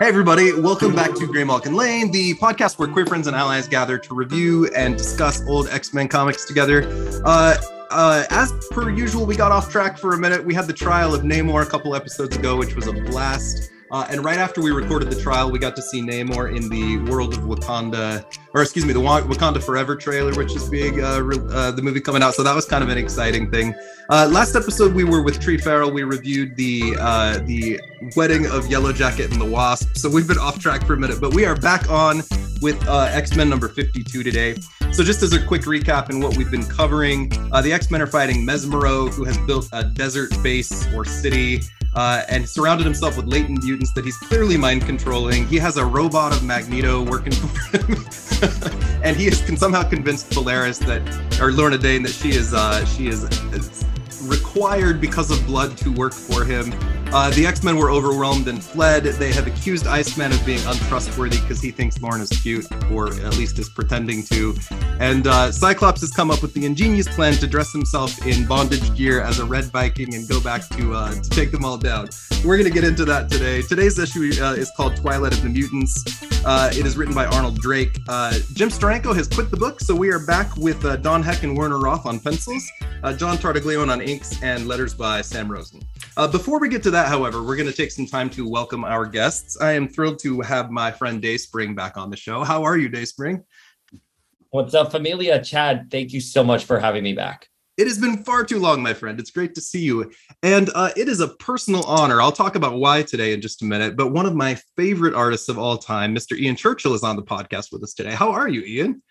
Hey, everybody, welcome back to Graymalkin Lane, the podcast where queer friends and allies gather to review and discuss old X Men comics together. Uh, uh, as per usual, we got off track for a minute. We had the trial of Namor a couple episodes ago, which was a blast. Uh, and right after we recorded the trial, we got to see Namor in the World of Wakanda, or excuse me, the Wakanda Forever trailer, which is big, uh, uh, the movie coming out. So that was kind of an exciting thing. Uh, last episode, we were with Tree Farrell. We reviewed the uh, the wedding of Yellow Jacket and the Wasp. So we've been off track for a minute, but we are back on with uh, X Men number 52 today. So, just as a quick recap and what we've been covering, the X Men are fighting Mesmero, who has built a desert base or city uh, and surrounded himself with latent mutants that he's clearly mind controlling. He has a robot of Magneto working for him, and he has, can somehow convince Polaris that, or Lorna Dane, that she is uh, she is required because of blood to work for him. Uh, the X Men were overwhelmed and fled. They have accused Iceman of being untrustworthy because he thinks Lorna's cute, or at least is pretending to. And uh, Cyclops has come up with the ingenious plan to dress himself in bondage gear as a red Viking and go back to uh, to take them all down. We're going to get into that today. Today's issue uh, is called Twilight of the Mutants. Uh, it is written by Arnold Drake. Uh, Jim Steranko has quit the book, so we are back with Don Heck and Werner Roth on pencils, John Tartaglione on inks, and letters by Sam Rosen. before we get to that, that, however, we're going to take some time to welcome our guests. I am thrilled to have my friend Dayspring back on the show. How are you, Dayspring? What's up, familia? Chad, thank you so much for having me back. It has been far too long, my friend. It's great to see you. And uh, it is a personal honor. I'll talk about why today in just a minute. But one of my favorite artists of all time, Mr. Ian Churchill, is on the podcast with us today. How are you, Ian?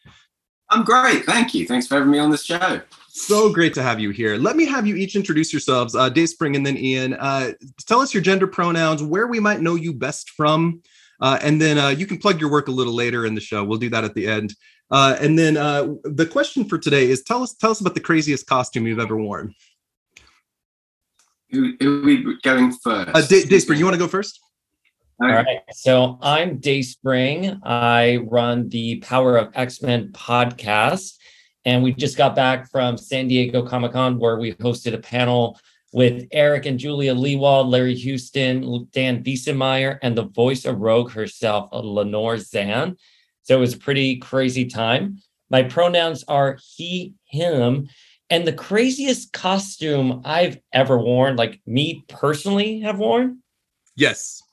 I'm great. Thank you. Thanks for having me on this show. So great to have you here. Let me have you each introduce yourselves. Uh, Dayspring and then Ian. Uh, tell us your gender pronouns, where we might know you best from, uh, and then uh, you can plug your work a little later in the show. We'll do that at the end. Uh, and then uh, the question for today is: tell us tell us about the craziest costume you've ever worn. Who, who are we going first? Uh, Day, Dayspring, you want to go first? All right. So I'm Dayspring. I run the Power of X Men podcast. And we just got back from San Diego Comic Con where we hosted a panel with Eric and Julia Lewald, Larry Houston, Dan Wiesemeyer, and the voice of Rogue herself, Lenore Zann. So it was a pretty crazy time. My pronouns are he, him. And the craziest costume I've ever worn, like me personally have worn? Yes.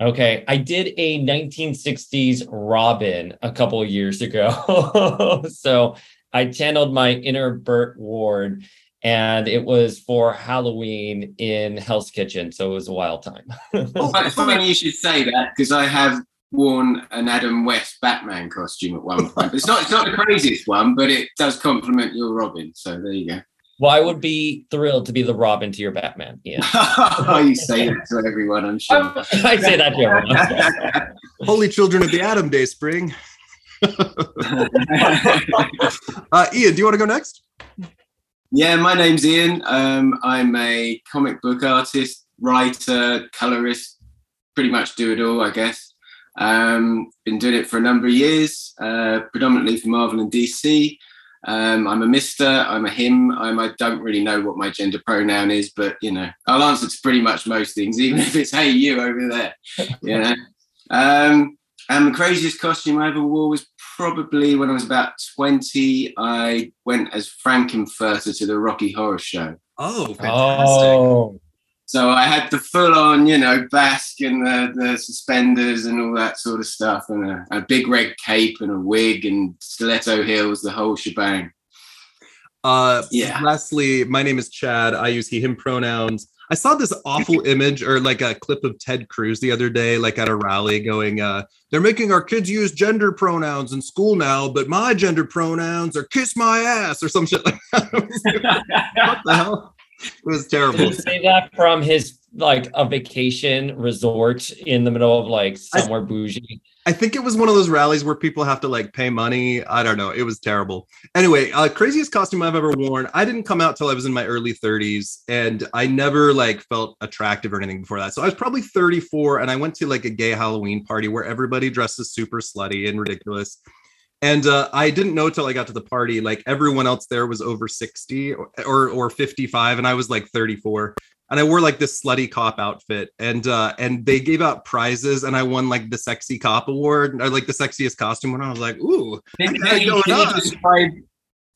Okay, I did a 1960s Robin a couple years ago. so I channeled my inner Burt Ward, and it was for Halloween in Hell's Kitchen. So it was a wild time. oh, it's funny you should say that because I have worn an Adam West Batman costume at one point. It's not it's not the craziest one, but it does complement your Robin. So there you go. Well, I would be thrilled to be the Robin to your Batman. Yeah. oh, you say that to everyone, I'm sure. I say that to everyone. Holy children of the Adam Day Dayspring. uh, Ian, do you want to go next? Yeah, my name's Ian. Um, I'm a comic book artist, writer, colorist, pretty much do it all, I guess. Um, been doing it for a number of years, uh, predominantly for Marvel and DC. Um, I'm a Mister. I'm a him. I'm. I don't really know what my gender pronoun is, but you know, I'll answer to pretty much most things, even if it's "Hey, you" over there. You know. Um, and the craziest costume I ever wore was probably when I was about 20. I went as Frank-N-Furter to the Rocky Horror Show. Oh, fantastic. Oh. So I had the full on, you know, basque and the, the suspenders and all that sort of stuff, and a, a big red cape and a wig and stiletto heels, the whole shebang. Uh, yeah. Lastly, my name is Chad. I use he, him pronouns. I saw this awful image or like a clip of Ted Cruz the other day, like at a rally, going, uh, "They're making our kids use gender pronouns in school now, but my gender pronouns are kiss my ass or some shit like that." what the hell? It was terrible. Did say that from his like a vacation resort in the middle of like somewhere I, bougie. I think it was one of those rallies where people have to like pay money. I don't know. It was terrible. Anyway, uh, craziest costume I've ever worn. I didn't come out till I was in my early 30s, and I never like felt attractive or anything before that. So I was probably 34, and I went to like a gay Halloween party where everybody dresses super slutty and ridiculous. And uh, I didn't know till I got to the party, like everyone else there was over 60 or, or, or 55, and I was like 34 and I wore like this slutty cop outfit, and uh, and they gave out prizes, and I won like the sexy cop award, or like the sexiest costume, and I was like, ooh, I you, don't can describe?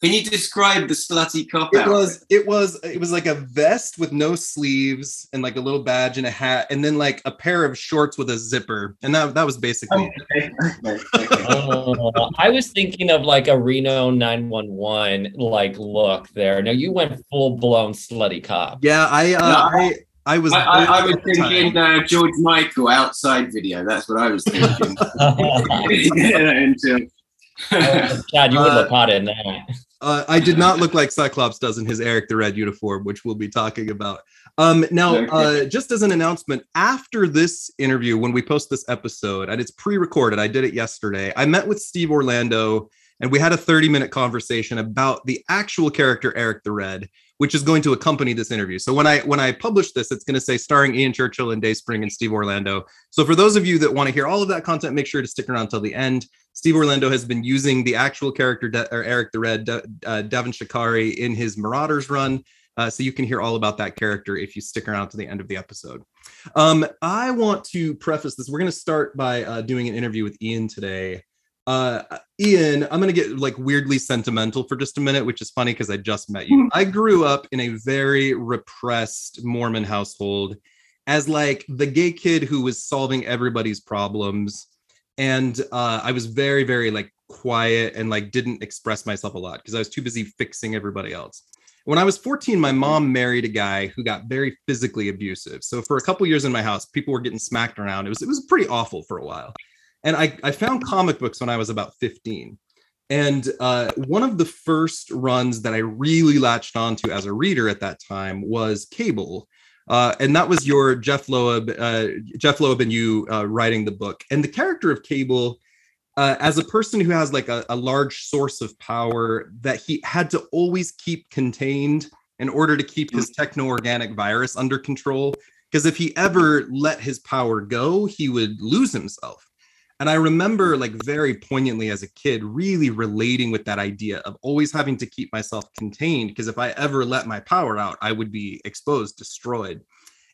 Can you describe the slutty cop it outfit? was it was it was like a vest with no sleeves and like a little badge and a hat, and then like a pair of shorts with a zipper, and that that was basically. Okay, okay, okay. Oh, I was thinking of like a Reno 911 like look there. No, you went full blown slutty cop. Yeah, I uh, No, I I was. I, I, I was at the time. thinking uh, George Michael outside video. That's what I was thinking. Yeah, until- God, you would look hot in that. Uh, I did not look like Cyclops does in his Eric the Red uniform, which we'll be talking about. Um, now, uh, just as an announcement, after this interview, when we post this episode, and it's pre-recorded, I did it yesterday. I met with Steve Orlando, and we had a 30-minute conversation about the actual character Eric the Red, which is going to accompany this interview. So when I when I publish this, it's going to say starring Ian Churchill and Dayspring and Steve Orlando. So for those of you that want to hear all of that content, make sure to stick around till the end. Steve Orlando has been using the actual character De- or Eric the Red, De- uh, Davan Shakari, in his Marauders run. Uh, so you can hear all about that character if you stick around to the end of the episode. Um, I want to preface this. We're going to start by uh, doing an interview with Ian today. Uh, Ian, I'm going to get like weirdly sentimental for just a minute, which is funny because I just met you. I grew up in a very repressed Mormon household as like the gay kid who was solving everybody's problems and uh, I was very, very like quiet and like didn't express myself a lot because I was too busy fixing everybody else. When I was 14, my mom married a guy who got very physically abusive. So for a couple years in my house, people were getting smacked around. It was it was pretty awful for a while. And I, I found comic books when I was about 15. And uh, one of the first runs that I really latched onto as a reader at that time was Cable. Uh, and that was your Jeph Loeb, uh, Jeph Loeb and you uh, writing the book. And the character of Cable, uh, as a person who has like a, a large source of power that he had to always keep contained in order to keep his techno-organic virus under control. Because if he ever let his power go, he would lose himself. And I remember, like, very poignantly as a kid, really relating with that idea of always having to keep myself contained. Because if I ever let my power out, I would be exposed, destroyed.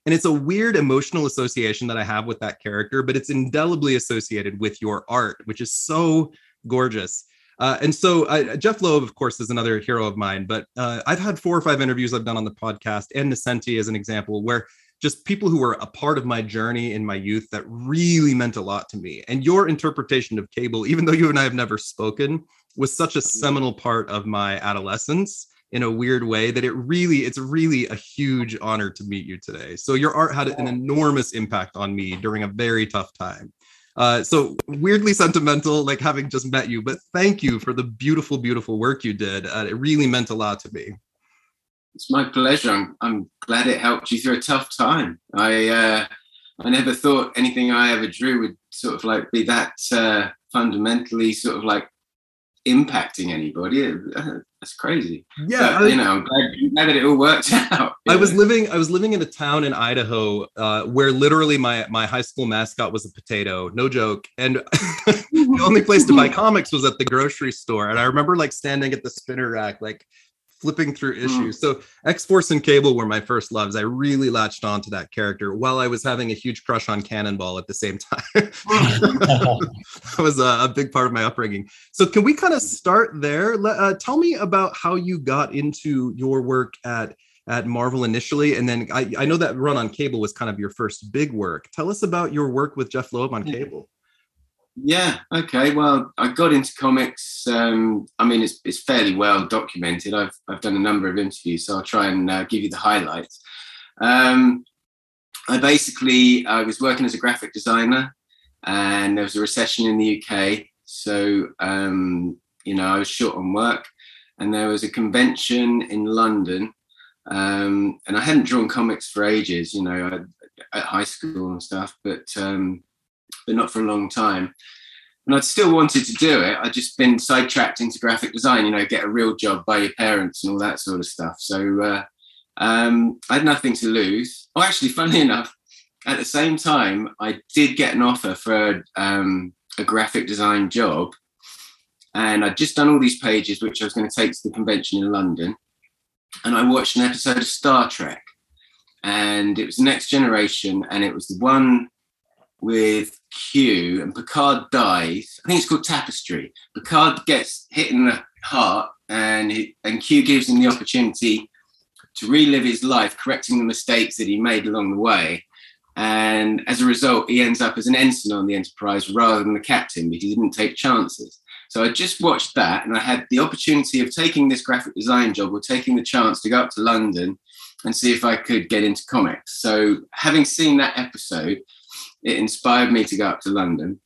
And it's a weird emotional association that I have with that character, but it's indelibly associated with your art, which is so gorgeous. Uh, and so Jeph Loeb, of course, is another hero of mine, but uh, I've had four or five interviews I've done on the podcast and Nascenti as an example, where just people who were a part of my journey in my youth that really meant a lot to me. And your interpretation of cable, even though you and I have never spoken, was such a seminal part of my adolescence in a weird way that it really, it's really a huge honor to meet you today. So your art had an enormous impact on me during a very tough time. Uh, so weirdly sentimental, like having just met you, but thank you for the beautiful, beautiful work you did. Uh, it really meant a lot to me. It's my pleasure. I'm, I'm glad it helped you through a tough time. I uh, I never thought anything I ever drew would sort of like be that uh, fundamentally sort of like impacting anybody. Uh, that's crazy. Yeah, But, you know, I'm glad, I'm glad that it all worked out. I was living I was living in a town in Idaho uh, where literally my my high school mascot was a potato, no joke. And the only place to buy comics was at the grocery store. And I remember like standing at the spinner rack, like flipping through issues. So X Force and Cable were my first loves. I really latched on to that character while I was having a huge crush on Cannonball at the same time. that was a, a big part of my upbringing. So can we kind of start there? Let, uh, tell me about how you got into your work at at Marvel initially, and then I, I know that run on Cable was kind of your first big work. Tell us about your work with Jeph Loeb on Yeah. Cable. Yeah. Okay. Well, I got into comics. Um, I mean, it's it's fairly well documented. I've I've done a number of interviews, so I'll try and uh, give you the highlights. Um, I basically I was working as a graphic designer, and there was a recession in the UK, so um, you know I was short on work, and there was a convention in London, um, and I hadn't drawn comics for ages, you know, at high school and stuff, but um, but not for a long time. And I'd still wanted to do it. I'd just been sidetracked into graphic design, you know, get a real job by your parents and all that sort of stuff. So uh, um, I had nothing to lose. Oh, actually, funnily enough, at the same time, I did get an offer for um, a graphic design job. And I'd just done all these pages, which I was going to take to the convention in London. And I watched an episode of Star Trek. and it was next generation, and it was the one with Q and Picard dies. I think it's called Tapestry. Picard gets hit in the heart, and he, and Q gives him the opportunity to relive his life, correcting the mistakes that he made along the way. And as a result, he ends up as an ensign on the Enterprise rather than the captain because he didn't take chances. So I just watched that and I had the opportunity of taking this graphic design job or taking the chance to go up to London and see if I could get into comics. So having seen that episode, it inspired me to go up to London.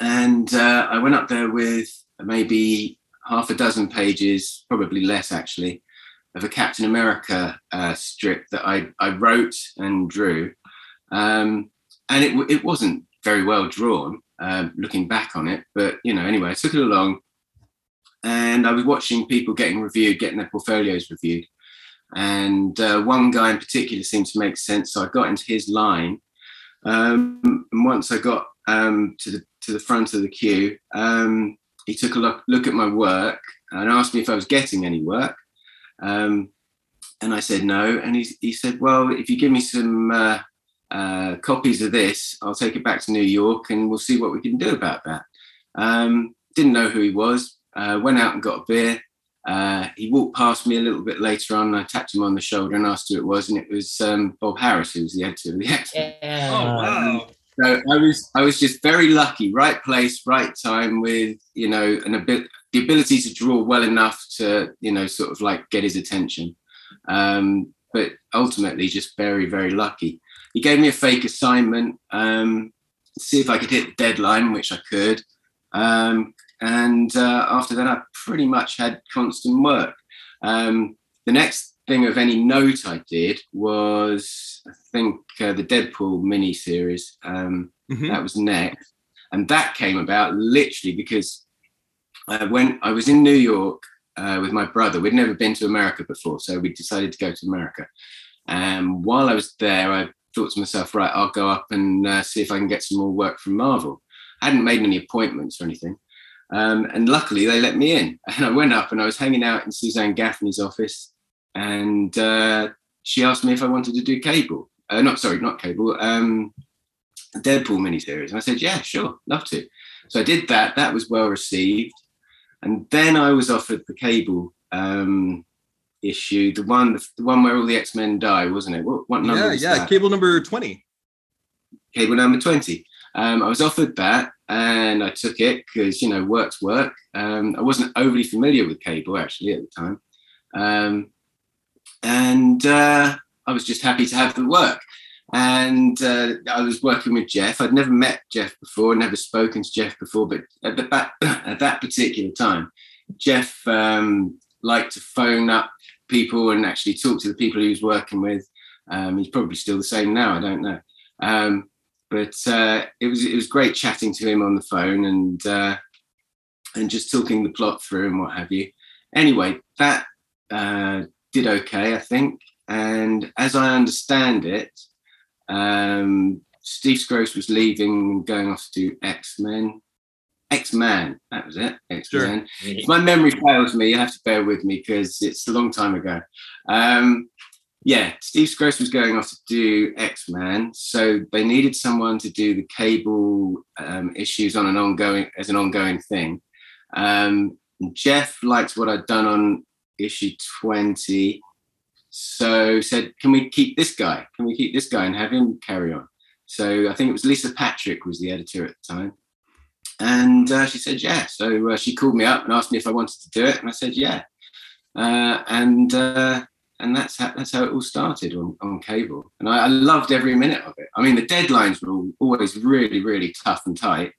And uh, I went up there with maybe half a dozen pages, probably less actually, of a Captain America uh, strip that I, I wrote and drew. Um, and it, it wasn't very well drawn, uh, looking back on it. But, you know, anyway, I took it along and I was watching people getting reviewed, getting their portfolios reviewed. And uh, one guy in particular seemed to make sense. So I got into his line. Um, and once I got um, to the to the front of the queue, um, he took a look, look at my work and asked me if I was getting any work. Um, and I said no. And he, he said, Well, if you give me some uh, uh, copies of this, I'll take it back to New York and we'll see what we can do about that. Um, didn't know who he was, uh, went out and got a beer. Uh, he walked past me a little bit later on. And I tapped him on the shoulder and asked who it was, and it was um, Bob Harras, who was the editor of the X. Yeah. Oh wow! So I was I was just very lucky, right place, right time, with you know an abi- the ability to draw well enough to you know sort of like get his attention. Um, but ultimately, just very very lucky. He gave me a fake assignment, um, see if I could hit the deadline, which I could. Um, and uh, after that, I pretty much had constant work. Um, the next thing of any note I did was, I think, uh, the Deadpool mini series. Um, Mhm. That was next, and that came about literally because I went. I was in New York uh, with my brother. We'd never been to America before, so we decided to go to America. And while I was there, I thought to myself, right, I'll go up and uh, see if I can get some more work from Marvel. I hadn't made any appointments or anything. Um, and luckily, they let me in. And I went up and I was hanging out in Suzanne Gaffney's office. And uh, she asked me if I wanted to do cable. Uh, not sorry, not cable. Um, Deadpool miniseries. And I said, yeah, sure, love to. So I did that. That was well received. And then I was offered the cable um, issue, the one, the one where all the X Men die, wasn't it? What, what number? Yeah, yeah. that? Cable number twenty. cable number 20. Um, I was offered that and I took it because, you know, work's work. Um, I wasn't overly familiar with cable actually at the time. Um, and uh, I was just happy to have the work. And uh, I was working with Jeff. I'd never met Jeff before, never spoken to Jeff before, but at, the, that, at that particular time, Jeff um, liked to phone up people and actually talk to the people he was working with. Um, he's probably still the same now. I don't know. But uh, it was it was great chatting to him on the phone and uh, and just talking the plot through and what have you. Anyway, that uh, did okay, I think. And as I understand it, um, Steve Skroce was leaving and going off to X Men. X Man, that was it. X Men. If my memory fails me, you have to bear with me because it's a long time ago. Um, yeah, Steve Skroce was going off to do X Men, so they needed someone to do the cable um, issues on an ongoing as an ongoing thing. Um, Jeff liked what I'd done on issue twenty, so said, "Can we keep this guy? Can we keep this guy and have him carry on?" So I think it was Lisa Patrick was the editor at the time, and uh, she said, "Yeah." So uh, she called me up and asked me if I wanted to do it, and I said, "Yeah." Uh, and uh, and that's how that's how it all started on, on cable. And I, I loved every minute of it. I mean, the deadlines were always really, really tough and tight.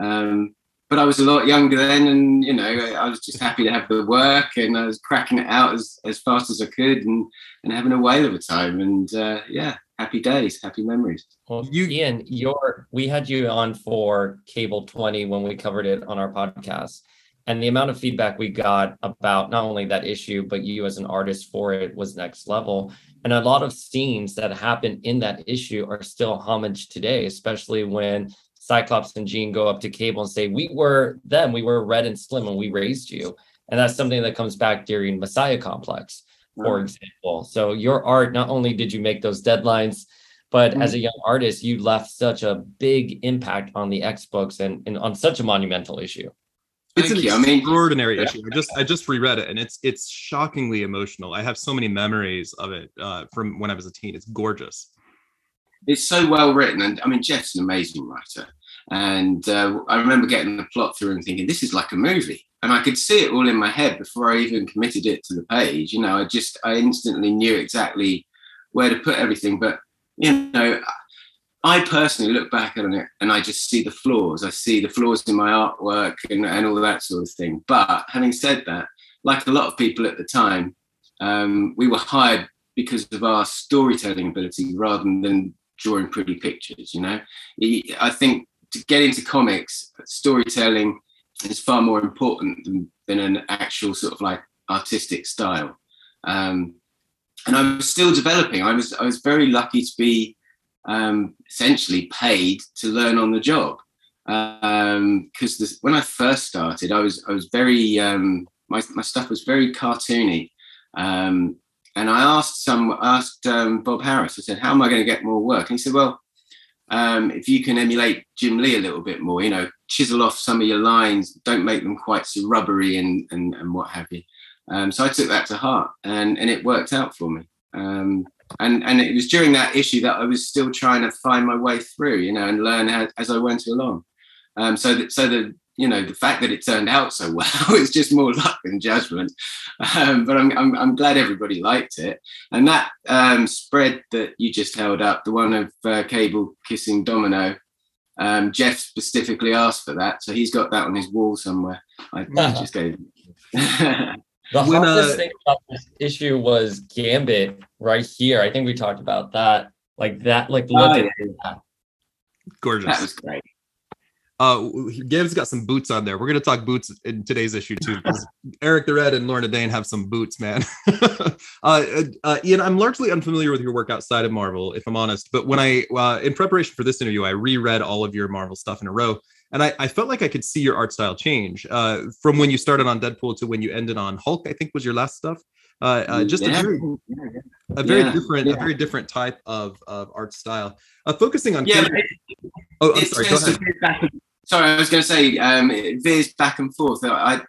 Um, but I was a lot younger then, and you know, I was just happy to have the work, and I was cracking it out as, as fast as I could, and and having a whale of a time. And uh, yeah, happy days, happy memories. Well, You- Ian, your we had you on for Cable 20 when we covered it on our podcast. And the amount of feedback we got about not only that issue, but you as an artist for it was next level. And a lot of scenes that happen in that issue are still homage today, especially when Cyclops and Jean go up to Cable and say, We were them, we were Redd and Slym, and we raised you. And that's something that comes back during Messiah Complex. for example. So your art, not only did you make those deadlines, but mm-hmm. as a young artist, you left such a big impact on the X books and, and on such a monumental issue. It's an you. extraordinary I mean, issue. I just I just reread it and it's it's shockingly emotional. I have so many memories of it uh, from when I was a teen. It's gorgeous. It's so well written, and I mean Jeff's an amazing writer. And uh, I remember getting the plot through and thinking, this is like a movie. And I could see it all in my head before I even committed it to the page. You know, I just, I instantly knew exactly where to put everything. But, you know, I personally look back on it and I just see the flaws. I see the flaws in my artwork and, and all that sort of thing. But having said that, like a lot of people at the time, um, we were hired because of our storytelling ability rather than drawing pretty pictures. You know, I think to get into comics, storytelling is far more important than, than an actual sort of like artistic style. Um, and I was still developing. I was I was very lucky to be um, essentially paid to learn on the job. Because um, when I first started, I was I was very um, my my stuff was very cartoony. Um, and I asked some asked um, Bob Harras. I said, "How am I going to get more work?" And he said, "Well, um, if you can emulate Jim Lee a little bit more, you know, chisel off some of your lines, don't make them quite so rubbery and and, and what have you. Um, so I took that to heart, and and it worked out for me. And and it was during that issue that I was still trying to find my way through, you know, and learn how, as I went along. Um, so that so the you know the fact that it turned out so well is just more luck than judgment. Um, but I'm, I'm, I'm glad everybody liked it. And that um, spread that you just held up the one of uh, cable kissing domino um, jeff specifically asked for that. So he's got that on his wall somewhere. I just gave the hardest uh, thing about this issue was gambit right here i think we talked about that like that like look oh, at that gorgeous that was great uh, Gav's got some boots on there. We're gonna talk boots in today's issue too, Eric the Red and Lorna Dane have some boots, man. uh, uh, uh, Ian, I'm largely unfamiliar with your work outside of Marvel, if I'm honest. But when I, uh, in preparation for this interview, I reread all of your Marvel stuff in a row, and I, I felt like I could see your art style change uh, from when you started on Deadpool to when you ended on Hulk. I think was your last stuff. Uh, uh, just yeah. a very, a very yeah. different, yeah. a very different type of, of art style. Uh, focusing on. Yeah. oh, I'm sorry. Go ahead sorry, I was going to say um, it veers back and forth. I,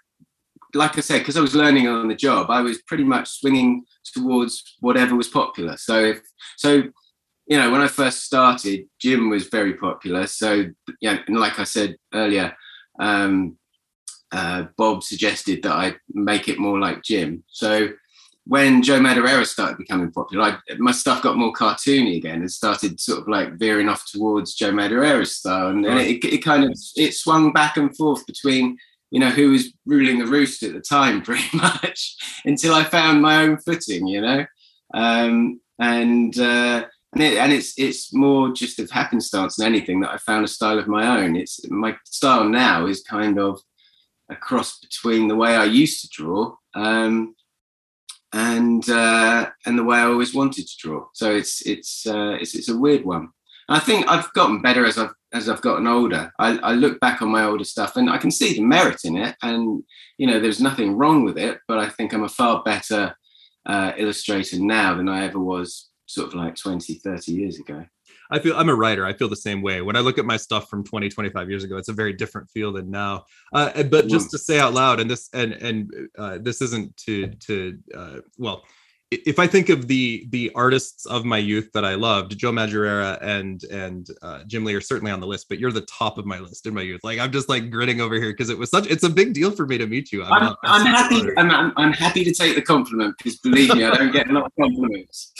like I said, because I was learning on the job, I was pretty much swinging towards whatever was popular. So if so, you know, when I first started, Jim was very popular. So yeah, and like I said earlier, um, uh, Bob suggested that I make it more like Jim. So when Joe Madureira started becoming popular, I, my stuff got more cartoony again and started sort of like veering off towards Joe Madureira's style. And, right. it, it, kind of it swung back and forth between you know who was ruling the roost at the time, pretty much, until I found my own footing. You know, um, and uh, and, it, and it's it's more just of happenstance than anything that I found a style of my own. It's my style now is kind of a cross between the way I used to draw. Um, and uh, and the way I always wanted to draw. So it's it's uh, it's it's a weird one. I think I've gotten better as I've as I've gotten older. I, I, look back on my older stuff and I can see the merit in it, and you know there's nothing wrong with it. But I think I'm a far better uh, illustrator now than I ever was, sort of like 20, 30 years ago. I feel I'm a writer. I feel the same way. When I look at my stuff from 20, 25 years ago, it's a very different feel than now. Uh, but just to say out loud, and this and and uh, this isn't to to uh, well, if I think of the the artists of my youth that I loved, Joe Madureira and and uh, Jim Lee are certainly on the list, but you're the top of my list in my youth. Like I'm just like grinning over here because it was such it's a big deal for me to meet you. I'm, I'm, not, I'm, I'm happy. I'm, I'm, I'm, happy to take the compliment because believe me, I don't get a lot of compliments.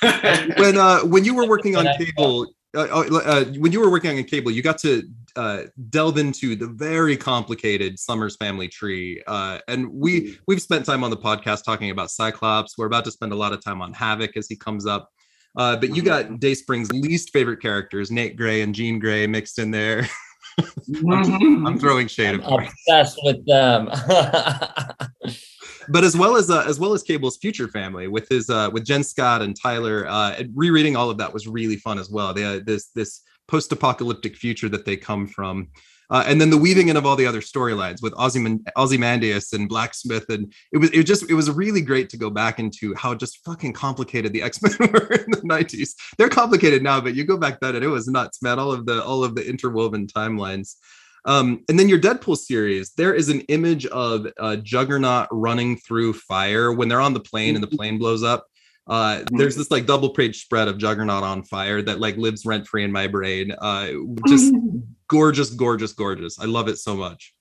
when uh when you were working on cable, uh, uh, uh, when you were working on cable, you got to uh, delve into the very complicated Summers family tree, uh, and we mm. we've spent time on the podcast talking about Cyclops. We're about to spend a lot of time on Havoc as he comes up. Uh, but you got Dayspring's least favorite characters, Nate Gray and Jean Grey, mixed in there. I'm, mm-hmm. I'm, throwing shade. I'm obsessed with them. but as well as uh, as well as Cable's future family with his uh, with Jenskot and Tyler, uh, rereading all of that was really fun as well. They, uh, this this post apocalyptic future that they come from. uh, and then the weaving in of all the other storylines with Ozyman- Ozymandias and Blaquesmith, and it was it just it was really great to go back into how just fucking complicated the X Men were in the nineties. They're complicated now, but you go back then and it was nuts, man. All of the all of the interwoven timelines. Um, and then your Deadpool series, there is an image of uh, Juggernaut running through fire when they're on the plane and the plane blows up. Uh, Mm-hmm. there's this like double page spread of Juggernaut on fire that like lives rent free in my brain. Uh, just gorgeous, gorgeous, gorgeous. I love it so much.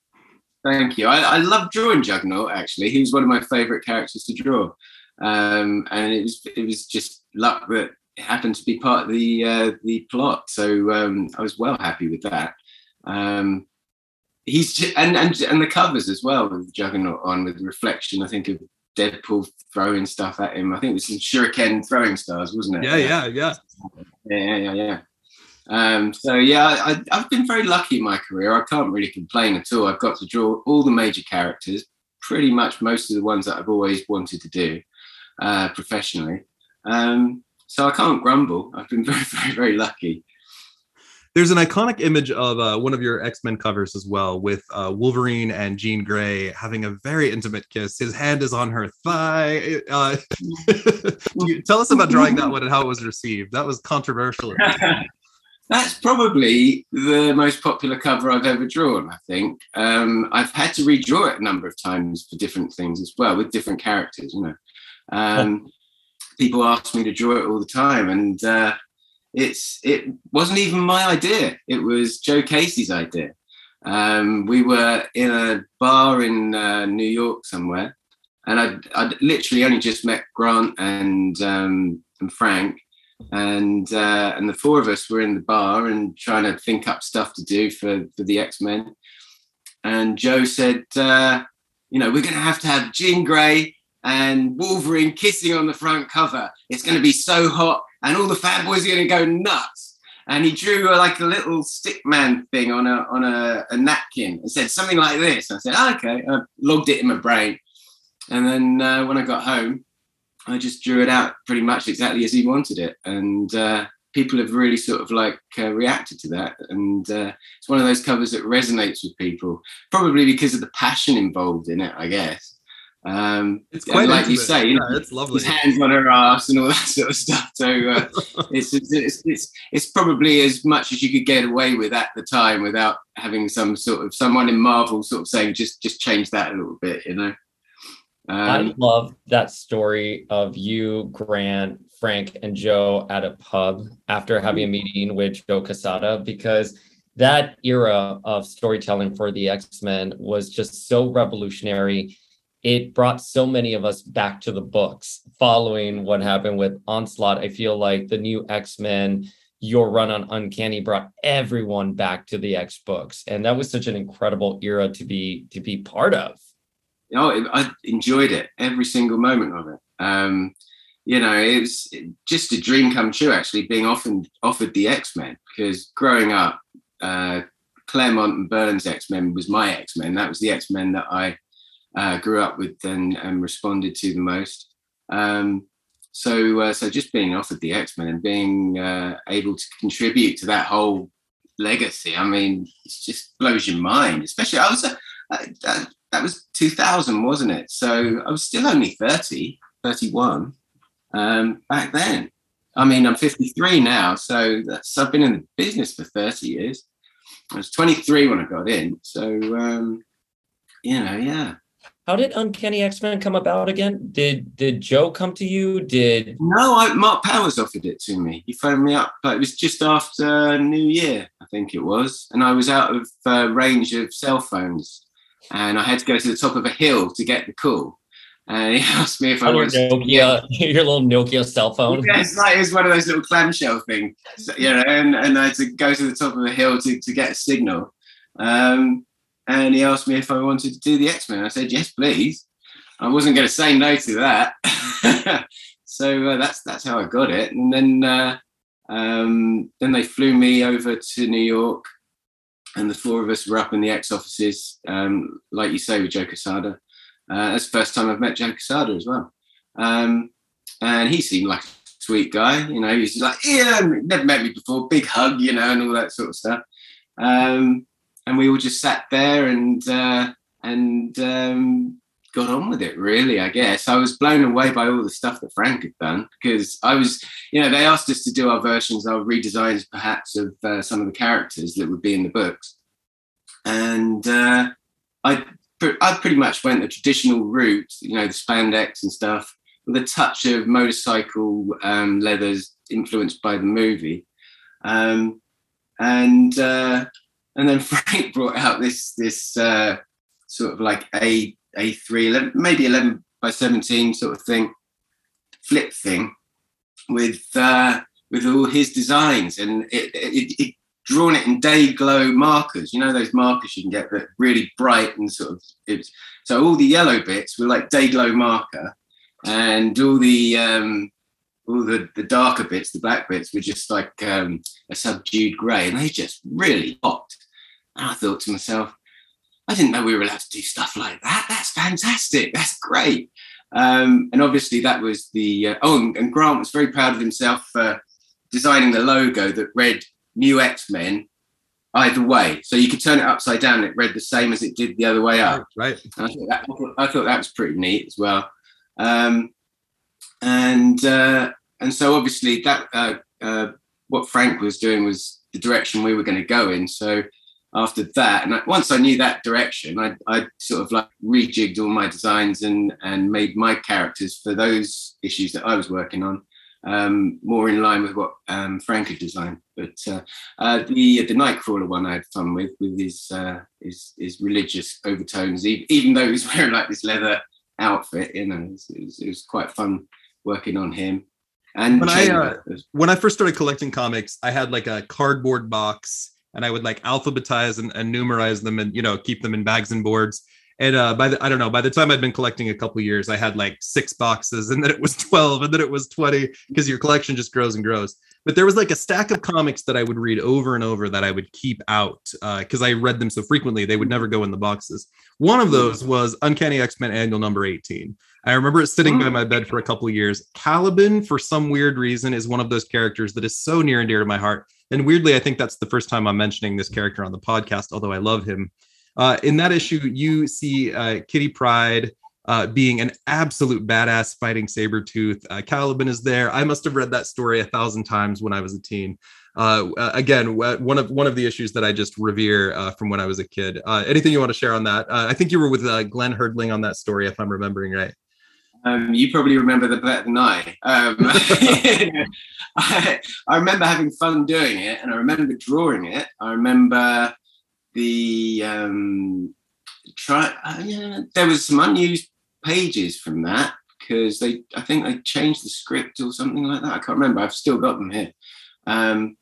Thank you. I, I love drawing Juggernaut. Actually, he was one of my favourite characters to draw, um, and it was it was just luck that it happened to be part of the uh, the plot. So um, I was well happy with that. Um, he's ju- and and and the covers as well with Juggernaut on with reflection. I think of Deadpool throwing stuff at him. I think it was some Shuriken throwing stars, wasn't it? Yeah, yeah, yeah. yeah, yeah, yeah, yeah. Um, so yeah, I, I've been very lucky in my career. I can't really complain at all. I've got to draw all the major characters, pretty much most of the ones that I've always wanted to do uh, professionally. Um, so I can't grumble. I've been very, very, very lucky. There's an iconic image of uh, one of your X Men covers as well, with uh, Wolverine and Jean Grey having a very intimate kiss. His hand is on her thigh. Uh, you- tell us about drawing that one and how it was received. That was controversial. That's probably the most popular cover I've ever drawn, I think. Um, I've had to redraw it a number of times for different things as well, with different characters, you know. Um, people ask me to draw it all the time, and uh, it's it wasn't even my idea. It was Joe Casey's idea. Um, we were in a bar in uh, New York somewhere, and I'd, I'd literally only just met Grant and um, and Frank, and uh, and the four of us were in the bar and trying to think up stuff to do for for the X Men. And Joe said, uh, you know, we're going to have to have Jean Grey and Wolverine kissing on the front cover. It's going to be so hot, and all the fanboys are going to go nuts. And he drew like a little stick man thing on a on a, a napkin and said something like this. I said, "Ah, okay. I logged it in my brain. And then uh, when I got home, I just drew it out pretty much exactly as he wanted it. And uh, people have really sort of like uh, reacted to that. And uh, it's one of those covers that resonates with people, probably because of the passion involved in it, I guess. Um, It's quite like you say, you know, Yeah, it's lovely. his hands on her ass and all that sort of stuff. So uh, it's, it's, it's it's it's probably as much as you could get away with at the time without having some sort of someone in Marvel sort of saying just just change that a little bit, you know. I Um, love that story of you, Grant, Frank, and Joe at a pub after having a meeting with Joe Quesada because that era of storytelling for the X Men was just so revolutionary. It brought so many of us back to the books following what happened with Onslaught. I feel like the new X Men, your run on Uncanny, brought everyone back to the X books, and that was such an incredible era to be to be part of. know, I enjoyed it every single moment of it. Um, you know, it was just a dream come true. Actually, being often offered the X Men because growing up, uh, Claremont and Byrne's X Men was my X Men. That was the X Men that I uh, grew up with and, and responded to the most. Um, so, uh, so just being offered the X Men and being uh, able to contribute to that whole legacy, I mean, it just blows your mind. Especially, I was. Uh, uh, that was 2000 wasn't it so i was still only 30 31 um, back then i mean i'm 53 now so that's i've been in the business for 30 years i was 23 when i got in so um, you know yeah How did Uncanny X Men come about again? Did did Joe come to you? Did no I, mark powers offered it to me he phoned me up but it was just after new year i think it was and i was out of uh, range of cell phones and i had to go to the top of a hill to get the call and he asked me if i was Nokia, your little Nokia cell phone? Yeah, it's like it's one of those little clamshell things, so, you know. And, and I had to go to the top of a hill to, to get a signal. Um, and he asked me if I wanted to do the X Men. I said yes, please. I wasn't going to say no to that. so uh, that's that's how I got it. And then uh, um, then they flew me over to New York, and the four of us were up in the X offices, um, like you say, with Joe Quesada. Uh, that's the first time I've met Joe Quesada as well. Um, and he seemed like a sweet guy. You know, he's like, yeah, never met me before, big hug, you know, and all that sort of stuff. Um, and we all just sat there and uh, and um, got on with it. Really, I guess I was blown away by all the stuff that Frank had done because I was, you know, they asked us to do our versions, our redesigns, perhaps of uh, some of the characters that would be in the books, and uh, I I pretty much went the traditional route, you know, the spandex and stuff, with a touch of motorcycle um, leathers influenced by the movie. Um, and uh, and then Frank brought out this this uh, sort of like a a three, 11, maybe eleven by seventeen sort of thing, flip thing, with uh, with all his designs, and it, it, it drawn it in day glow markers. You know those markers you can get that really bright and sort of. It's, so all the yellow bits were like day glow marker, and all the um, all the, the darker bits, the black bits, were just like um, a subdued grey, and they just really popped. And I thought to myself, I didn't know we were allowed to do stuff like that. That's fantastic. That's great. Um, and obviously, that was the uh, oh, and Grant was very proud of himself for designing the logo that read New X Men either way. So you could turn it upside down; And it read the same as it did the other way up. Right. I thought, that, I thought that was pretty neat as well. Um, and uh, and so obviously that uh, uh, what Frank was doing was the direction we were going to go in. So after that, and once I knew that direction, I, I sort of like rejigged all my designs and and made my characters for those issues that I was working on um, more in line with what um, Frank had designed. But uh, uh, the the Nightcrawler one I had fun with with his uh, his, his religious overtones, even though he was wearing like this leather outfit. You know, it was, it was, it was quite fun working on him. And when I uh, when I first started collecting comics, I had like a cardboard box, and I would like alphabetize and, and numerize them, and you know keep them in bags and boards. And uh, by the I don't know, by the time I'd been collecting a couple years, I had like six boxes, and then it was twelve, and then it was twenty, because your collection just grows and grows. But there was like a stack of comics that I would read over and over that I would keep out because uh, I read them so frequently they would never go in the boxes. One of those was Uncanny X Men Annual Number eighteen. I remember it sitting by my bed for a couple of years. Caliban, for some weird reason, is one of those characters that is so near and dear to my heart. And weirdly, I think that's the first time I'm mentioning this character on the podcast, although I love him. Uh, in that issue, you see uh, Kitty Pryde uh, being an absolute badass fighting Sabretooth. Uh, Caliban is there. I must have read that story a thousand times when I was a teen. Uh, uh again, one of one of the issues that I just revere uh, from when I was a kid. Uh, anything you want to share on that? Uh, I think you were with Glenn Herdling on that story, if I'm remembering right. Um, you probably remember that better than I. Um, I. I remember having fun doing it, and I remember drawing it. I remember the um, try. Uh, yeah, there was some unused pages from that because they, I think they changed the script or something like that. I can't remember. I've still got them here. Um,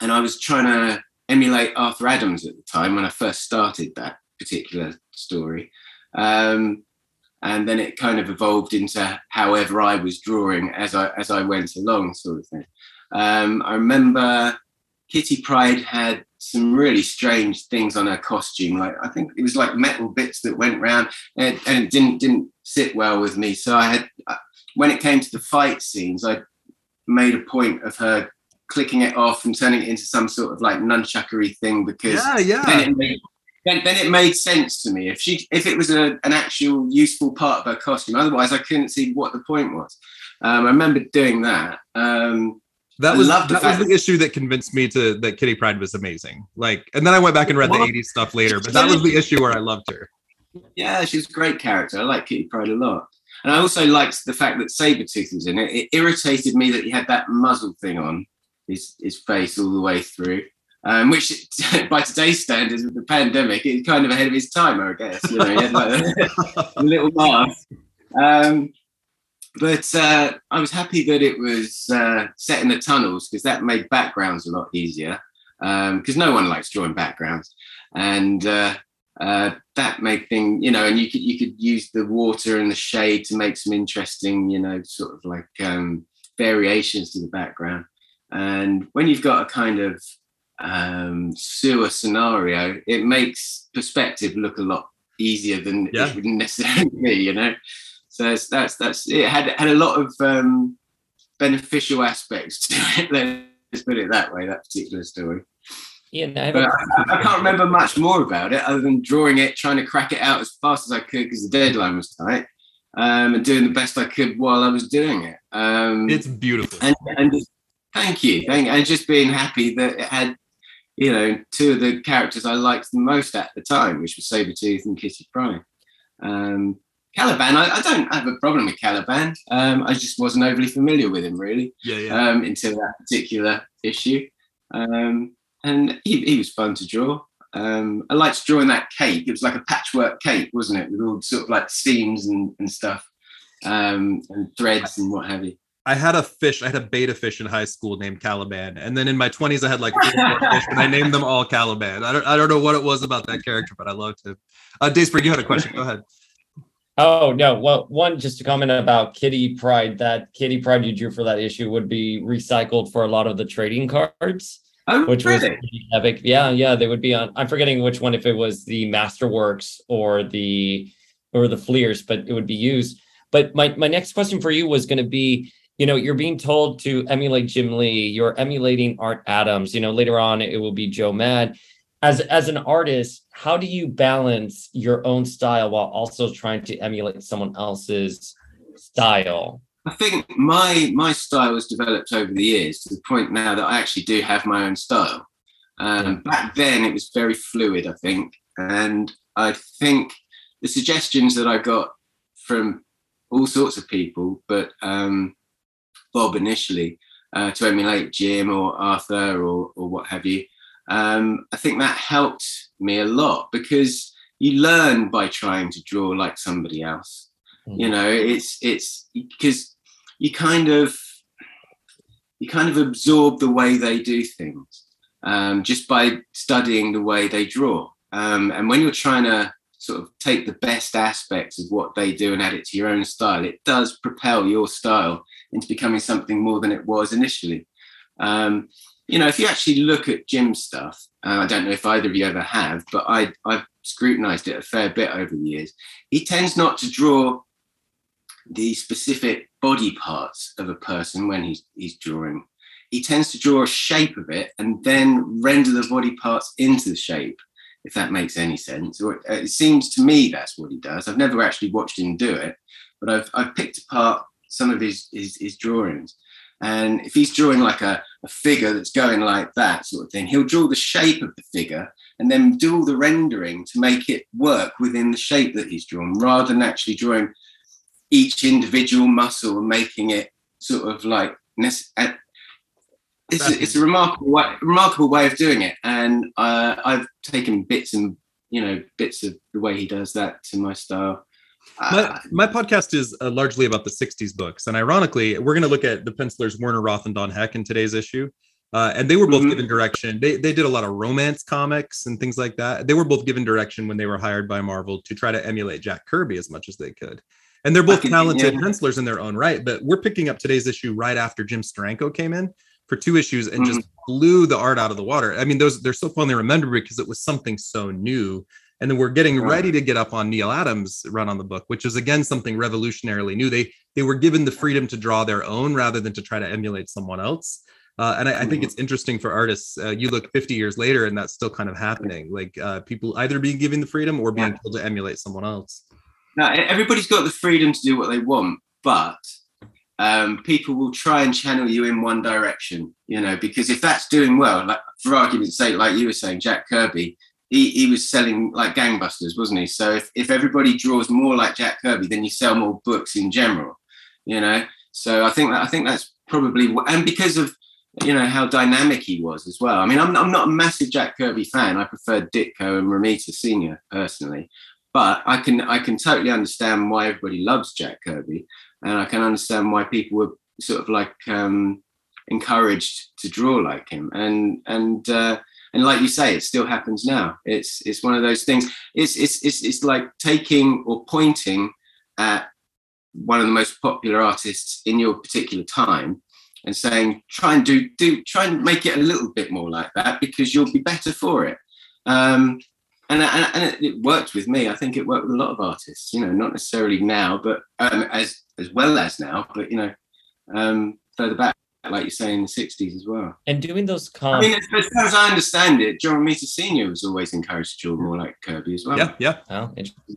and I was trying to emulate Arthur Adams at the time when I first started that particular story. Um, and then it kind of evolved into however I was drawing as I as I went along, sort of thing. Um, I remember Kitty Pryde had some really strange things on her costume. Like I think it was like metal bits that went round, and, and it didn't didn't sit well with me. So I had uh, when it came to the fight scenes, I made a point of her clicking it off and turning it into some sort of like nunchuckery thing because yeah, yeah. Then it made, then, then it made sense to me. If she if it was a, an actual useful part of her costume, otherwise I couldn't see what the point was. Um, I remember doing that. Um, that was that was the issue that convinced me to that Kitty Pryde was amazing. Like, and then I went back and read the '80s stuff later, but that was the issue where I loved her. Yeah, she's a great character. I like Kitty Pryde a lot, and I also liked the fact that Sabretooth was in it. It irritated me that he had that muzzle thing on his his face all the way through. Um, which, by today's standards, with the pandemic, is kind of ahead of his time, I guess. You know, he had like a, a little mask. Um, but uh, I was happy that it was uh, set in the tunnels because that made backgrounds a lot easier. Because um, no one likes drawing backgrounds, and uh, uh, that made thing, you know, and you could you could use the water and the shade to make some interesting, you know, sort of like um, variations to the background. And when you've got a kind of um, sewer scenario, it makes perspective look a lot easier than yeah. it would necessarily be, you know. So that's that's, that's it had had a lot of um, beneficial aspects to it. Let's put it that way. That particular story. Ian, I, but I, I, can't remember much more about it other than drawing it, trying to crack it out as fast as I could because the deadline was tight, um, and doing the best I could while I was doing it. Um, it's beautiful. And, and just, thank you, thank, and just being happy that it had, you know, two of the characters I liked the most at the time, which was Sabretooth and Kitty Pryde. Um, Caliban, I, I, don't have a problem with Caliban. Um, I just wasn't overly familiar with him really yeah, yeah. Um, until that particular issue. Um, and he, he, was fun to draw. Um, I liked drawing that cape. It was like a patchwork cape, wasn't it, with all sort of like seams and, and stuff um, and threads and what have you. I had a fish. I had a betta fish in high school named Caliban, and then in my twenties, I had like fish, and I named them all Caliban. I don't, I don't know what it was about that character, but I loved him. Uh, Dayspring, you had a question. Go ahead. Oh no! Well, one just to comment about Kitty Pryde. That Kitty Pryde you drew for that issue would be recycled for a lot of the trading cards. Oh, which really? was epic. Yeah, yeah, they would be on. I'm forgetting which one, if it was the Masterworks or the or the Fleers, but it would be used. But my my next question for you was going to be, you know, you're being told to emulate Jim Lee. You're emulating Art Adams. You know, later on it will be Joe Mad. As as an artist, how do you balance your own style while also trying to emulate someone else's style? I think my my style has developed over the years to the point now that I actually do have my own style. Um, back then, it was very fluid, I think, and I think the suggestions that I got from all sorts of people, but um, Bob initially uh, to emulate Jim or Arthur or or what have you. Um, I think that helped me a lot because you learn by trying to draw like somebody else. Mm. You know, it's it's because you kind of you kind of absorb the way they do things um, just by studying the way they draw. Um, and when you're trying to sort of take the best aspects of what they do and add it to your own style, it does propel your style into becoming something more than it was initially. Um, you know, if you actually look at Jim's stuff, uh, I don't know if either of you ever have, but I, I've scrutinized it a fair bit over the years. He tends not to draw the specific body parts of a person when he's, he's drawing. He tends to draw a shape of it and then render the body parts into the shape, if that makes any sense. Or uh, it seems to me that's what he does. I've never actually watched him do it, but I've, I've picked apart some of his, his, his drawings. And if he's drawing like a, a figure that's going like that sort of thing, he'll draw the shape of the figure and then do all the rendering to make it work within the shape that he's drawn rather than actually drawing each individual muscle and making it sort of like it's a, it's a remarkable way, remarkable way of doing it. And uh, i've taken bits and you know bits of the way he does that to my style. My, uh, my podcast is uh, largely about the 60s books. And ironically we're going to look at the pencilers werner roth and don heck in today's issue. Uh, and they were both mm-hmm. given direction. They, they did a lot of romance comics and things like that. They were both given direction when they were hired by marvel to try to emulate jack kirby as much as they could. And they're both talented yeah. pencilers in their own right. But we're picking up today's issue right after Jim Steranko came in for two issues and mm-hmm. just blew the art out of the water. I mean, those they're so fondly remembered because it was something so new. And then we're getting ready to get up on Neal Adams' run on the book, which is again something revolutionarily new. They they were given the freedom to draw their own rather than to try to emulate someone else. Uh, and I, I, think mm-hmm. it's interesting for artists. Uh, you look 50 years later, and that's still kind of happening. Like uh, people either being given the freedom or being told to emulate someone else. Now, everybody's got the freedom to do what they want, but um, people will try and channel you in one direction, you know, because if that's doing well, like for argument's sake, like you were saying, Jack Kirby, he, he was selling like gangbusters, wasn't he? So if, if everybody draws more like Jack Kirby, then you sell more books in general, you know. So I think that I think that's probably and because of you know how dynamic he was as well. I mean, I'm I'm not a massive Jack Kirby fan. I prefer Ditko and Romita Senior personally, but I can I can totally understand why everybody loves Jack Kirby, and I can understand why people were sort of like um, encouraged to draw like him. And and uh, and like you say, it still happens now. It's it's one of those things. It's it's it's it's like taking or pointing at one of the most popular artists in your particular time and saying try and do do try and make it a little bit more like that because you'll be better for it um, and, and, and it worked with me. I think it worked with a lot of artists. You know, not necessarily now, but um, as as well as now, but you know, um, further back. like you say, in the 60s as well. And doing those I comps. mean, as, as far as I understand it, John Romita Sr. was always encouraged to draw more like Kirby as well. Yeah, yeah. Oh, interesting.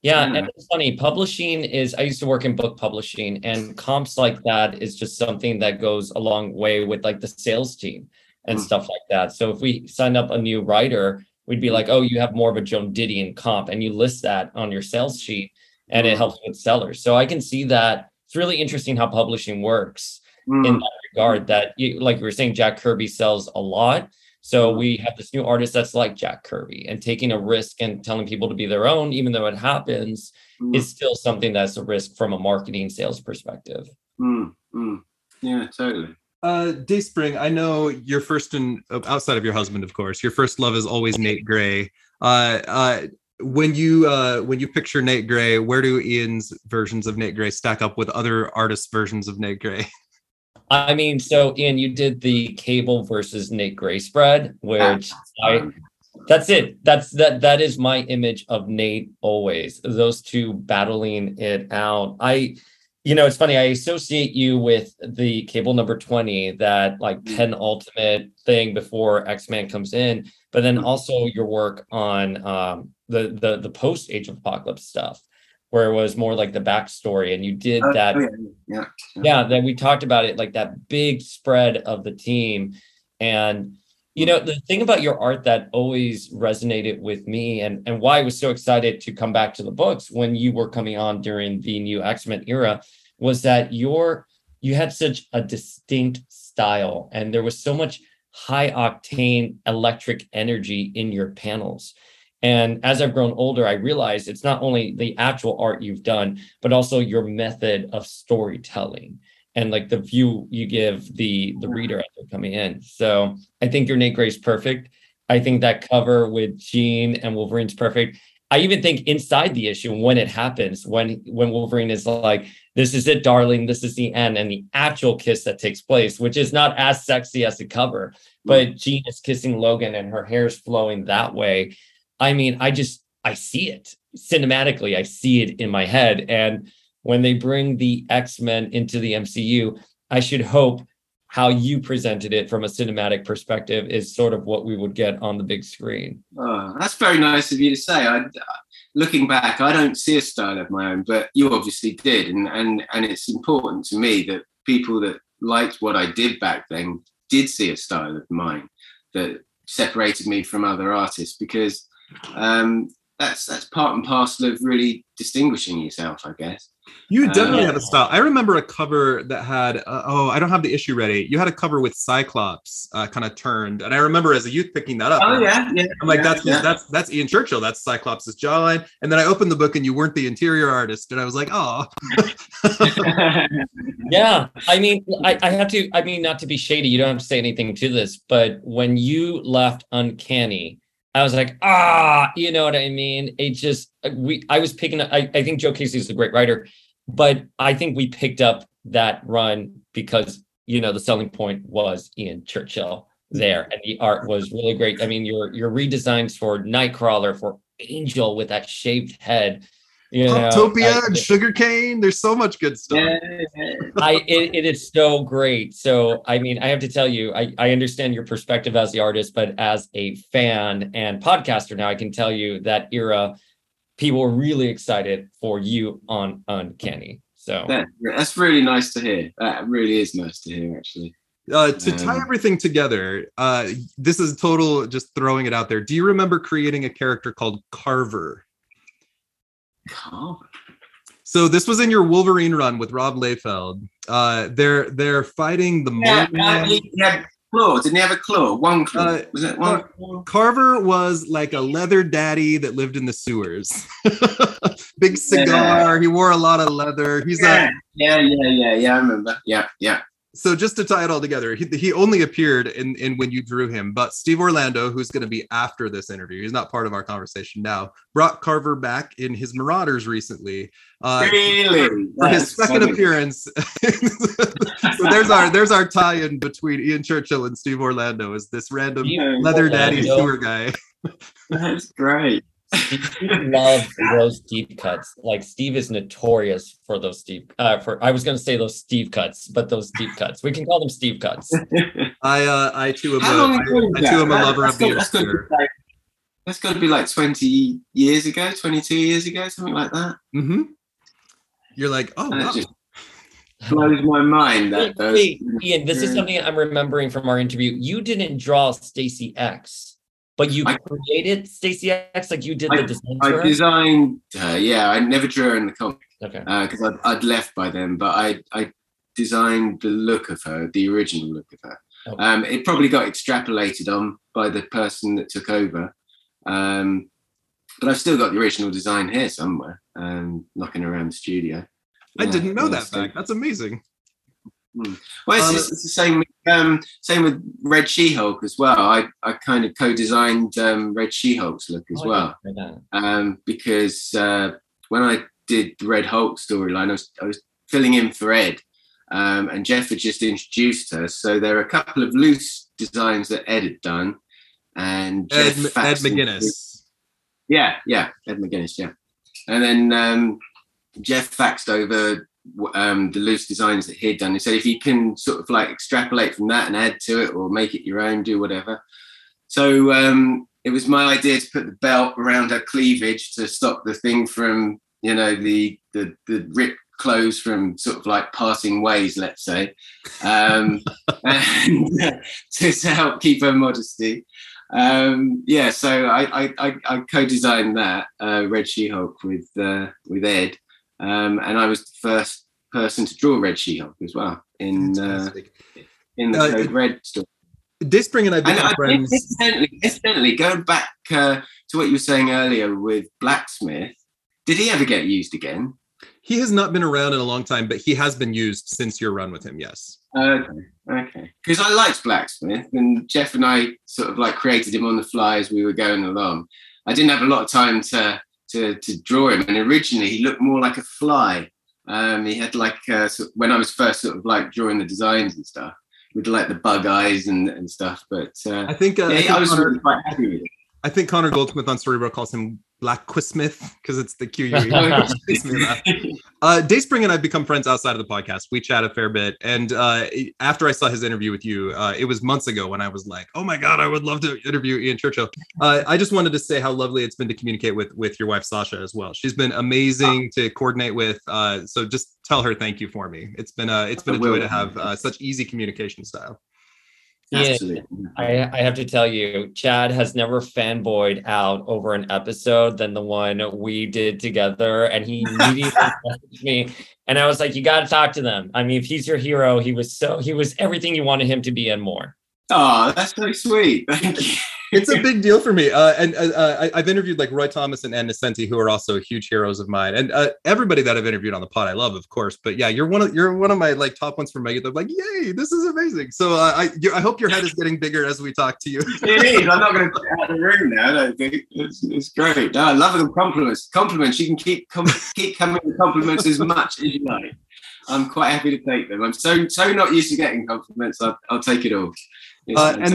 Yeah, Yeah. and it's funny. Publishing is. I used to work in book publishing, and comps like that is just something that goes a long way with like the sales team and Mm. stuff like that. So if we sign up a new writer, we'd be like, "Oh, you have more of a Joan Didion comp," and you list that on your sales sheet, and it Mm. helps with sellers. So I can see that it's really interesting how publishing works Mm. in that regard. That you, like you were saying, Jack Kirby sells a lot. So we have this new artist that's like Jack Kirby and taking a risk and telling people to be their own, even though it happens, Mm. is still something that's a risk from a marketing sales perspective. Mm, mm. Yeah, totally. Uh, Dayspring, I know your first and outside of your husband, of course, your first love is always Nate Gray. Uh, uh, when you uh, when you picture Nate Gray, where do Ian's versions of Nate Gray stack up with other artists' versions of Nate Gray? I mean, so Ian, you did the Cable versus Nate Gray spread, which I that's it. That's that that is my image of Nate always. Those two battling it out. I you know, it's funny, I associate you with the cable number 20, that like Mm. penultimate thing before X-Men comes in, but then Mm. also your work on um the the the post Age of Apocalypse stuff, where it was more like the backstory, and you did Oh, that yeah, yeah. yeah then we talked about it like that big spread of the team and you know the thing about your art that always resonated with me and and why i was so excited to come back to the books when you were coming on during the new x-men era was that your you had such a distinct style and there was so much high octane electric energy in your panels. And as i've grown older i realized it's not only the actual art you've done but also your method of storytelling and like the view you give the the reader as they're coming in. So I think your Nate Gray's perfect. I think that cover with Jean and Wolverine's perfect. I even think inside the issue when it happens, when when Wolverine is like, "This is it, darling. This is the end," and the actual kiss that takes place, which is not as sexy as the cover, mm. but Jean is kissing Logan and her hair's flowing that way. I mean, I just I see it cinematically. I see it in my head, and when they bring the X-Men into the MCU, I should hope how you presented it from a cinematic perspective is sort of what we would get on the big screen. Oh, that's very nice of you to say. I, looking back, I don't see a style of my own, but you obviously did, and and and it's important to me that people that liked what I did back then did see a style of mine that separated me from other artists because um, that's that's part and parcel of really distinguishing yourself, I guess. You definitely Uh, have a style. I remember a cover that had uh, oh, I don't have the issue ready. You had a cover with Cyclops uh, kind of turned, and I remember as a youth picking that up. Oh yeah, yeah. I'm like, yeah, that's yeah. that's that's Ian Churchill. That's Cyclops' jawline. And then I opened the book, and you weren't the interior artist, and I was like, oh, Yeah, I mean, I, I have to. I mean, not to be shady, you don't have to say anything to this, but when you left Uncanny, I was like, ah, you know what I mean? It just we. I was picking. up I, I think Joe Casey is a great writer, but I think we picked up that run because you know the selling point was Ian Churchill there, and the art was really great. I mean, your your redesigns for Nightcrawler, for Angel with that shaved head. You know, Poptopia I- and Sugarcane. There's so much good stuff. Yeah, yeah. I it, it is so great. So I mean, I have to tell you, I, I understand your perspective as the artist, but as a fan and podcaster now, I can tell you that era, people were really excited for you on Uncanny. So Yeah, that's really nice to hear. That really is nice to hear, actually. Uh, to tie Um, everything together, uh, this is total just throwing it out there. Do you remember creating a character called Carver? Carver. So this was in your Wolverine run with Rob Liefeld. Uh, they're they're fighting the Yeah, Mole uh, Man. he he had claw. Didn't he have a claw? One claw. Uh, was it one claw? Carver was like a leather daddy that lived in the sewers. Big cigar. He wore a lot of leather. He's Yeah, a yeah, yeah, yeah, yeah. I remember. Yeah, yeah. So just to tie it all together, he, he only appeared in, in when you drew him, but Steve Orlando, who's going to be after this interview, he's not part of our conversation now, brought Carver back in his Marauders recently. Uh, really? for his second funny. appearance. so there's our there's our tie-in between Ian Churchill and Steve Orlando is this random Yeah, leather daddy Orlando. sewer guy. That's great. Steve loves those deep cuts. Like Steve is notorious for those deep. Uh, for I was going to say those Steve cuts, but those deep cuts. We can call them Steve cuts. I uh, I too am How a, I, ago was I that? too am a lover that's of the got- that's got to be like- That's got to be like 20 years ago, 22 years ago, something like that. Mm-hmm. You're like, oh, And wow. just blows my mind that those. Wait, Ian, this is something I'm remembering from our interview. You didn't draw Stacy X, but you I- created Stacy X, like you did I- the design I for her? designed, uh, yeah, I never drew her in the comic Okay. because I'd, I'd left by then, but I, I designed the look of her, the original look of her. Okay. Um, it probably got extrapolated on by the person that took over. Um, but I've still got the original design here somewhere, um, knocking around the studio. I Yeah, didn't know that fact. That's amazing. Well, it's, Um, it's, it's the same. With, um, same with Red She-Hulk as well. I, I kind of co-designed um, Red She-Hulk's look as Oh, well um, because uh, when I did the Red Hulk storyline, I was, I was filling in for Ed, um, and Jeph had just introduced her. So there are a couple of loose designs that Ed had done, and Ed, Jeph Ed McGuinness. yeah, yeah, Ed McGuinness, yeah. And then um, Jeph faxed over um, the loose designs that he'd done. He said if you can sort of like extrapolate from that and add to it or make it your own, do whatever. So um, it was my idea to put the belt around her cleavage to stop the thing from, you know, the the the ripped clothes from sort of like passing ways, let's say, um, and to, to help keep her modesty um yeah so i i i, I co-designed that uh red she-hulk with uh with ed um and i was the first person to draw red she-hulk as well in uh in the Uh, code red story Dayspring and I became friends. incidentally, incidentally going back uh, to what you were saying earlier with Blaquesmith did he ever get used again He has not been around in a long time, but he has been used since your run with him. Yes. Okay, okay. Because I liked Blaquesmith, and Jeph and I sort of like created him on the fly as we were going along. I didn't have a lot of time to to, to draw him, and originally he looked more like a fly. Um, he had like uh, sort when I was first sort of like drawing the designs and stuff, with like the bug eyes and, and stuff. But uh, I think, uh, I, think I was Connor, really quite happy with it. I think Connor Goldsmith on Storyboard calls him Black Quismith because it's the Q U E. Makes me laugh. Uh, Dayspring and I have become friends outside of the podcast. We chat a fair bit, and uh, after I saw his interview with you, uh, it was months ago when I was like, "Oh my god, I would love to interview Ian Churchill." Uh, I just wanted to say how lovely it's been to communicate with with your wife Sasha as well. She's been amazing to coordinate with. Uh, so just tell her thank you for me. It's been a it's been a joy to have uh, such easy communication style. Yeah. I, I have to tell you, Chad has never fanboyed out over an episode than the one we did together. And he immediately messaged me. And I was like, you got to talk to them. I mean, if he's your hero, he was so, he was everything you wanted him to be and more. Oh, that's so sweet. Thank you. it's a big deal for me. Uh, and uh, uh, I, I've interviewed like Roy Thomas and Ann Nocenti, who are also huge heroes of mine, and uh, everybody that I've interviewed on the pod, I love, of course. But yeah, you're one of you're one of my like top ones for Megan. I'm like, yay, this is amazing. So uh, I I hope your head is getting bigger as we talk to you. It is. I'm not going to put it out of the room now. I don't think it's, it's great. No, I love the compliments. Compliments. You can keep com- keep coming with compliments as much as you like. I'm quite happy to take them. I'm so so not used to getting compliments. I'll, I'll take it all. Uh, and-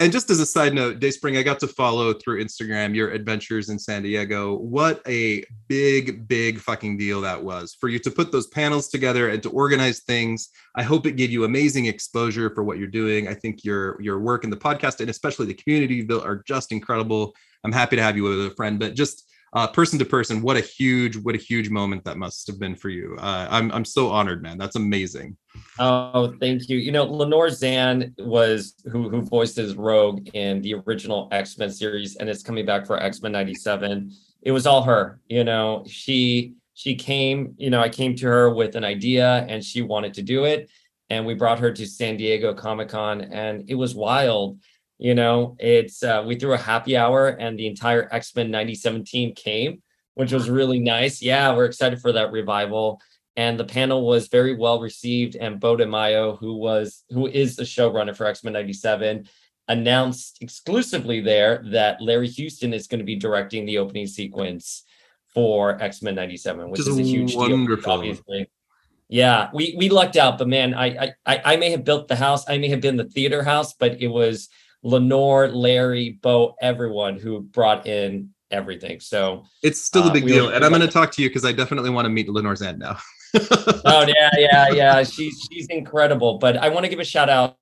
And just as a side note, Dayspring, I got to follow through Instagram your adventures in San Diego. What a big, big fucking deal that was for you to put those panels together and to organize things. I hope it gave you amazing exposure for what you're doing. I think your your work in the podcast and especially the community you built are just incredible. I'm happy to have you as a friend, but just uh, person to person, what a huge, what a huge moment that must have been for you. Uh, I'm I'm so honored, man. That's amazing. Oh, thank you. You know, Lenore Zann was who who voiced as Rogue in the original X Men series, and it's coming back for X Men '97. It was all her. You know, she she came. You know, I came to her with an idea, and she wanted to do it, and we brought her to San Diego Comic Con, and it was wild. You know, it's uh, we threw a happy hour, and the entire X Men '97 team came, which was really nice. Yeah, we're excited for that revival and the panel was very well received. And Beau DeMayo, who was who is the showrunner for X Men '97, announced exclusively there that Larry Houston is going to be directing the opening sequence for X Men '97, which Which is, a huge deal. Obviously, yeah, we we lucked out, but man, I I I may have built the house, I may have been the theater house, but it was Lenore, Larry, Beau, everyone who brought in everything. So it's still a Uh, big we deal, were- and I'm going to talk to you because I definitely want to meet Lenore Zann now. oh yeah, yeah, yeah. She's she's incredible. But I want to give a shout out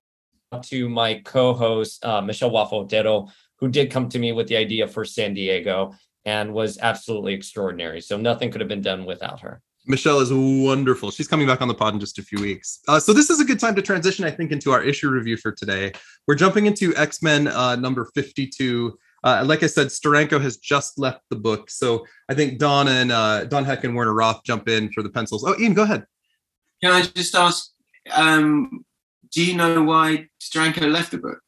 to my co-host uh, Michelle Wafotero, who did come to me with the idea for San Diego and was absolutely extraordinary. So nothing could have been done without her. Michelle is wonderful. She's coming back on the pod in just a few weeks. Uh, so this is a good time to transition, I think, into our issue review for today. We're jumping into X Men uh, number 52. Uh, like I said, Steranko has just left the book, so I think Don and uh, Don Heck and Werner Roth jump in for the pencils. Oh, Ian, go ahead. Can I just ask? Um, do you know why Steranko left the book?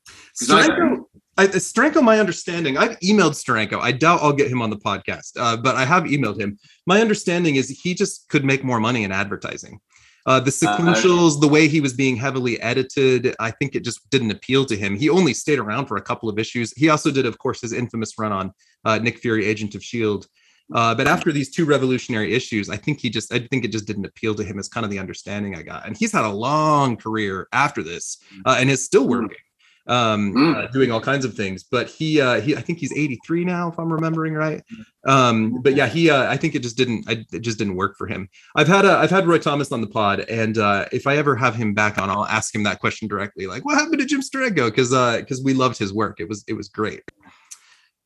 Steranko, I, Steranko, my understanding, I've emailed Steranko. I doubt I'll get him on the podcast, uh, but I have emailed him. My understanding is he just could make more money in advertising. Uh, the sequentials, the way he was being heavily edited, I think it just didn't appeal to him. He only stayed around for a couple of issues. He also did, of course, his infamous run on uh, Nick Fury, Agent of Shield. Uh, but after these two revolutionary issues, I think he just, I think it just didn't appeal to him. Is kind of the understanding I got. And he's had a long career after this, uh, and is still working um Mm. uh, doing all kinds of things but he uh he i think he's 83 now if i'm remembering right um but yeah he uh i think it just didn't I, it just didn't work for him i've had uh, i've had roy thomas on the pod and uh if i ever have him back on i'll ask him that question directly like what happened to jim Steranko? because uh because we loved his work it was it was great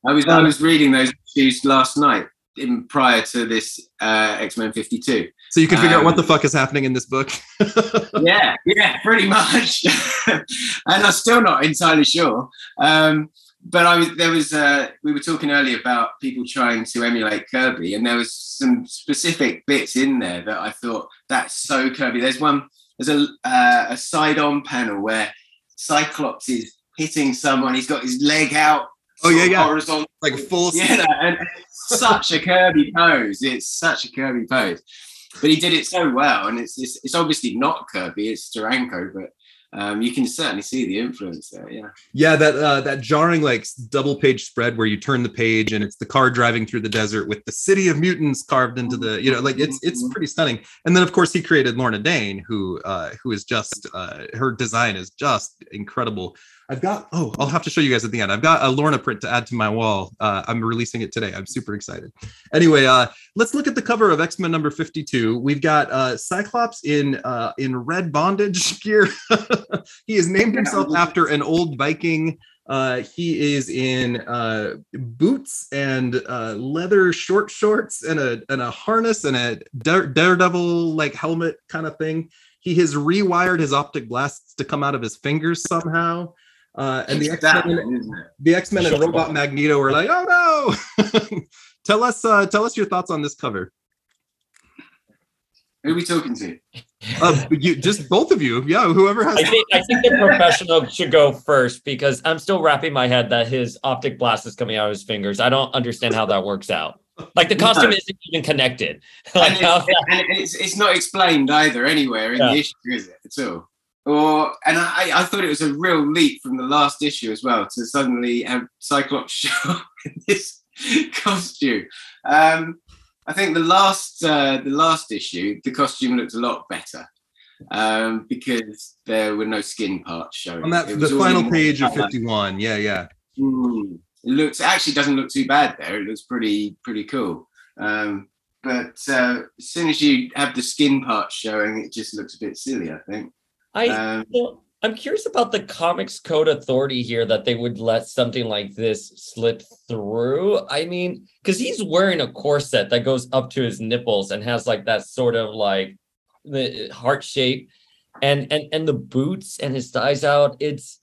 I was I was reading those issues last night in prior to this uh, X Men Fifty Two. So you can figure out what Um, the fuck is happening in this book yeah, yeah, pretty much. and I'm still not entirely sure. Um, but I was there was uh, we were talking earlier about people trying to emulate Kirby, and there was some specific bits in there that I thought that's so Kirby. There's one there's a uh, a side on panel where Cyclops is hitting someone. He's got his leg out. Oh, yeah, yeah. Horizontal. like a full Yeah, and such a Kirby pose. It's such a Kirby pose. But he did it so well, and it's it's, it's obviously not Kirby, it's Steranko, but um, you can certainly see the influence there. Yeah. Yeah, that uh, that jarring like double page spread where you turn the page and it's the car driving through the desert with the city of mutants carved into the you know like it's it's Mhm. pretty stunning. And then of course he created Lorna Dane, who uh, who is just uh, her design is just incredible. I've got oh I'll have to show you guys at the end. I've got a Lorna print to add to my wall. Uh, I'm releasing it today. I'm super excited. Anyway, uh, let's look at the cover of X Men number 52. We've got uh, Cyclops in uh, in red bondage gear. he has named himself after an old Viking. Uh, he is in uh, boots and uh, leather short shorts and a and a harness and a dare, daredevil like helmet kind of thing. He has rewired his optic blasts to come out of his fingers somehow. Uh, and the X That Men, one, isn't it? the X Men and Sure. Robot Magneto are like, oh no! tell us, uh, tell us your thoughts on this cover. Who are we talking to? Uh, you, just both of you, yeah. Whoever has. I think I think the professional should go first because I'm still wrapping my head that his optic blast is coming out of his fingers. I don't understand how that works out. Like the costume No. isn't even connected. And, Like how it's, and it's, it's not explained either anywhere in Yeah. the issue, is it at all? Or and I, I thought it was a real leap from the last issue as well to suddenly have Cyclops show up in this costume. Um, I think the last uh, the last issue, the costume looked a lot better um, because there were no skin parts showing. on that the final page of 51 yeah yeah Mm. It looks actually doesn't look too bad there. It looks pretty pretty cool. Um, but uh, as soon as you have the skin parts showing, it just looks a bit silly. I think. I Um, well, I'm curious about the Comics Code Authority here that they would let something like this slip through. I mean, because he's wearing a corset that goes up to his nipples and has like that sort of like the heart shape, and and and the boots and his thighs out. It's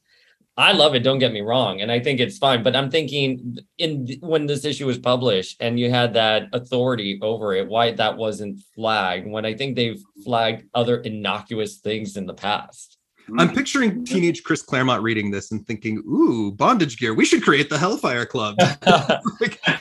I love it. Don't get me wrong, and I think it's fine. But I'm thinking in when this issue was published and you had that authority over it, why that wasn't flagged? When I think they've flagged other innocuous things in the past. Hmm. i'm picturing teenage chris claremont reading this and thinking ooh bondage gear we should create the hellfire club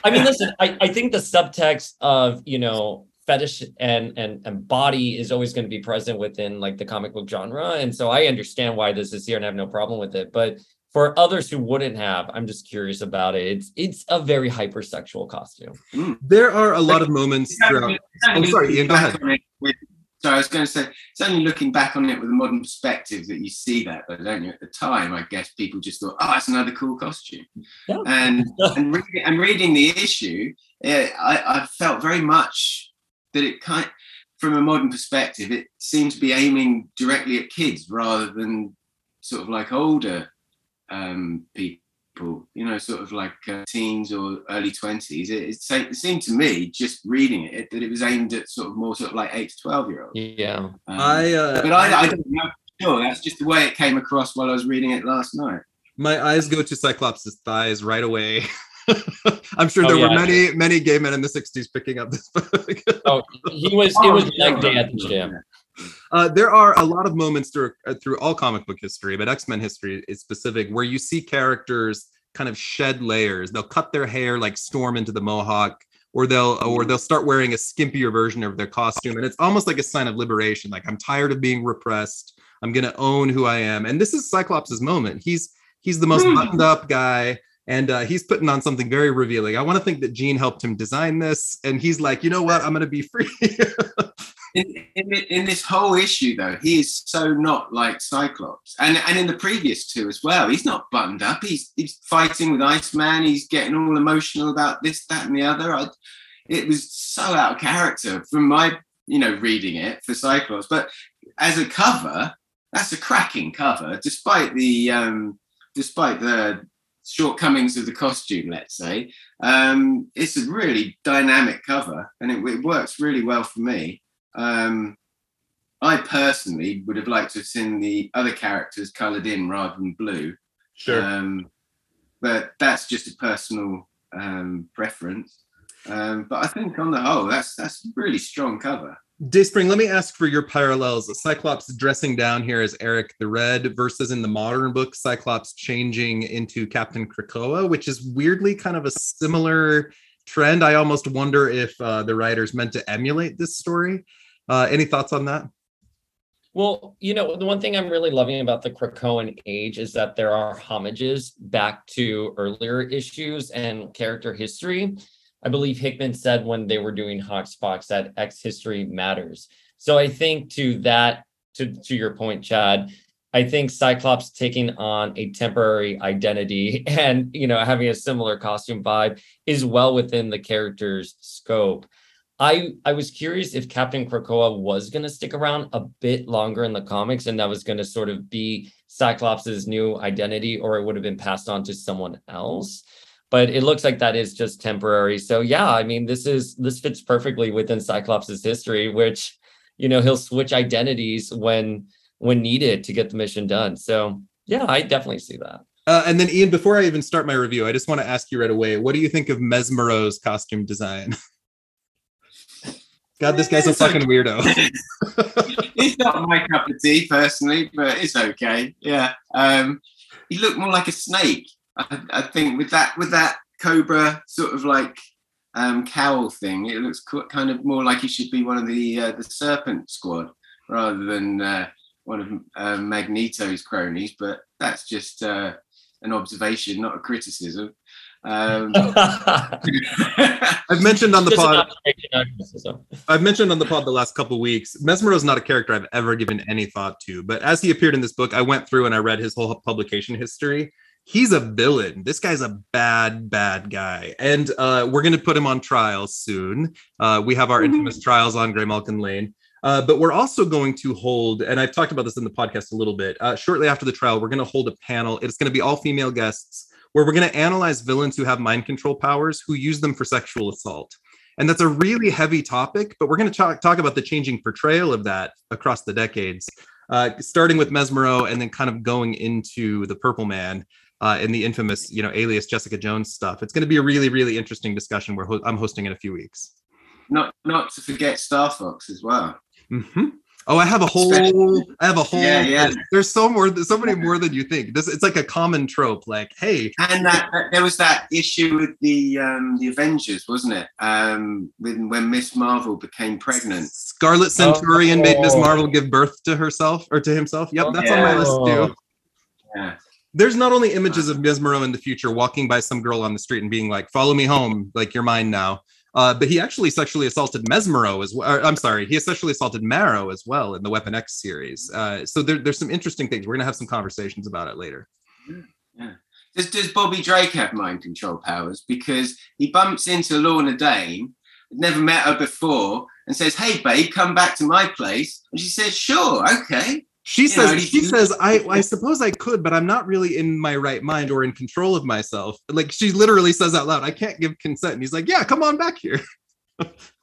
I mean, listen, I, I think the subtext of you know fetish and and and body is always going to be present within like the comic book genre, and so I understand why this is here and I have no problem with it. But for others who wouldn't have, I'm just curious about it. It's it's a very hypersexual costume. Hmm. there are a lot of moments throughout Don't Oh, sorry, Ian, go ahead. on with- so I was going to say, it's only looking back on it with a modern perspective that you see that, but don't you? At the time, I guess people just thought, "Oh, it's another cool costume," yeah. and and, reading, and reading the issue, it, I, I felt very much that it kind, from a modern perspective, it seemed to be aiming directly at kids rather than sort of like older um, people people, you know, sort of like uh, teens or early 20s. It, it, it, seemed to me, just reading it, that it was aimed at sort of more sort of like 8 to 12 year olds. Yeah. Um, I, uh, but I, I don't know. Sure, that's just the way it came across while I was reading it last night. My eyes go to Cyclops' thighs right away. I'm sure oh, there yeah, were many, many gay men in the 60s picking up this book. oh, he was, it was like day at the gym. Uh, there are a lot of moments through uh, through all comic book history, but X Men history is specific, where you see characters kind of shed layers. They'll cut their hair like Storm into the Mohawk, or they'll or they'll start wearing a skimpier version of their costume, and it's almost like a sign of liberation. Like I'm tired of being repressed. I'm gonna own who I am, and this is Cyclops' moment. He's he's the most hmm. buttoned up guy and uh, he's putting on something very revealing. I want to think that Jean helped him design this, and he's like, you know what, I'm going to be free. in, in, in, this whole issue, though, he is so not like Cyclops, and and in the previous two as well. He's not buttoned up. He's he's fighting with Iceman. He's getting all emotional about this, that, and the other. I, it was so out of character from my you know reading it for Cyclops, but as a cover, that's a cracking cover, despite the um, despite the shortcomings of the costume, let's say. Um, it's a really dynamic cover, and it, it works really well for me. Um, I personally would have liked to have seen the other characters coloured in rather than blue. Sure. Um, but that's just a personal um, preference. Um, but I think on the whole, that's that's a really strong cover. Dayspring, let me ask for your parallels. Cyclops dressing down here as Eric the Red versus in the modern book, Cyclops changing into Captain Krakoa, which is weirdly kind of a similar trend. I almost wonder if uh, the writers meant to emulate this story. Uh, any thoughts on that? Well, you know, the one thing I'm really loving about the Krakoan age is that there are homages back to earlier issues and character history. I believe Hickman said when they were doing HoX PoX that X history matters. So I think to that, to, to your point, Chad, I think Cyclops taking on a temporary identity and you know having a similar costume vibe is well within the character's scope. I I was curious if Captain Krakoa was going to stick around a bit longer in the comics and that was going to sort of be Cyclops's new identity or it would have been passed on to someone else. But it looks like that is just temporary. So yeah, I mean this is this fits perfectly within Cyclops's history which you know he'll switch identities when when needed to get the mission done. So yeah, I definitely see that. Uh, and then Ian, before I even start my review, I just want to ask you right away, what do you think of Mesmero's costume design? God, this guy's a fucking okay. weirdo. He's not my cup of tea personally, but it's okay. Yeah. Um, he looked more like a snake. I, I, think with that with that cobra sort of like um, cowl thing, it looks kind of more like he should be one of the uh, the serpent squad rather than uh, one of uh, Magneto's cronies. But that's just uh, an observation, not a criticism. Um, I've mentioned on the pod. I've mentioned on the pod the last couple weeks. Mesmero is not a character I've ever given any thought to, but as he appeared in this book, I went through and I read his whole publication history. He's a villain. This guy's a bad, bad guy, and uh, we're going to put him on trial soon. Uh, we have our mm-hmm. infamous trials on Graymalkin Lane. Uh, but we're also going to hold, and I've talked about this in the podcast a little bit. Uh, shortly after the trial, we're going to hold a panel. It's going to be all female guests where we're going to analyze villains who have mind control powers who use them for sexual assault. And that's a really heavy topic, but we're going to talk, talk about the changing portrayal of that across the decades, uh, starting with Mesmero and then kind of going into the Purple Man uh, in the infamous, you know, alias Jessica Jones stuff. It's going to be a really, really interesting discussion where ho- I'm hosting in a few weeks. Not, not to forget Star Fox as well. Mm-hmm. Oh, I have a whole. I have a whole. Yeah, yeah. There's so more. There's so many more than you think. This it's like a common trope. Like, hey. And that, there was that issue with the um the Avengers, wasn't it? Um, when when Miss Marvel became pregnant. Scarlet Centurion oh. made Miss oh. Marvel give birth to herself or to himself. Yep, that's yeah. on my list too. Yeah. There's not only images of Mesmero in the future walking by some girl on the street and being like, "Follow me home, like you're mine now." Uh, but he actually sexually assaulted Mesmero as well. I'm sorry, he sexually assaulted Marrow as well in the Weapon X series. Uh, so there, there's some interesting things. We're gonna have some conversations about it later. Yeah. Does, does Bobby Drake have mind control powers? Because he bumps into Lorna Dane, never met her before, and says, "Hey, babe, come back to my place," and she says, "Sure, okay." She says she he- says I I suppose I could, but I'm not really in my right mind or in control of myself. Like she literally says out loud, I can't give consent. And he's like, Yeah, come on back here.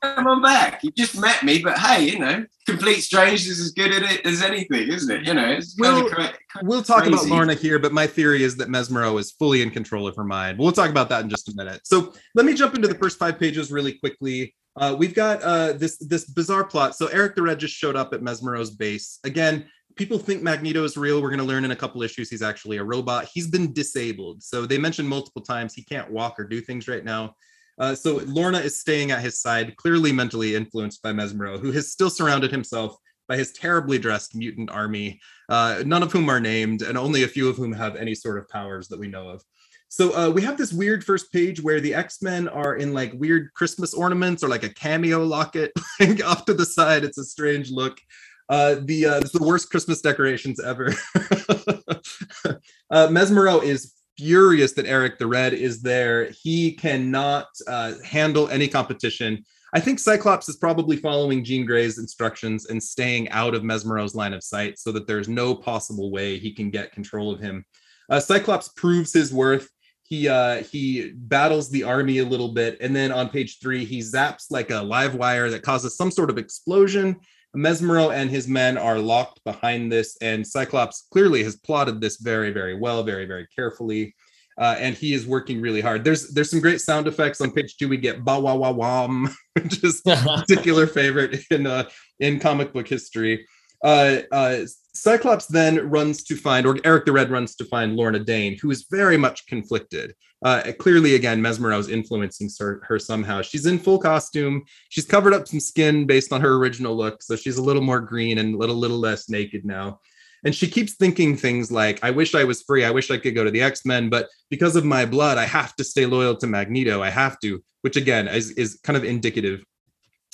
Come on back. You just met me, but hey, you know, complete strangers is as good at it as anything, isn't it? You know, it's kind Well. We'll talk about Lorna here, but my theory is that Mesmero is fully in control of her mind. We'll talk about that in just a minute. So let me jump into the first five pages really quickly. Uh, we've got uh, this this bizarre plot. So Eric the Red just showed up at Mesmero's base again. People think Magneto is real. We're going to learn in a couple issues he's actually a robot. He's been disabled, so they mentioned multiple times he can't walk or do things right now. Uh, so Lorna is staying at his side, clearly mentally influenced by Mesmero, who has still surrounded himself by his terribly dressed mutant army uh, none of whom are named, and only a few of whom have any sort of powers that we know of. So uh, we have this weird first page where the X Men are in like weird Christmas ornaments or like a cameo locket like, off to the side. It's a strange look. Uh, the uh, it's the worst Christmas decorations ever. uh, Mesmero is furious that Eric the Red is there. He cannot uh, handle any competition. I think Cyclops is probably following Jean Grey's instructions and staying out of Mesmero's line of sight so that there's no possible way he can get control of him. Uh, Cyclops proves his worth. He uh, he battles the army a little bit, and then on page three, he zaps like a live wire that causes some sort of explosion. Mesmero and his men are locked behind this, and Cyclops clearly has plotted this very, very well, very, very carefully. Uh, and he is working really hard. There's there's some great sound effects on page two. We get ba wa wa wam, which is a particular favorite in uh, in comic book history. Uh, uh, Cyclops then runs to find, or Eric the Red runs to find Lorna Dane, who is very much conflicted. Uh, clearly, again, Mesmero is influencing her, her somehow. She's in full costume. She's covered up some skin based on her original look, so she's a little more green and a little, little less naked now. And she keeps thinking things like, I wish I was free. I wish I could go to the X Men, but because of my blood, I have to stay loyal to Magneto. I have to, which again is, is kind of indicative.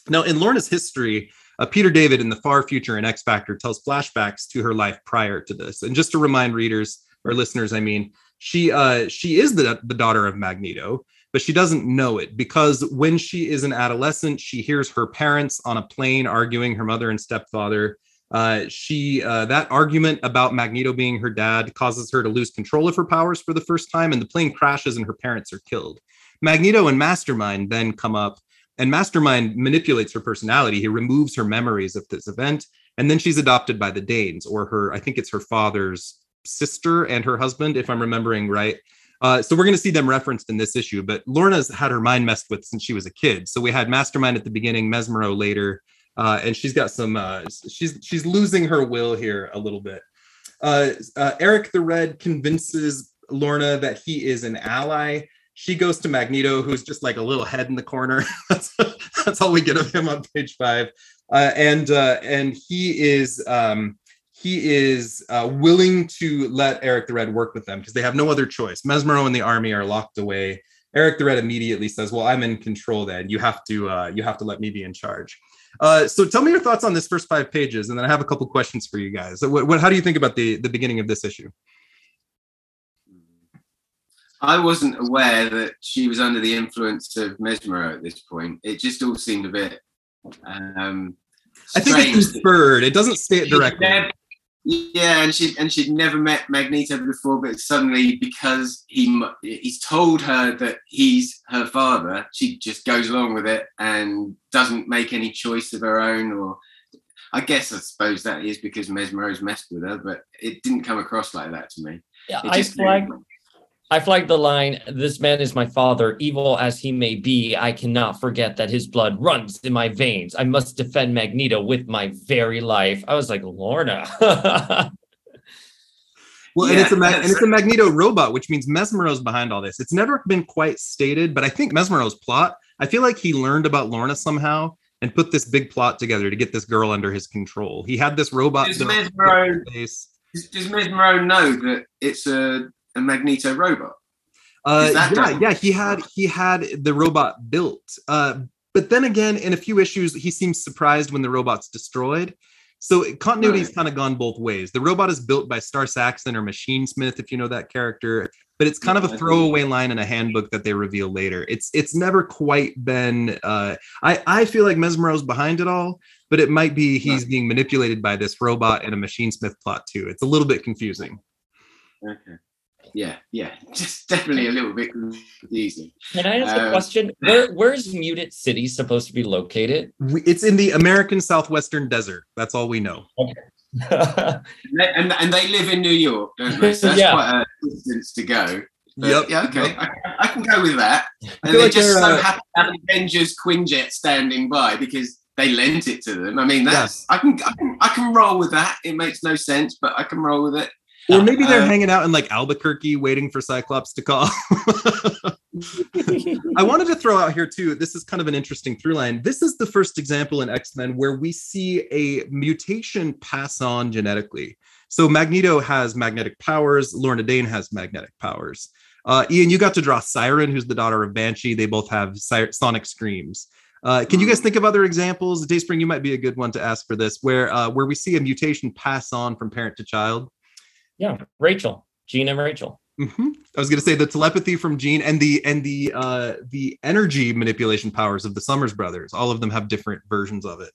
Now, in Lorna's history, uh, Peter David in the far future in X Factor tells flashbacks to her life prior to this. And just to remind readers or listeners, I mean, she uh, she is the, the daughter of Magneto, but she doesn't know it because when she is an adolescent, she hears her parents on a plane arguing, her mother and stepfather. Uh, she uh, that argument about Magneto being her dad causes her to lose control of her powers for the first time, and the plane crashes and her parents are killed. Magneto and Mastermind then come up, and Mastermind manipulates her personality. He removes her memories of this event, and then she's adopted by the Danes, or her I think it's her father's sister and her husband, if I'm remembering right. Uh, so we're going to see them referenced in this issue, but Lorna's had her mind messed with since she was a kid. So we had Mastermind at the beginning, Mesmero later, uh, and she's got some. Uh, she's she's losing her will here a little bit. Uh, uh, Eric the Red convinces Lorna that he is an ally. She goes to Magneto, who's just like a little head in the corner. that's, that's all we get of him on page five, uh, and and he is. Um, he is uh, willing to let Eric the Red work with them because they have no other choice. Mesmero and the army are locked away. Eric the Red immediately says, "Well, I'm in control. Then you have to uh, you have to let me be in charge." Uh, so tell me your thoughts on this first five pages, and then I have a couple questions for you guys. What, what, how do you think about the the beginning of this issue? I wasn't aware that she was under the influence of Mesmero at this point. It just all seemed a bit. Um, I think it's inferred. It doesn't say it directly. Yeah, and she and she'd never met Magneto before, but suddenly because he he's told her that he's her father, she just goes along with it and doesn't make any choice of her own. Or I guess I suppose that is because Mesmero's messed with her, but it didn't come across like that to me. Yeah, I flagged I flagged the line, this man is my father, evil as he may be. I cannot forget that his blood runs in my veins. I must defend Magneto with my very life. I was like, Lorna. Well, and it's a ma- and it's a Magneto robot, which means Mesmero's behind all this. It's never been quite stated, but I think Mesmero's plot. I feel like he learned about Lorna somehow and put this big plot together to get this girl under his control. He had this robot. Does Mesmero, does, does Mesmero know that it's a, a Magneto robot? Uh, yeah, yeah, he had he had the robot built. Uh, but then again, in a few issues, he seems surprised when the robot's destroyed. So continuity's Right. kind of gone both ways. The robot is built by Star Saxon or Machine Smith, if you know that character, but it's kind Yeah, of a throwaway line in a handbook that they reveal later. It's it's never quite been. Uh, I I feel like Mesmero's behind it all, but it might be he's being manipulated by this robot and a Machine Smith plot too. It's a little bit confusing. Okay. Yeah, yeah, just definitely a little bit confusing. Can I ask a Uh, question? Where where's Mutant City supposed to be located? It's in the American Southwestern Desert. That's all we know. And they, and, and they live in New York, don't they? So that's Yeah. quite a distance to go. But, Yep. Yeah, okay. I, I can go with that. And they like just they're, so uh, happen to have an Avengers Quinjet standing by because they lent it to them. I mean, that's I can I can I can roll with that. It makes no sense, but I can roll with it. Or maybe they're Uh, hanging out in like Albuquerque waiting for Cyclops to call. I wanted to throw out here too. This is kind of an interesting through line. This is the first example in X Men where we see a mutation pass on genetically. So Magneto has magnetic powers. Lorna Dane has magnetic powers. Uh, Ian, you got to draw Siren, who's the daughter of Banshee. They both have si- sonic screams. Uh, can you guys think of other examples? Dayspring, you might be a good one to ask for this, where uh, where we see a mutation pass on from parent to child. Yeah, Rachel, Jean and Rachel. hmm I was going to say the telepathy from Jean and the and the uh, the energy manipulation powers of the Summers brothers. All of them have different versions of it.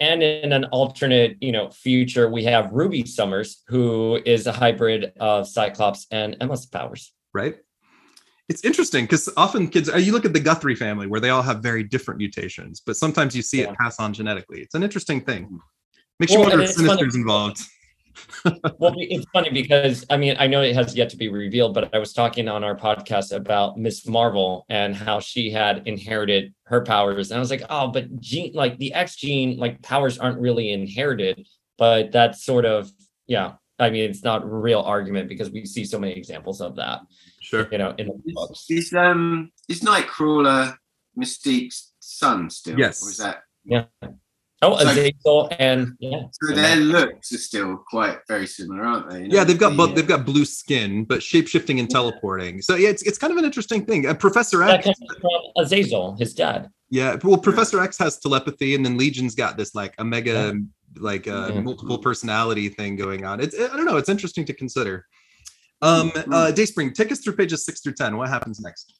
And in an alternate, you know, future, we have Ruby Summers, who is a hybrid of Cyclops and Emma's powers. right? It's interesting because often kids, uh, you look at the Guthrie family where they all have very different mutations, but sometimes you see Yeah. it pass on genetically. It's an interesting thing. Makes you Well, wonder and if Sinister's involved. Well, it's funny because I mean, I know it has yet to be revealed, but I was talking on our podcast about Miss Marvel and how she had inherited her powers. And I was like, oh, but gene, like the X gene, like powers aren't really inherited, but that's sort of, yeah. I mean, it's not a real argument because we see so many examples of that, Sure. you know, in the books. Is um is Nightcrawler Mystique's son still? Yes. Or is that Oh, So- Azazel and yeah. so their looks are still quite very similar, aren't they? You know, Yeah, they've got the, both. uh, They've got blue skin, but shape shifting and teleporting. So yeah, it's it's kind of an interesting thing. Uh, Professor That X, comes from Azazel, his dad. yeah. Well, Professor X has telepathy, and then Legion's got this like a mega like uh, Mhm. multiple personality thing going on. It's I don't know. It's interesting to consider. Um, uh, Dayspring, take us through pages six through ten. What happens next?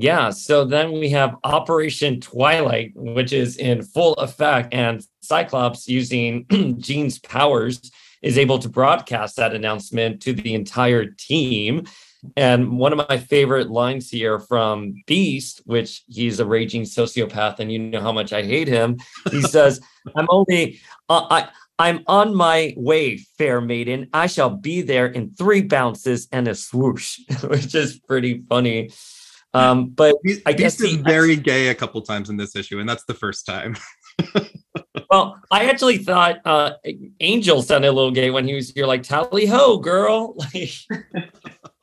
Yeah, so then we have Operation Twilight, which is in full effect, and Cyclops, using Jean's powers, is able to broadcast that announcement to the entire team. And one of my favorite lines here from Beast, which he's a raging sociopath, and you know how much I hate him. He says, "I'm only, uh, I, I'm on my way, fair maiden. I shall be there in three bounces and a swoosh," which is pretty funny. Um, but Beast, I guess Beast is the- very gay a couple times in this issue, and that's the first time. well, I actually thought uh Angel sounded a little gay when he was here, like tally ho, girl. Like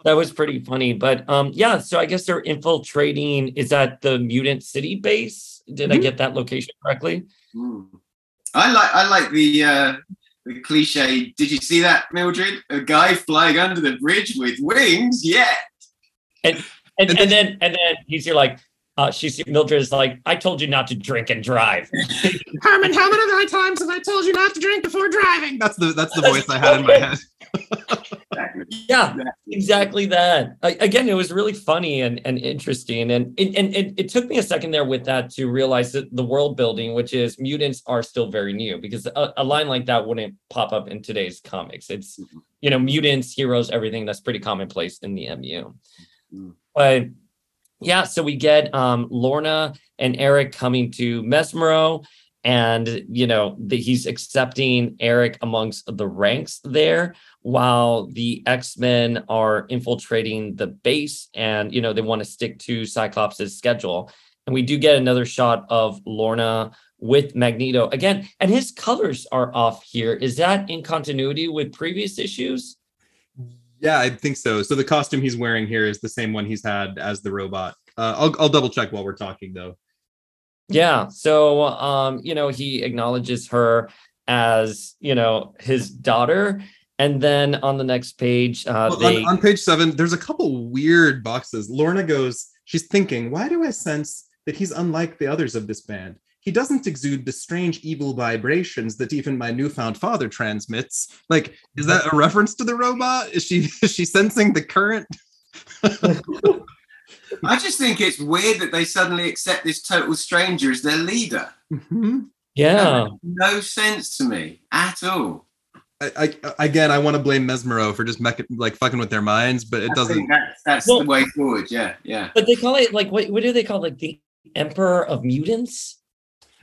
that was pretty funny. But um, yeah, so I guess they're infiltrating. Is that the mutant city base? Did I Mhm. get that location correctly? Hmm. I like I like the uh the cliche. Did you see that, Mildred? A guy flying under the bridge with wings? Yeah. And And and, then and then he's here like uh she's Mildred is like, I told you not to drink and drive. Herman, how many times have I told you not to drink before driving? That's the that's the voice I had in my head. Exactly. Yeah, exactly that A- again it was really funny and, and interesting and it, and it, it took me a second there with that to realize that the world building which is mutants are still very new because a, a line like that wouldn't pop up in today's comics it's you know mutants heroes everything that's pretty commonplace in the mu Mm. but yeah so we get um lorna and eric coming to mesmero and you know the, he's accepting eric amongst the ranks there while the X-Men are infiltrating the base and you know they want to stick to Cyclops' schedule. And we do get another shot of Lorna with Magneto again, and his colors are off here. Is that in continuity with previous issues? Yeah, I think so. So the costume he's wearing here is the same one he's had as the robot. Uh, I'll I'll double check while we're talking though. Yeah. So um, you know, he acknowledges her as, you know, his daughter. And then on the next page, uh, Well, they on, on page seven, there's a couple weird boxes. Lorna goes, she's thinking, why do I sense that he's unlike the others of this band? He doesn't exude the strange evil vibrations that even my newfound father transmits. Like, is that a reference to the robot? Is she is she sensing the current? I just think it's weird that they suddenly accept this total stranger as their leader. Mhm. yeah. No sense to me at all. I, I, again, I want to blame Mesmero for just mecha- like fucking with their minds, but it I doesn't. that's, that's Well- the way forward. Yeah, yeah. But they call it like what what do they call it? like the Emperor of Mutants?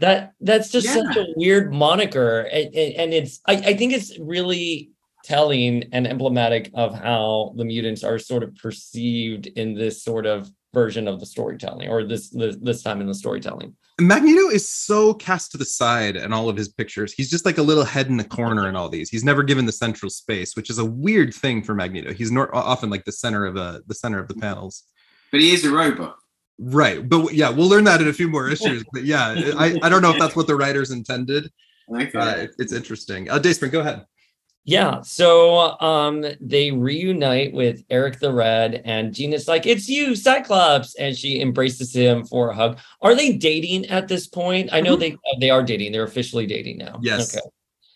That that's just such a weird moniker. And, and and it's I, I think it's really telling and emblematic of how the mutants are sort of perceived in this sort of version of the storytelling or this this, this time in the storytelling. Magneto is so cast to the side in all of his pictures. He's just like a little head in the corner in all these. He's never given the central space, which is a weird thing for Magneto. He's not often like the center of a the center of the panels. But he is a robot. Right, but yeah, we'll learn that in a few more issues. But yeah, I, I don't know if that's what the writers intended. Okay. Uh, it's interesting. Uh, Dayspring, go ahead. Yeah, so um they reunite with Eric the Red and Gina's like, "It's you, Cyclops," and she embraces him for a hug. Are they dating at this point? I know they they are dating. They're officially dating now. Yes. Okay.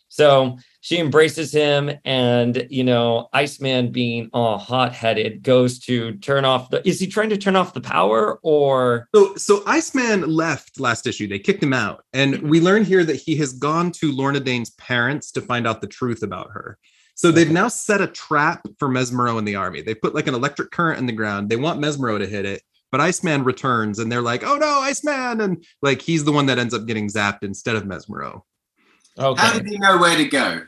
So she embraces him, and you know, Iceman being all hot-headed goes to turn off the. Is he trying to turn off the power or? So, so Iceman left last issue. They kicked him out, and we learn here that he has gone to Lorna Dane's parents to find out the truth about her. So they've now set a trap for Mesmero and the army. They put like an electric current in the ground. They want Mesmero to hit it, but Iceman returns, and they're like, "Oh no, Iceman!" And like he's the one that ends up getting zapped instead of Mesmero. How did he know where to go?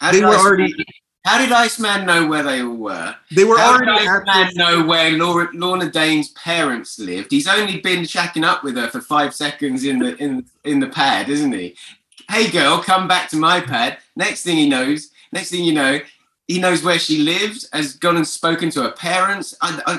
How They did were Iceman- already- How did Iceman know where they all were? They were How did already Iceman active. know where Laura, Lorna Dane's parents lived? He's only been shacking up with her for five seconds in the in in the pad, isn't he? Hey girl, come back to my pad. Next thing he knows, next thing you know, he knows where she lives. has gone and spoken to her parents. I, I,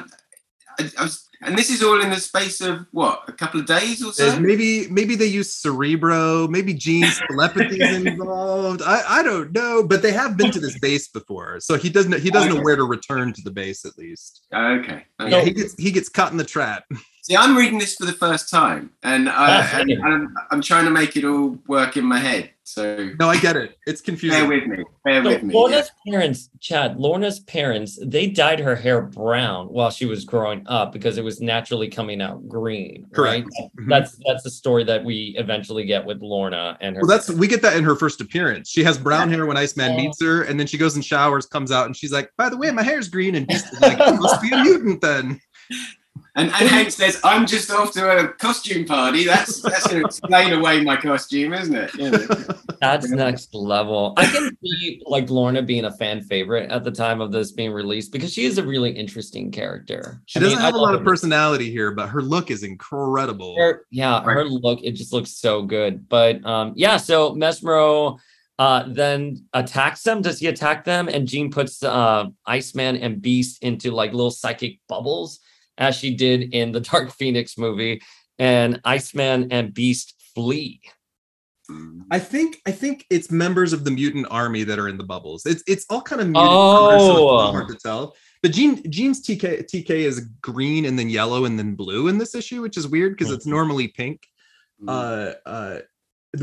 I, I was, and this is all in the space of what, a couple of days or so? maybe maybe they use Cerebro, maybe Jean's telepathy is involved. I, I don't know, but they have been to this base before, so he doesn't he doesn't know where to return to the base at least. Okay. okay. Yeah, he gets he gets caught in the trap. See, I'm reading this for the first time, and, I, and same. I'm, I'm trying to make it all work in my head. So No, I get it. It's confusing. bear with me. Bear So with me. Lorna's parents, Chad, Lorna's parents, they dyed her hair brown while she was growing up because it was naturally coming out green. Correct. Right? That's mm-hmm. that's the story that we eventually get with Lorna and her. Well, that's we get that in her first appearance. She has brown hair when Iceman Oh. meets her, and then she goes and showers, comes out, and she's like, "By the way, my hair's green." And Beast like, "You "Must be a mutant then." And, and Hank says, "I'm just off to a costume party." That's that's going to explain away my costume, isn't it? You know. That's next level. I can see like Lorna being a fan favorite at the time of this being released because she is a really interesting character. She I doesn't mean, have a lot of her. personality here, but her look is incredible. Her- yeah, Right. her look, it just looks so good. But um, yeah, so Mesmero uh then attacks them. Does he attack them? And Jean puts uh Iceman and Beast into like little psychic bubbles, as she did in the Dark Phoenix movie. And Iceman and Beast flee. I think I think it's members of the mutant army that are in the bubbles. It's it's all kind of mutant Oh. colors, so it's hard to tell. But Jean Jean's TK TK is green and then yellow and then blue in this issue, which is weird because it's normally pink. Uh uh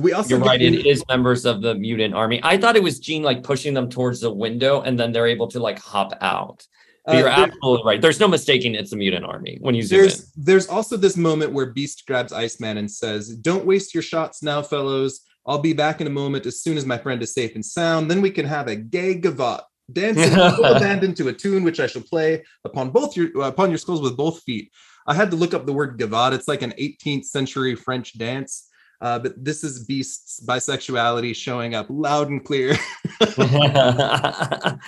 we also You're get right, the- it is members of the mutant army. I thought it was Jean like pushing them towards the window and then they're able to like hop out. But uh, you're there- absolutely right. There's no mistaking it's a mutant army when you zoom in. there's there's also this moment where Beast grabs Iceman and says, "Don't waste your shots now, fellows. I'll be back in a moment as soon as my friend is safe and sound. Then we can have a gay gavotte." Dancing full abandon to a tune which I shall play upon both your upon your skulls with both feet. I had to look up the word gavotte. It's like an 18th century French dance. Uh, but this is Beast's bisexuality showing up loud and clear.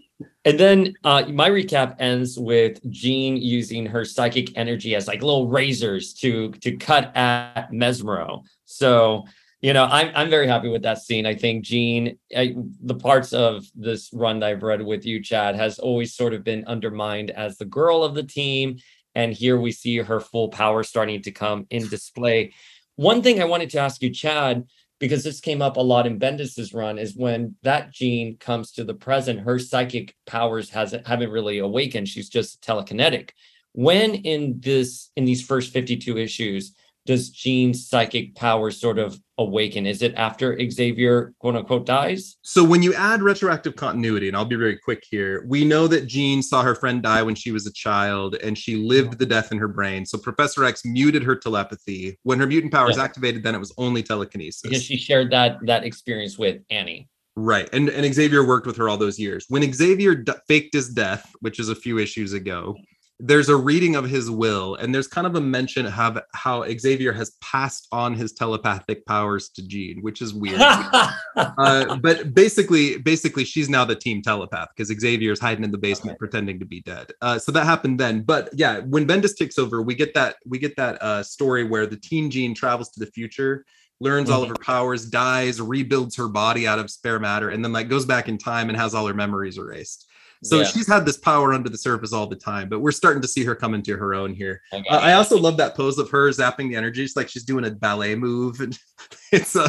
and then uh, my recap ends with Jean using her psychic energy as like little razors to to cut at Mesmero. So you know, I'm I'm very happy with that scene. I think Jean, I, the parts of this run that I've read with you, Chad, has always sort of been undermined as the girl of the team, and here we see her full power starting to come in display. One thing I wanted to ask you, Chad, because this came up a lot in Bendis's run, is when that Jean comes to the present, her psychic powers hasn't haven't really awakened. She's just telekinetic. When in this in these first 52 issues, does Jean's psychic power sort of awaken? Is it after Xavier quote unquote dies? So when you add retroactive continuity, and I'll be very quick here, we know that Jean saw her friend die when she was a child and she lived the death in her brain. So Professor X muted her telepathy. When her mutant powers Yeah. activated, then it was only telekinesis. Because she shared that that experience with Annie. Right. And, and Xavier worked with her all those years. When Xavier d- faked his death, which is a few issues ago, there's a reading of his will, and there's kind of a mention of how, how Xavier has passed on his telepathic powers to Jean, which is weird. uh, but basically, basically, she's now the team telepath because Xavier's hiding in the basement Okay. pretending to be dead. Uh, so that happened then. But yeah, when Bendis takes over, we get that we get that uh, story where the teen Jean travels to the future, learns all of her powers, dies, rebuilds her body out of spare matter, and then like goes back in time and has all her memories erased. So Yeah. she's had this power under the surface all the time, but we're starting to see her come into her own here. Okay. Uh, I also love that pose of her zapping the energy. It's like she's doing a ballet move, and it's a.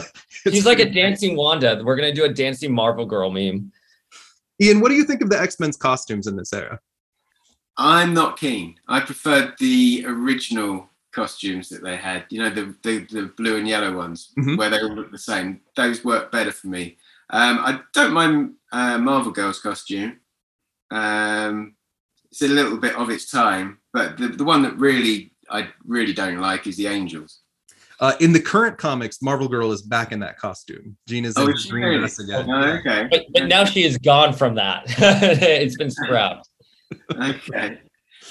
it's She's like a pretty great. dancing Wanda. We're gonna do a dancing Marvel girl meme. Ian, what do you think of the X Men's costumes in this era? I'm not keen. I preferred the original costumes that they had. You know, the the, the blue and yellow ones, Mhm. where they all look the same. Those work better for me. Um, I don't mind uh, Marvel Girl's costume. Um, it's a little bit of its time, but the, the one that really I really don't like is the Angels. Uh, in the current comics, Marvel Girl is back in that costume. Jean is Oh, in is her she green really? dress again. Oh, okay. But, but now she is gone from that. it's been scrapped. okay.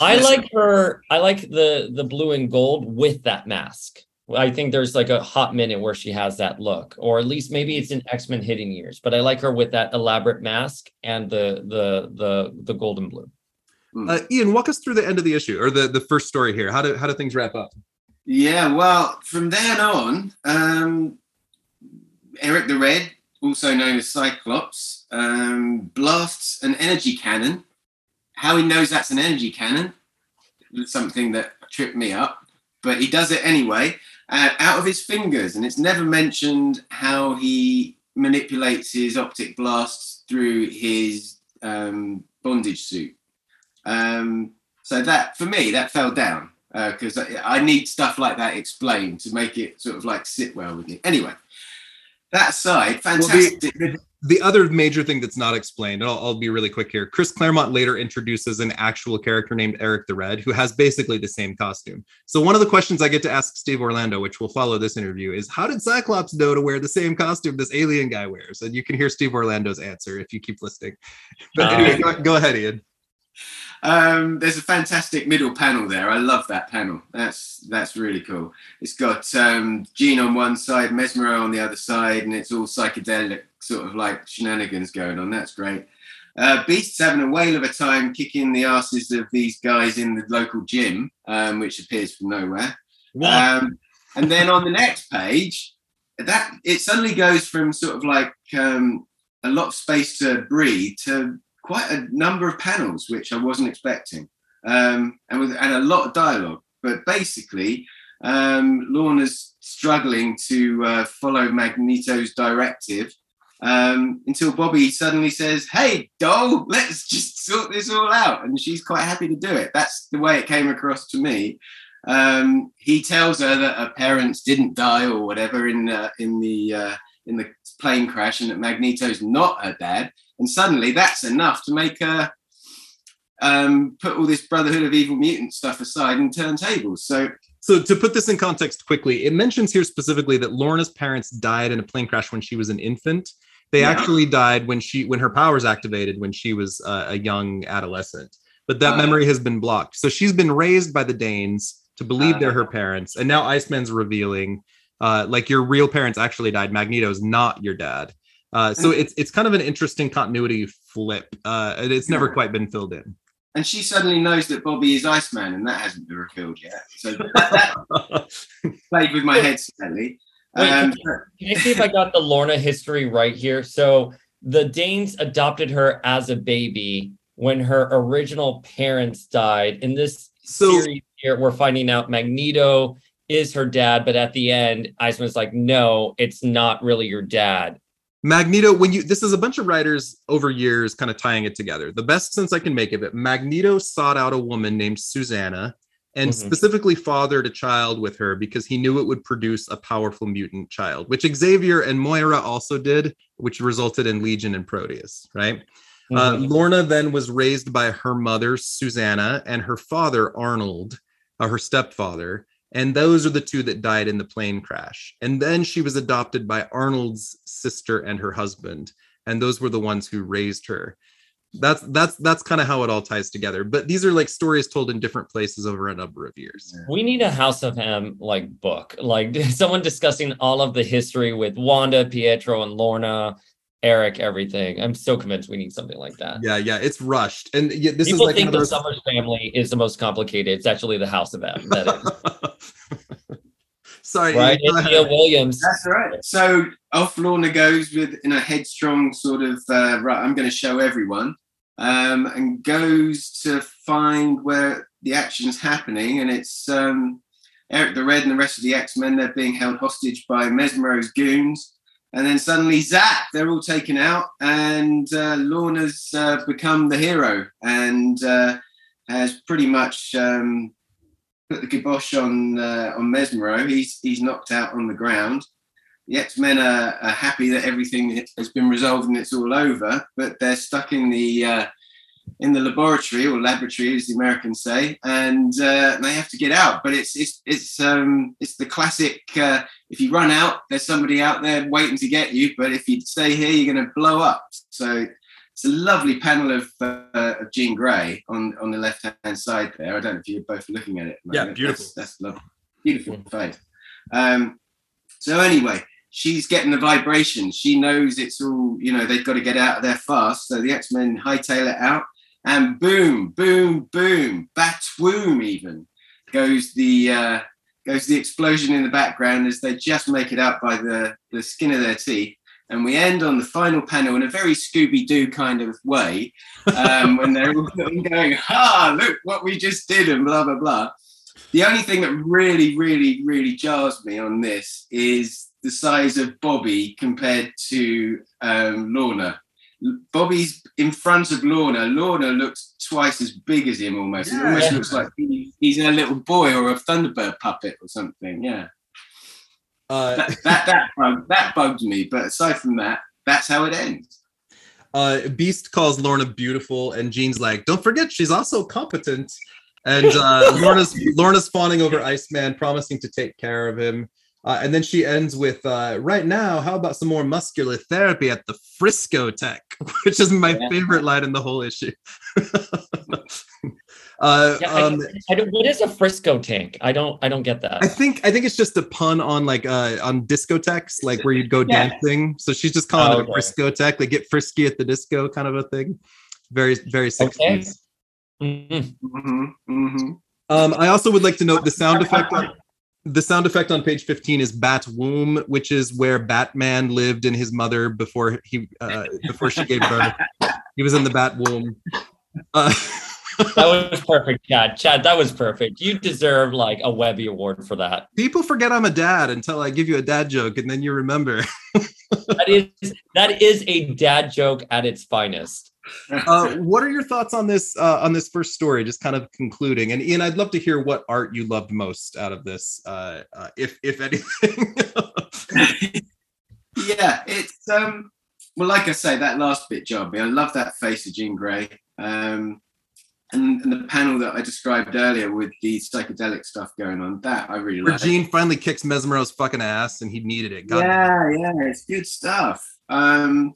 I like her. I like the the blue and gold with that mask. I think there's like a hot minute where she has that look, or at least maybe it's in X Men Hidden Years. But I like her with that elaborate mask and the the the the golden blue. Uh, Ian, walk us through the end of the issue or the, the first story here. How do how do things wrap up? Yeah, well, from then on, um, Eric the Red, also known as Cyclops, um, blasts an energy cannon. How he knows that's an energy cannon is something that tripped me up, but he does it anyway, uh, out of his fingers, and it's never mentioned how he manipulates his optic blasts through his um, bondage suit. Um, so that, for me, that fell down because I, I need stuff like that explained to make it sort of like sit well with me. Anyway, that aside, Well, the- fantastic. The other major thing that's not explained, and I'll, I'll be really quick here. Chris Claremont later introduces an actual character named Eric the Red, who has basically the same costume. So one of the questions I get to ask Steve Orlando, which will follow this interview, is how did Cyclops know to wear the same costume this alien guy wears? And you can hear Steve Orlando's answer if you keep listening. But anyway, go, go ahead, Ian. Um, there's a fantastic middle panel there. I love that panel. That's that's really cool. It's got um, Jean on one side, Mesmero on the other side, and it's all psychedelic sort of like shenanigans going on. That's great. Uh, Beast's having a whale of a time kicking the asses of these guys in the local gym, um, which appears from nowhere. Um, and then on the next page, that it suddenly goes from sort of like um, a lot of space to breathe to quite a number of panels, which I wasn't expecting, um, and with and a lot of dialogue. But basically, um, Lorna's struggling to uh, follow Magneto's directive um, until Bobby suddenly says, "Hey, doll, let's just sort this all out," and she's quite happy to do it. That's the way it came across to me. Um, he tells her that her parents didn't die or whatever in uh, in the uh, in the plane crash, and that Magneto's not her dad. And suddenly, that's enough to make her um, put all this Brotherhood of Evil Mutant stuff aside and turn tables. So So to put this in context quickly, it mentions here specifically that Lorna's parents died in a plane crash when she was an infant. They Yeah. actually died when she when her powers activated when she was uh, a young adolescent. But that Uh. memory has been blocked. So she's been raised by the Danes to believe they're her Uh. parents, and now Iceman's revealing, uh, like your real parents actually died. Magneto's not your dad. Uh, so it's it's kind of an interesting continuity flip, uh, and it's never Yeah. quite been filled in. and she suddenly knows that Bobby is Iceman, and that hasn't been revealed yet. So that, that played with my head slightly. Wait, Um, Can I see if I got the Lorna history right here? So the Danes adopted her as a baby when her original parents died. In this So- series here, we're finding out Magneto is her dad, but at the end, Iceman's like, no, it's not really your dad. Magneto, when you this is a bunch of writers over years kind of tying it together. The best sense I can make of it, Magneto sought out a woman named Susanna and Mhm. specifically fathered a child with her because he knew it would produce a powerful mutant child, which Xavier and Moira also did, which resulted in Legion and Proteus, right? Uh, Mhm. Lorna then was raised by her mother, Susanna, and her father, Arnold, uh, her stepfather. And those are the two that died in the plane crash. And then she was adopted by Arnold's sister and her husband. And those were the ones who raised her. That's that's that's kind of how it all ties together. But these are like stories told in different places over a number of years. we need a House of M like book, like someone discussing all of the history with Wanda, Pietro, and Lorna, Eric, everything. I'm so convinced we need something like that. Yeah, yeah, it's rushed. And yeah, this People is like think one the Summers family is the most complicated. It's actually the House of M. That is, Sorry, right? Ian, go It's Leah ahead. Williams. That's right. So off Lorna goes with in a headstrong sort of uh, right. I'm going to show everyone, um, and goes to find where the action's happening, and it's um, Eric the Red and the rest of the X Men. They're being held hostage by Mesmero's goons, and then suddenly zap, they're all taken out, and uh, Lorna's uh, become the hero and uh, has pretty much. Um, Put the kibosh on uh, on Mesmero. He's he's knocked out on the ground the X Men are, are happy that everything has been resolved and it's all over, but they're stuck in the uh, in the laboratory or laboratory, as the Americans say, and uh, they have to get out. But it's it's it's um, it's the classic: uh, if you run out, there's somebody out there waiting to get you. But if you stay here, you're going to blow up. So it's a lovely panel of uh, of Jean Grey on on the left hand side there. I don't know if you're both looking at it. Yeah, beautiful. That's, lovely, beautiful face. Um, so anyway, she's getting the vibrations. She knows it's all, you know, they've got to get out of there fast. So the X-Men hightail it out and boom, boom, boom, batwoom even goes the uh, goes the explosion in the background as they just make it out by the, the skin of their teeth. And we end on the final panel in a very Scooby-Doo kind of way, um, when they're all going, "Ah, look what we just did," and blah blah blah. The only thing that really, really, really jars me on this is the size of Bobby compared to um, Lorna. Bobby's in front of Lorna. Lorna looks twice as big as him almost. It almost Yeah. looks like he- he's a little boy or a Thunderbird puppet or something. Yeah. Uh, That that that, bug, that bugs me. But aside from that, that's how it ends. uh, Beast calls Lorna beautiful, and Jean's like, "Don't forget, she's also competent." And uh, Lorna's Lorna's fawning over Iceman, promising to take care of him. Uh, and then she ends with, uh, "Right now, how about some more muscular therapy at the Frisco Tech?" Which is my Yeah. favorite line in the whole issue. uh, Yeah, I, um, I don't, what is a Frisco tank? I don't. I don't get that. I think I think it's just a pun on like uh on discotheques, like where you'd go Yeah. dancing. So she's just calling Oh, it okay. a Frisco tech. They get frisky at the disco, kind of a thing. Very very Okay. 60s. Mhm. hmm hmm Um, I also would like to note the sound effect. On, the sound effect on page 15 is Bat Womb, which is where Batman lived in his mother before he uh, before she gave birth. He was in the Bat Womb. Uh, That was perfect, Chad. Chad, that was perfect. You deserve like a Webby Award for that. people forget I'm a dad until I give you a dad joke, and then you remember. That is that is a dad joke at its finest. uh, what are your thoughts on this uh, on this first story? Just kind of concluding, and Ian, I'd love to hear what art you loved most out of this, uh, uh, if if anything. yeah, it's um well, like I say, that last bit jarred me. I love that face of Jean Grey. Um and, and the panel that I described earlier with the psychedelic stuff going on, that I really like. Jean finally kicks Mesmero's fucking ass, and he needed it. God yeah, yeah, it's good stuff. Um,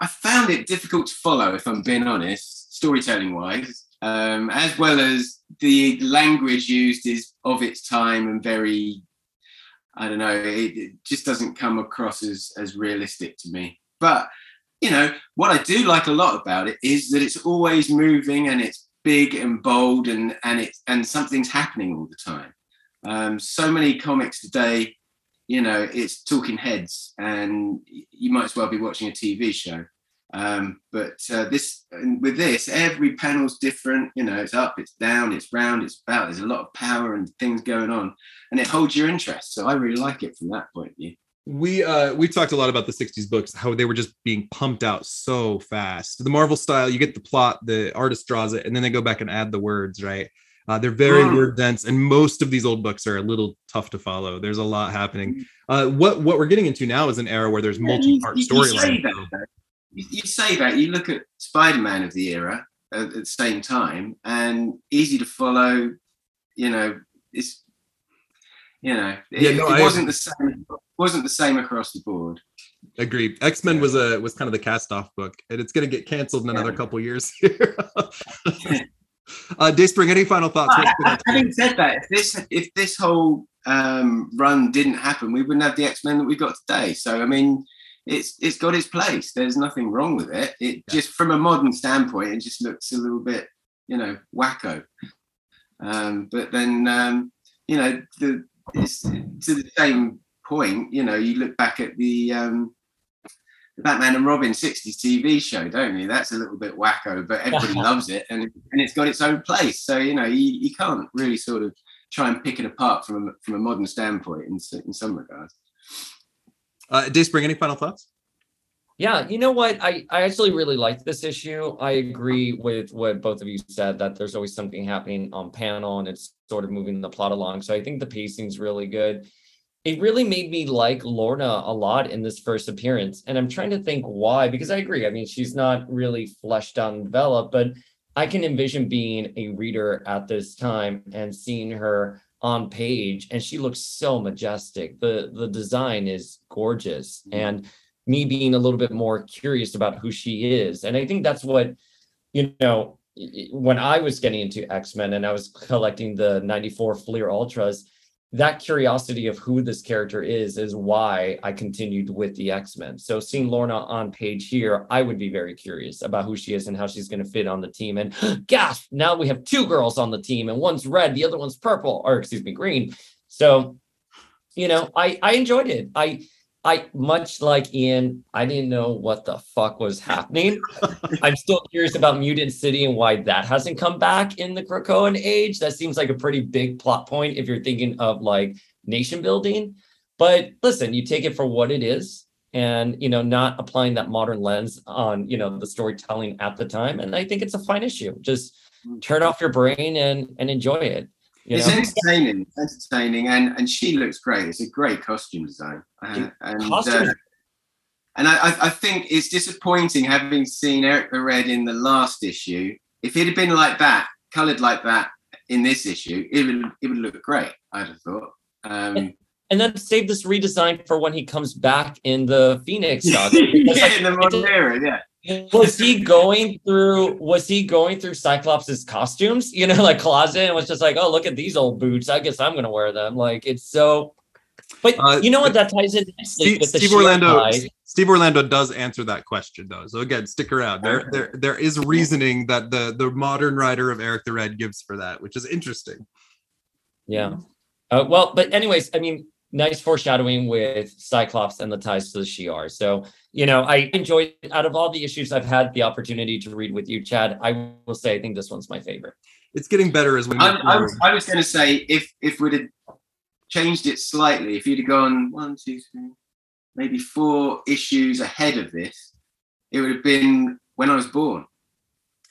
I found it difficult to follow, if I'm being honest, storytelling wise, um, as well as the language used is of its time and very, I don't know, it, it just doesn't come across as as realistic to me. But you know, what I do like a lot about it is that it's always moving and it's big and bold and and it and something's happening all the time. Um, so many comics today you know, it's talking heads, and you might as well be watching a TV show. Um, but uh, this with this, every panel's different. You know, it's up, it's down, it's round, it's about. There's a lot of power and things going on, and it holds your interest. So I really like it from that point of view. We uh we talked a lot about the 60s books, how they were just being pumped out so fast. The Marvel style, you get the plot, the artist draws it, and then they go back and add the words, right? Uh, they're very mm. word dense, and most of these old books are a little tough to follow. There's a lot happening. Mm. Uh, what what we're getting into now is an era where there's multi-part storylines. You, you, say that you look at Spider-Man of the era at, at the same time, and easy to follow. You know, it's you know, yeah, it, no, it wasn't the same. wasn't the same across the board. Agreed. X Men yeah. was a was kind of the cast off book, and it's going to get canceled in another yeah. couple years here. Uh, Dayspring, any final thoughts? having said that, if this if this whole um, run didn't happen, we wouldn't have the X Men that we've got today. So I mean, it's it's got its place. There's nothing wrong with it. It yeah. just from a modern standpoint, it just looks a little bit, you know, wacko. Um, but then, um, you know, the it's to the same point. You know, you look back at the um, the Batman and Robin 60s TV show, don't you? That's a little bit wacko, but everybody loves it and, and it's got its own place. So, you know, you, you can't really sort of try and pick it apart from a, from a modern standpoint in, in some regards. Uh, Dayspring, any final thoughts? Yeah, you know what? I, I actually really like this issue. I agree with what both of you said that there's always something happening on panel and it's sort of moving the plot along. So I think the pacing's really good it really made me like Lorna a lot in this first appearance. And I'm trying to think why, because I agree. I mean, she's not really fleshed out and developed, but I can envision being a reader at this time and seeing her on page and she looks so majestic. The the design is gorgeous mm-hmm. and me being a little bit more curious about who she is. And I think that's what you know when I was getting into X-Men and I was collecting the 94 Fleer Ultras, that curiosity of who this character is is why I continued with the X-Men. So seeing Lorna on page here, I would be very curious about who she is and how she's going to fit on the team. And gasp, now we have two girls on the team and one's red, the other one's purple, or excuse me, green. So, you know, I I enjoyed it. I I much like Ian, I didn't know what the fuck was happening. I'm still curious about Mutant City and why that hasn't come back in the Krakoan age. That seems like a pretty big plot point if you're thinking of like nation building. But listen, you take it for what it is and you know not applying that modern lens on you know the storytelling at the time and i think it's a fine issue just turn off your brain and and enjoy it it's know? entertaining, entertaining, and and she looks great. It's a great costume design, uh, and uh, and I, I think it's disappointing having seen Eric the Red in the last issue. If it had been like that, coloured like that in this issue, it would it would look great. I'd have thought. Um, and then save this redesign for when he comes back in the Phoenix saga. yeah, like, in the modern era, yeah was he going through was he going through cyclops's costumes you know like closet and was just like oh look at these old boots. I guess i'm gonna wear them. Like it's so but uh, you know what? that ties in steve, steve orlando steve orlando does answer that question though. So again stick around. There there there is reasoning that the the modern writer of eric the red gives for that which is interesting. Yeah. Uh, well but anyways i mean nice foreshadowing with Cyclops and the ties to the Shi'ar. So, you know, I enjoyed out of all the issues I've had the opportunity to read with you, Chad. I will say I think this one's my favorite. It's getting better as we. I, I was, I was going to say if if we'd have changed it slightly, if you'd have gone one, two, three, maybe four issues ahead of this, it would have been when I was born.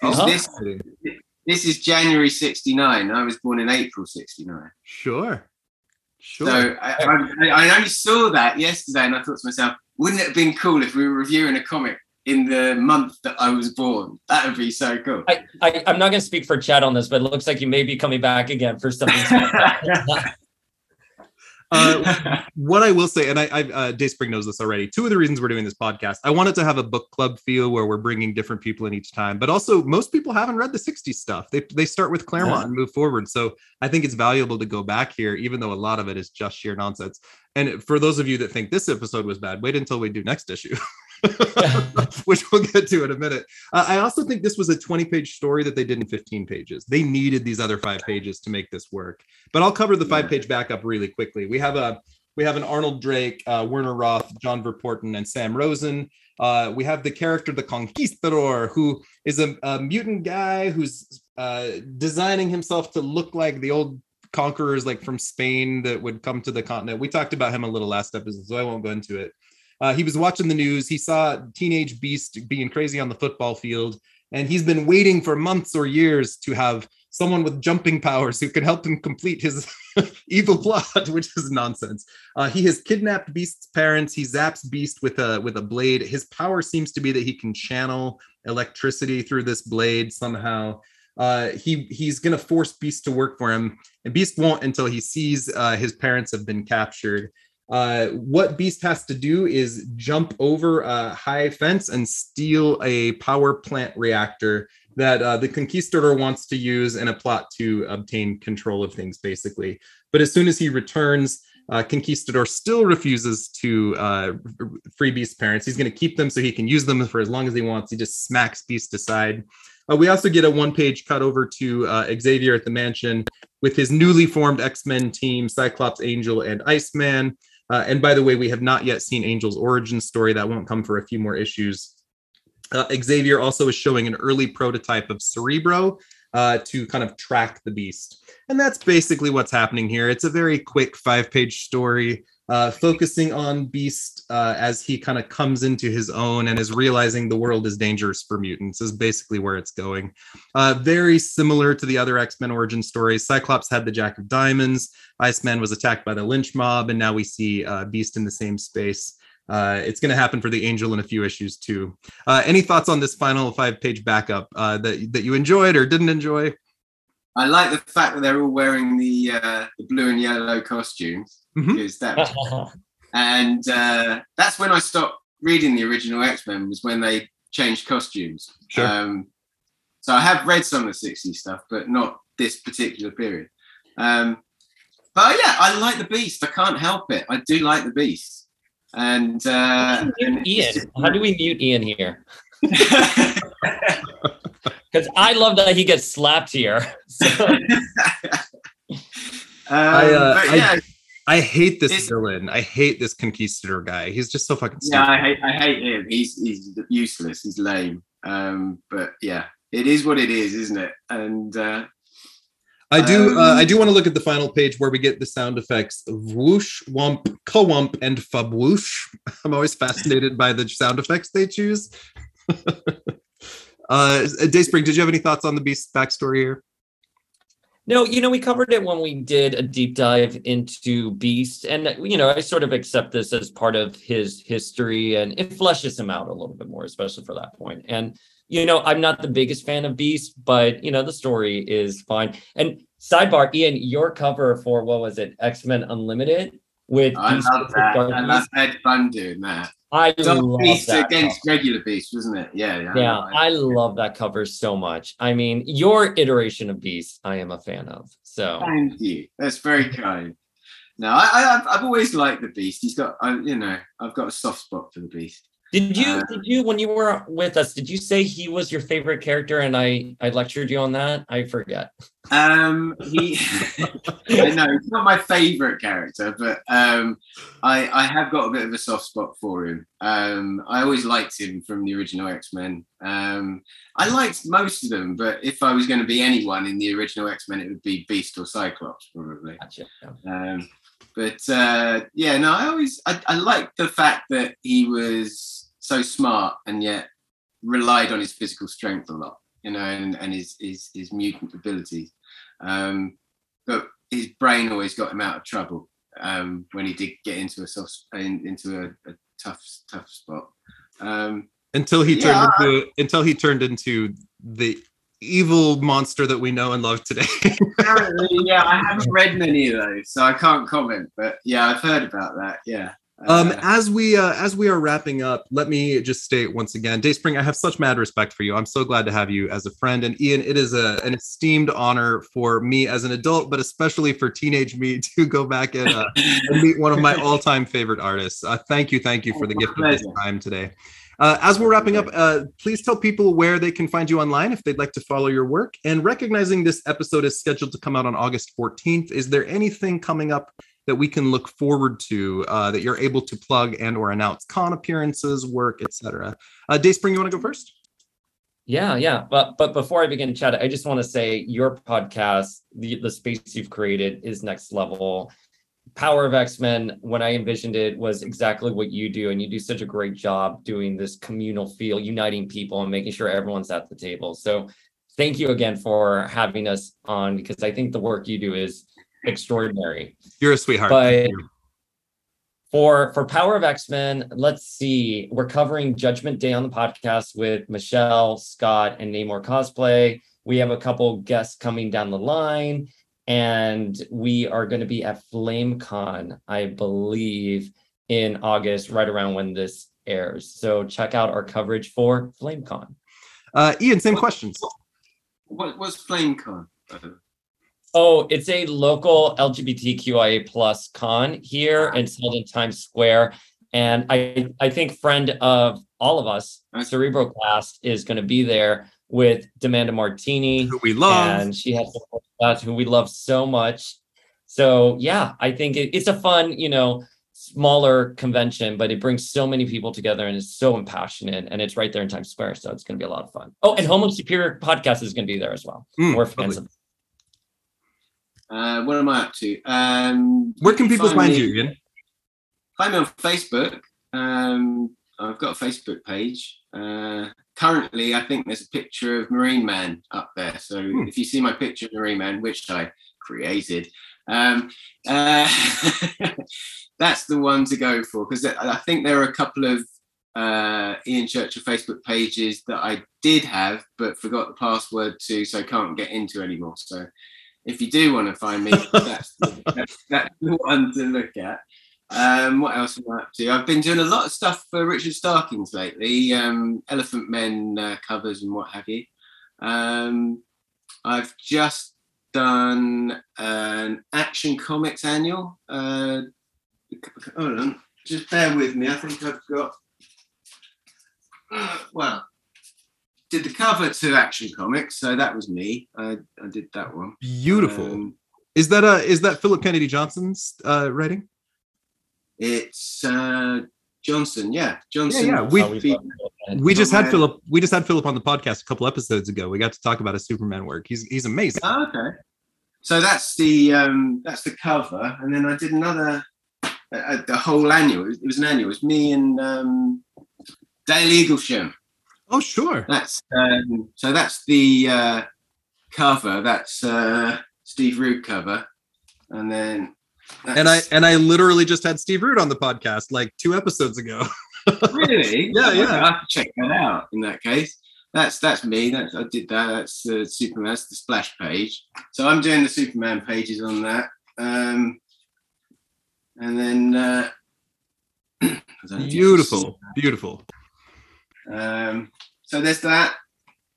Uh-huh. This this is January '69. I was born in April '69. Sure. Sure. So I, I, I, only saw that yesterday, and I thought to myself, wouldn't it have been cool if we were reviewing a comic in the month that I was born? That would be so cool. I, I am not going to speak for Chad on this, but it looks like you may be coming back again for something. Uh, what I will say, and I, I uh, Dayspring knows this already. Two of the reasons we're doing this podcast, I wanted to have a book club feel where we're bringing different people in each time, but also most people haven't read the '60s stuff. They they start with Claremont yeah. and move forward. So I think it's valuable to go back here, even though a lot of it is just sheer nonsense. And for those of you that think this episode was bad, wait until we do next issue. which we'll get to in a minute. Uh, I also think this was a 20 page story that they did in 15 pages. They needed these other five pages to make this work. But I'll cover the five page backup really quickly. We have a we have an Arnold Drake, uh, Werner Roth, John Verpoorten, and Sam Rosen. Uh, we have the character, the Conquistador, who is a, a mutant guy who's uh, designing himself to look like the old conquerors, like from Spain, that would come to the continent. We talked about him a little last episode, so I won't go into it. Uh, he was watching the news. He saw teenage Beast being crazy on the football field, and he's been waiting for months or years to have someone with jumping powers who can help him complete his evil plot, which is nonsense. Uh, he has kidnapped Beast's parents. He zaps Beast with a with a blade. His power seems to be that he can channel electricity through this blade somehow. Uh, he he's gonna force Beast to work for him, and Beast won't until he sees uh, his parents have been captured. Uh, what Beast has to do is jump over a high fence and steal a power plant reactor that uh, the conquistador wants to use in a plot to obtain control of things, basically. But as soon as he returns, uh, Conquistador still refuses to uh, free Beast's parents. He's going to keep them so he can use them for as long as he wants. He just smacks Beast aside. Uh, we also get a one page cut over to uh, Xavier at the mansion with his newly formed X Men team Cyclops, Angel, and Iceman. Uh, and by the way, we have not yet seen Angel's origin story. That won't come for a few more issues. Uh, Xavier also is showing an early prototype of Cerebro uh, to kind of track the beast. And that's basically what's happening here. It's a very quick five page story uh, focusing on Beast uh, as he kind of comes into his own and is realizing the world is dangerous for mutants, is basically where it's going. Uh, very similar to the other X Men origin stories. Cyclops had the Jack of Diamonds, Iceman was attacked by the lynch mob, and now we see uh, Beast in the same space. Uh, it's going to happen for the Angel in a few issues too. Uh, any thoughts on this final five-page backup uh, that that you enjoyed or didn't enjoy? I like the fact that they're all wearing the uh, the blue and yellow costumes Mhm. because that, and uh, that's when I stopped reading the original X Men was when they changed costumes. Sure. Um, so I have read some of the '60s stuff, but not this particular period. Um, but yeah, I like the Beast. I can't help it. I do like the Beast. And, uh, and Ian, how do we mute Ian here? Because I love that he gets slapped here. So, Um, uh, but I- yeah, I hate this It's- villain. I hate this conquistador guy. He's just so fucking stupid. yeah, I hate, I hate him. He's he's useless. He's lame. Um, but yeah, it is what it is, isn't it? And uh, I do. uh, Um, I do want to look at the final page where we get the sound effects of whoosh, wump, kawump, and fabwoosh. I'm always fascinated by the sound effects they choose. Uh, Dayspring, did you have any thoughts on the Beast backstory here? no, you know, we covered it when we did a deep dive into Beast. And, you know, I sort of accept this as part of his history and it fleshes him out a little bit more, especially for that point. And, you know, I'm not the biggest fan of Beast, but, you know, the story is fine. And sidebar, Ian, your cover for what was it, X Men Unlimited? With I Beast love that. Dark I Beast. love Ed Fun doing that. I love Beast against cover. regular Beast, wasn't it? Yeah, yeah. Yeah, it. I love that cover so much. I mean, your iteration of Beast, I am a fan of. So Thank you. That's very kind. No, I, I, I've, I've always liked the Beast. He's got, I, you know, I've got a soft spot for the Beast. Did you Uh, did you when you were with us, did you say he was your favorite character and I I lectured you on that? I forget. Um, he, I know he's not my favorite character, but um, I, I have got a bit of a soft spot for him. Um, I always liked him from the original X Men. Um, I liked most of them, but if I was going to be anyone in the original X Men, it would be Beast or Cyclops, probably. Gotcha. Um, but uh, yeah, no, I always I, I liked the fact that he was so smart and yet relied on his physical strength a lot, you know, and, and his, his his mutant abilities. Um, but his brain always got him out of trouble um, when he did get into a soft, in, into a, a tough tough spot. Um, Until he turned Yeah. into until he turned into the evil monster that we know and love today. apparently, yeah, I haven't read many of those, so I can't comment. But yeah, I've heard about that. Yeah. Um, as we uh, as we are wrapping up, let me just state once again, Dayspring, I have such mad respect for you. I'm so glad to have you as a friend, and Ian, it is a an esteemed honor for me as an adult, but especially for teenage me to go back and, uh, and meet one of my all-time favorite artists. Uh, thank you, thank you for the gift of this time today. Uh, as we're wrapping up, uh, please tell people where they can find you online if they'd like to follow your work. And recognizing this episode is scheduled to come out on August 14th, is there anything coming up that we can look forward to uh, that you're able to plug and or announce con appearances, work, etc. Uh, Dayspring, you want to go first? Yeah, yeah. But but before I begin, Chad, I just want to say your podcast, the the space you've created is next level. Power of X-Men, when I envisioned it, was exactly what you do. And you do such a great job doing this communal feel, uniting people and making sure everyone's at the table. So thank you again for having us on because I think the work you do is extraordinary. You're a sweetheart. But for for Power of X-Men, let's see. We're covering Judgment Day on the podcast with Michelle, Scott, and Namor Cosplay. We have a couple guests coming down the line, and we are going to be at FlameCon, I believe, in August, right around when this airs. So check out our coverage for FlameCon. Uh, Ian, same questions. What was FlameCon? Oh, it's a local LGBTQIA plus con here in Southern Times Square. And I, I think friend of all of us, Cerebroclast, is going to be there with Demanda Martini, who we love, and she has that who we love so much. So yeah, I think it, it's a fun, you know, smaller convention, but it brings so many people together and it's so impassionate, and it's right there in Times Square, so it's going to be a lot of fun. Oh, and Homo Superior podcast is going to be there as well. Mm, We're fans of. Uh, what am I up to? Um, Where can people find me- you, Ian? Find me on Facebook. Um, I've got a Facebook page. Uh, currently, I think there's a picture of Marineman up there. So Hmm. if you see my picture of Marineman, which I created, um, uh, that's the one to go for because I think there are a couple of uh, Ian Churchill Facebook pages that I did have but forgot the password to, so I can't get into anymore. So if you do want to find me, that's the, that's, that's the one to look at. Um, what else am I up to? I've been doing a lot of stuff for Richard Starkings lately, um, Elephantmen uh, covers and what have you. Um, I've just done an Action Comics annual. Uh, hold on, just bear with me. I think I've got. well, did the cover to Action Comics, so that was me. I, I did that one. Beautiful. Um, is that uh is that Philip Kennedy Johnson's uh writing? It's uh, Johnson, yeah, Johnson. yeah, we- Oh, we. We just had. Philip. We just had Philip on the podcast a couple episodes ago. We got to talk about his Superman work. He's he's amazing. Oh, okay. So that's the um, that's the cover, and then I did another uh, uh, the whole annual. It was an annual. It was me and um, Dale Eaglesham. Oh sure. That's um, so that's the uh, cover. That's uh, Steve Rude cover, and then And I and I literally just had Steve Rude on the podcast like two episodes ago. really Yeah, Okay, yeah. I have to check that out. In that case, that's that's me. That's I did that. That's uh, Superman. That's the splash page. So I'm doing the Superman pages on that. Um, and then uh, I don't know if you can Beautiful, beautiful. Um, so there's that.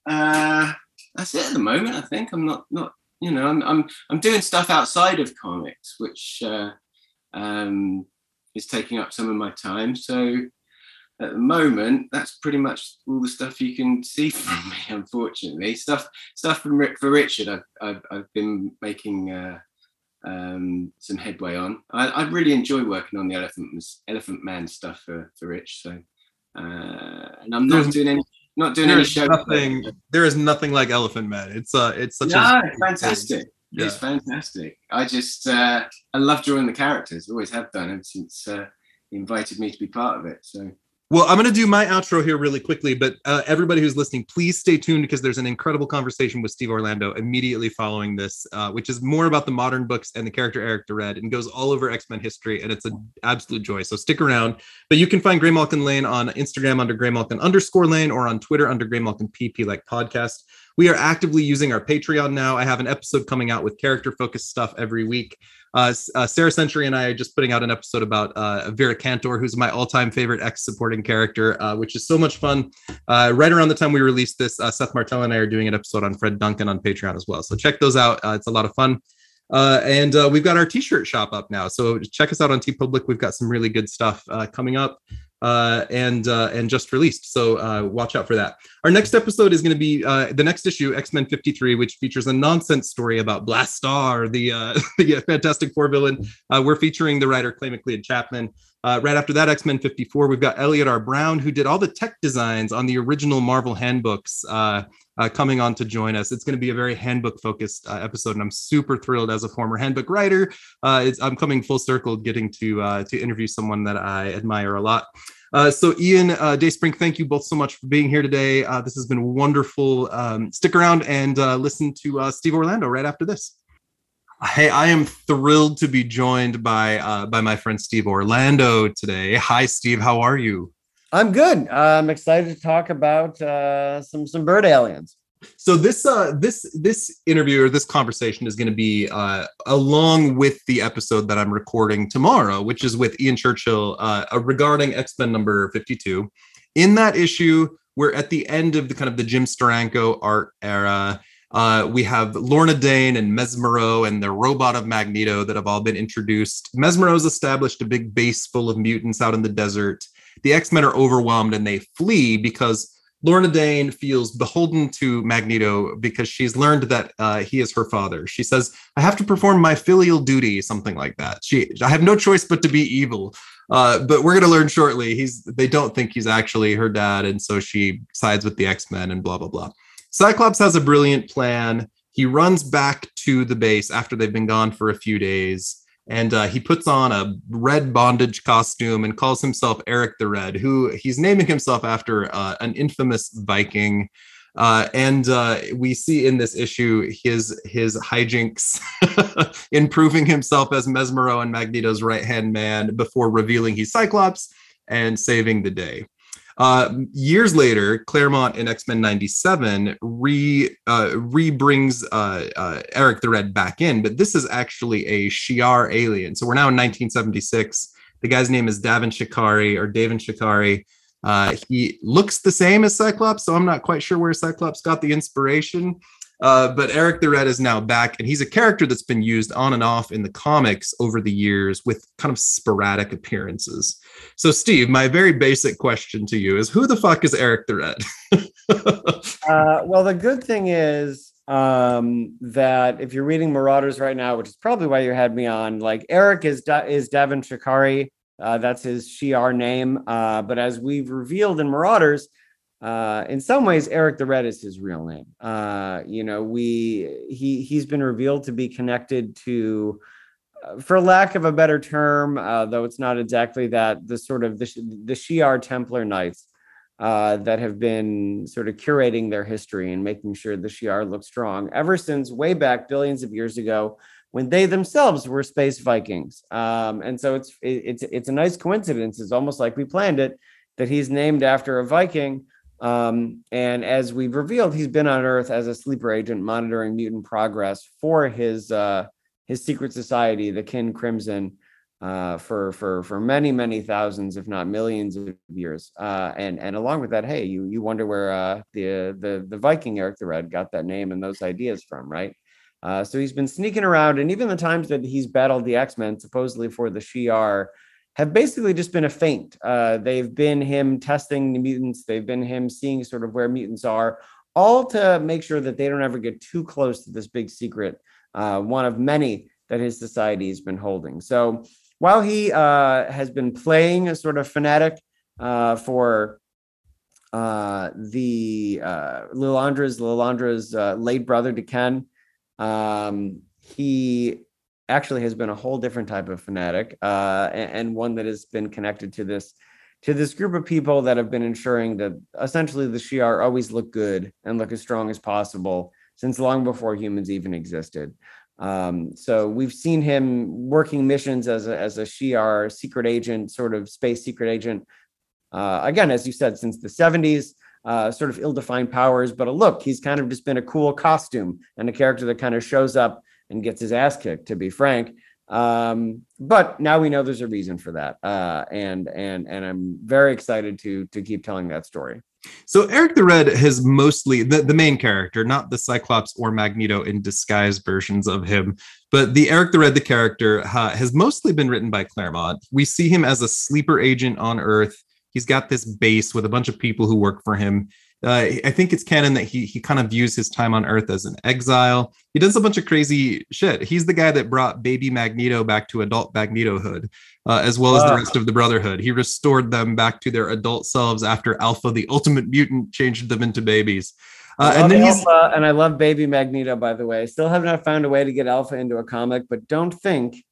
Uh, that's it at the moment. I think I'm not not you know I'm I'm I'm doing stuff outside of comics, which uh, um, is taking up some of my time. So at the moment, that's pretty much all the stuff you can see from me. Unfortunately, stuff stuff from Ri- for Richard, I've I've, I've been making uh, um, some headway on. I, I really enjoy working on the Elephant Elephant Man stuff for for Rich. So, and I'm not There's- doing any not doing any show. nothing. There is nothing like Elephant Man. It's uh, it's such No, a fantastic. Yeah. It's fantastic. I just uh, I love drawing the characters. Always have done ever since uh, he invited me to be part of it. So Well, I'm going to do my outro here really quickly, but uh, everybody who's listening, please stay tuned because there's an incredible conversation with Steve Orlando immediately following this, uh, which is more about the modern books and the character Eric the Red and goes all over X Men history, and it's an absolute joy. So stick around. But you can find Graymalkin Lane on Instagram under Graymalkin underscore Lane or on Twitter under Graymalkin PP like podcast. We are actively using our Patreon now. I have an episode coming out with character focused stuff every week. Uh, uh, Sara Century and I are just putting out an episode about uh, Vera Cantor, who's my all-time favorite ex-supporting character, uh, which is so much fun. Uh, right around the time we released this, uh, Seth Martell and I are doing an episode on Fred Duncan on Patreon as well. So check those out. It's a lot of fun. And we've got our t-shirt shop up now. So check us out on TeePublic. We've got some really good stuff coming up. Uh, and uh, and just released. So uh, watch out for that. Our next episode is going to be uh, the next issue, X Men fifty three, which features a nonsense story about Blastaar, the uh, the Fantastic Four villain. Uh, we're featuring the writer Clay McLeod Chapman. Uh, right after that, X Men 54, we've got Eliot R. Brown, who did all the tech designs on the original Marvel handbooks, uh, uh, coming on to join us. It's going to be a very handbook focused uh, episode, and I'm super thrilled as a former handbook writer. Uh, I'm coming full circle, getting to uh, to interview someone that I admire a lot. so, Ian, uh, Dayspring, thank you both so much for being here today. this has been wonderful. Um, stick around and listen to Steve Orlando right after this. Hey, I am thrilled to be joined by uh, by my friend Steve Orlando today. Hi, Steve. How are you? I'm good. Uh, I'm excited to talk about uh, some some bird aliens. So this uh, this this interview or this conversation is going to be uh, along with the episode that I'm recording tomorrow, which is with Ian Churchill uh, regarding X Men number 52. In that issue, we're at the end of the kind of the Jim Steranko art era uh, we have Lorna Dane and Mesmero and the robot of Magneto that have all been introduced. Mesmero's established a big base full of mutants out in the desert. The X Men are overwhelmed and they flee because Lorna Dane feels beholden to Magneto because she's learned that uh, he is her father. She says, "I have to perform my filial duty," something like that. She, I have no choice but to be evil. Uh, but we're going to learn shortly. He's, they don't think he's actually her dad, and so she sides with the X Men and blah blah blah. Cyclops has a brilliant plan. He runs back to the base after they've been gone for a few days, and uh, he puts on a red bondage costume and calls himself Eric the Red, who he's naming himself after uh, an infamous Viking. Uh, and uh, we see in this issue his his hijinks in proving himself as Mesmero and Magneto's right hand man before revealing he's Cyclops and saving the day. Uh, years later, Claremont in X Men '97 re uh, re brings uh, uh, Eric the Red back in, but this is actually a Shi'ar alien. So we're now in 1976. The guy's name is Davan Shakari or Davan Shakari. Uh, he looks the same as Cyclops, so I'm not quite sure where Cyclops got the inspiration. Uh, but Eric the Red is now back, and he's a character that's been used on and off in the comics over the years with kind of sporadic appearances. So, Steve, my very basic question to you is who the fuck is Eric the Red? uh, well, the good thing is um, that if you're reading Marauders right now, which is probably why you had me on, like Eric is da- is Davan Shakari. Uh, that's his Shi'ar name. Uh, but as we've revealed in Marauders, uh, in some ways, Eric the Red is his real name. Uh, you know, we he he's been revealed to be connected to, uh, for lack of a better term, uh, though it's not exactly that, the sort of the the Shi'ar Templar Knights that have been sort of curating their history and making sure the Shi'ar look strong ever since way back billions of years ago when they themselves were space Vikings. Um, and so it's it, it's it's a nice coincidence. It's almost like we planned it that he's named after a Viking um, and as we've revealed, he's been on Earth as a sleeper agent, monitoring mutant progress for his uh, his secret society, the Kin Crimson, uh, for for for many many thousands, if not millions of years. Uh, and and along with that, hey, you you wonder where uh, the the the Viking Eric the Red got that name and those ideas from, right? Uh, so he's been sneaking around, and even the times that he's battled the X Men, supposedly for the Shi'ar, have basically just been a feint. Uh, they've been him testing the mutants, they've been him seeing sort of where mutants are, all to make sure that they don't ever get too close to this big secret, uh, one of many that his society has been holding. So while he uh, has been playing a sort of fanatic uh, for uh, the uh, Lilandra's Lilandra's uh, late brother D'Ken, um, he actually has been a whole different type of fanatic uh, and, one that has been connected to this to this group of people that have been ensuring that essentially the Shi'ar always look good and look as strong as possible since long before humans even existed. Um, so we've seen him working missions as a, as a Shi'ar secret agent, sort of space secret agent. Uh, again, as you said, since the 70s, uh, sort of ill-defined powers, but a look, he's kind of just been a cool costume and a character that kind of shows up and gets his ass kicked, to be frank. Um, but now we know there's a reason for that, uh, and and and I'm very excited to to keep telling that story. So Eric the Red has mostly the, the main character, not the Cyclops or Magneto in disguise versions of him, but the Eric the Red, the character, has mostly been written by Claremont. We see him as a sleeper agent on Earth he's got this base with a bunch of people who work for him uh, I think it's canon that he he kind of views his time on Earth as an exile. He does a bunch of crazy shit. He's the guy that brought baby Magneto back to adult Magnetohood, uh, as well as the rest of the Brotherhood. He restored them back to their adult selves after Alpha, the ultimate mutant, changed them into babies. Uh, and then Alpha, and I love Baby Magneto, by the way. Still have not found a way to get Alpha into a comic, but don't think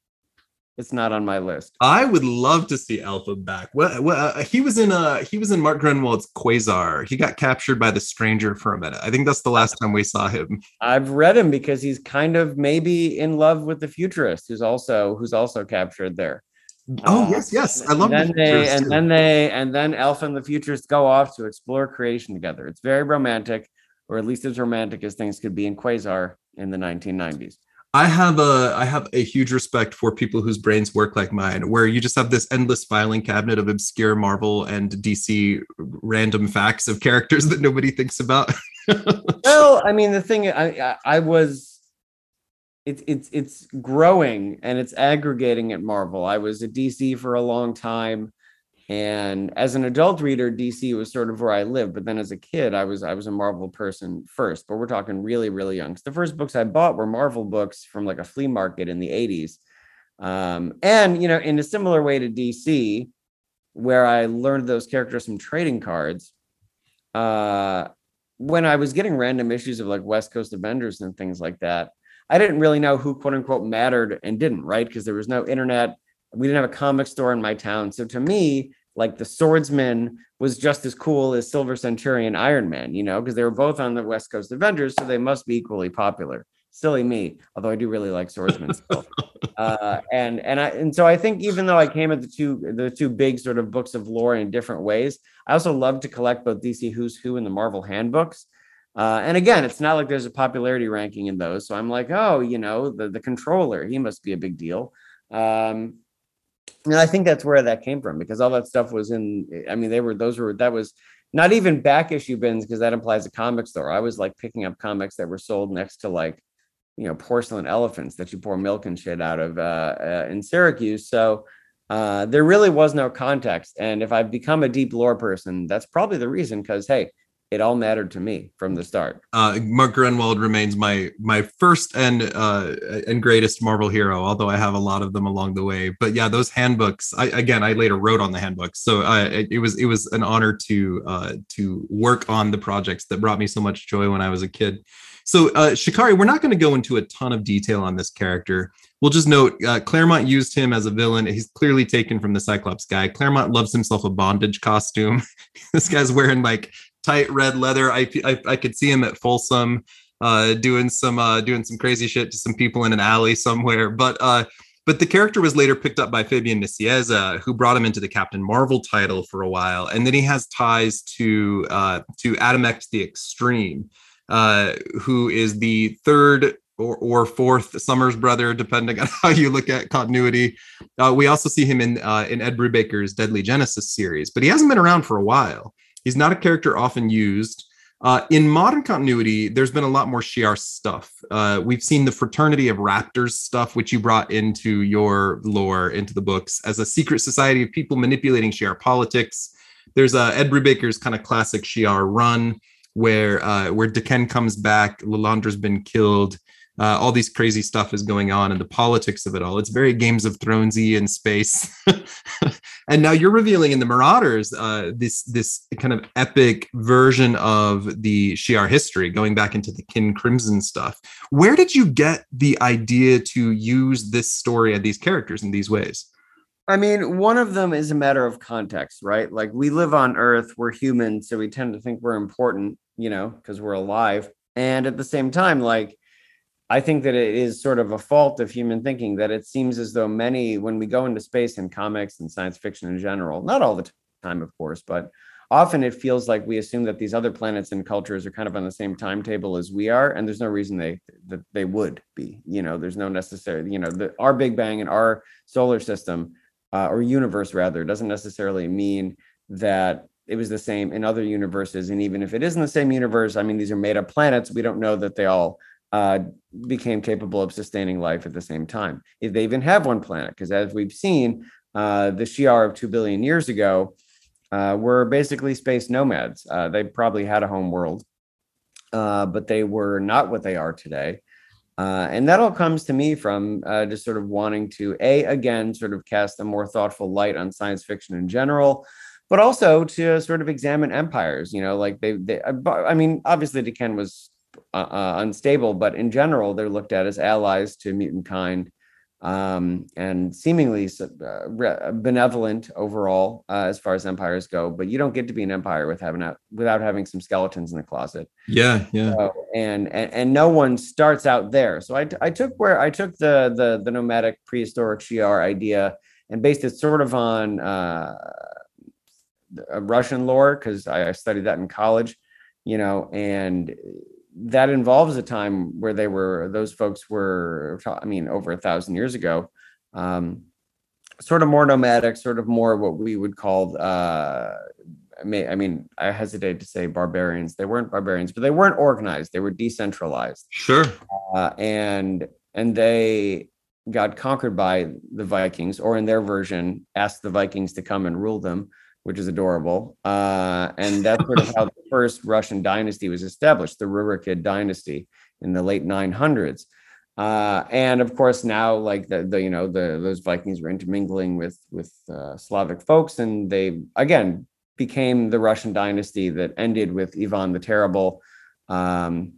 it's not on my list. I would love to see Alpha back. Well, well uh, he was in uh he was in Mark Gruenwald's Quasar. He got captured by the Stranger for a minute. I think that's the last time we saw him. I've read him because he's kind of maybe in love with the futurist, who's also who's also captured there. Oh uh, yes, yes, I love. And then they and too. then they and then Alpha and the Futurist go off to explore creation together. It's very romantic, or at least as romantic as things could be in Quasar in the 1990s. I have a I have a huge respect for people whose brains work like mine, where you just have this endless filing cabinet of obscure Marvel and DC random facts of characters that nobody thinks about. well, I mean, the thing I I, was it's it's it's growing and it's aggregating at Marvel. I was at DC for a long time and as an adult reader dc was sort of where i lived but then as a kid i was i was a marvel person first but we're talking really really young. The first books i bought were marvel books from like a flea market in the 80s um, and you know in a similar way to dc where i learned those characters from trading cards uh, when i was getting random issues of like west coast avengers and things like that i didn't really know who quote unquote mattered and didn't right? Because there was no internet we didn't have a comic store in my town. So to me, like the swordsman was just as cool as Silver Centurion Iron Man, you know, because they were both on the West Coast Avengers, so they must be equally popular. Silly me, although I do really like swordsman still. Uh, and and I and so I think even though I came at the two the two big sort of books of lore in different ways, I also love to collect both DC Who's Who and the Marvel handbooks. Uh, and again, it's not like there's a popularity ranking in those. So I'm like, oh, you know, the the controller, he must be a big deal. Um, and I think that's where that came from because all that stuff was in. I mean, they were those were that was not even back issue bins because that implies a comic store. I was like picking up comics that were sold next to like you know porcelain elephants that you pour milk and shit out of uh, uh, in Syracuse. So uh, there really was no context. And if I've become a deep lore person, that's probably the reason. Because hey, it all mattered to me from the start. Uh, Mark Gruenwald remains my my first and uh, and greatest Marvel hero, although I have a lot of them along the way. But yeah, those handbooks. I, again, I later wrote on the handbooks, so uh, it, it, was it was an honor to uh, to work on the projects that brought me so much joy when I was a kid. So uh, Shakari, we're not going to go into a ton of detail on this character. We'll just note Claremont used him as a villain. He's clearly taken from the Cyclops guy. Claremont loves himself a bondage costume. this guy's wearing like tight red leather. I, I, I could see him at Folsom uh, doing some uh, doing some crazy shit to some people in an alley somewhere. But uh, but the character was later picked up by Fabian Nicieza, who brought him into the Captain Marvel title for a while, and then he has ties to uh, to Adam X the Extreme, uh, who is the third or, or fourth Summers brother, depending on how you look at continuity. Uh, we also see him in uh, in Ed Brubaker's Deadly Genesis series, but he hasn't been around for a while. He's not a character often used. Uh, in modern continuity, there's been a lot more Shi'ar stuff. Uh, we've seen the Fraternity of Raptors stuff, which you brought into your lore, into the books, as a secret society of people manipulating Shi'ar politics. There's uh, Ed Brubaker's kind of classic Shi'ar run, where uh, where D'Ken comes back, Lilandra's been killed, uh, all these crazy stuff is going on and the politics of it all. It's very Games of Thronesy in space. and now you're revealing in the Marauders uh, this this kind of epic version of the Shi'ar history, going back into the Kin Crimson stuff. Where did you get the idea to use this story and these characters in these ways? I mean, one of them is a matter of context, right? Like we live on Earth, we're human, so we tend to think we're important, you know, because we're alive. And at the same time, like I think that it is sort of a fault of human thinking that it seems as though many, when we go into space and comics and science fiction in general, not all the time, of course, but often it feels like we assume that these other planets and cultures are kind of on the same timetable as we are, and there's no reason they that they would be. You know, there's no necessary. You know, the, our Big Bang and our solar system uh, or universe rather doesn't necessarily mean that it was the same in other universes. And even if it isn't the same universe, I mean, these are made up planets. We don't know that they all uh, became capable of sustaining life at the same time. If they even have one planet, because as we've seen, uh, the Shi'ar of two billion years ago, uh, were basically space nomads. Uh, they probably had a home world, uh, but they were not what they are today. Uh, and that all comes to me from just sort of wanting to, A, again, sort of cast a more thoughtful light on science fiction in general, but also to sort of examine empires. You know, like they, they I mean, obviously, D'Ken was uh, unstable, but in general, they're looked at as allies to mutant kind um, and seemingly uh, benevolent overall uh, as far as empires go. But you don't get to be an empire with having a, without having some skeletons in the closet. Yeah, yeah. So, and, and and no one starts out there. So I, I took where I took the the the nomadic prehistoric Shi'ar idea and based it sort of on uh, Russian lore because I, I studied that in college, you know, and that involves a time where they were those folks were i mean over a thousand years ago um, sort of more nomadic sort of more what we would call uh, I mean, I mean, I hesitate to say barbarians. They weren't barbarians, but they weren't organized. They were decentralized. Sure. Uh, and and they got conquered by the Vikings, or in their version, asked the Vikings to come and rule them which is adorable. Uh, and that's sort of how the first Russian dynasty was established, the Rurikid dynasty in the late 900s. Uh, and of course, now like the, the you know the those Vikings were intermingling with with uh, Slavic folks, and they again became the Russian dynasty that ended with Ivan the Terrible. Um,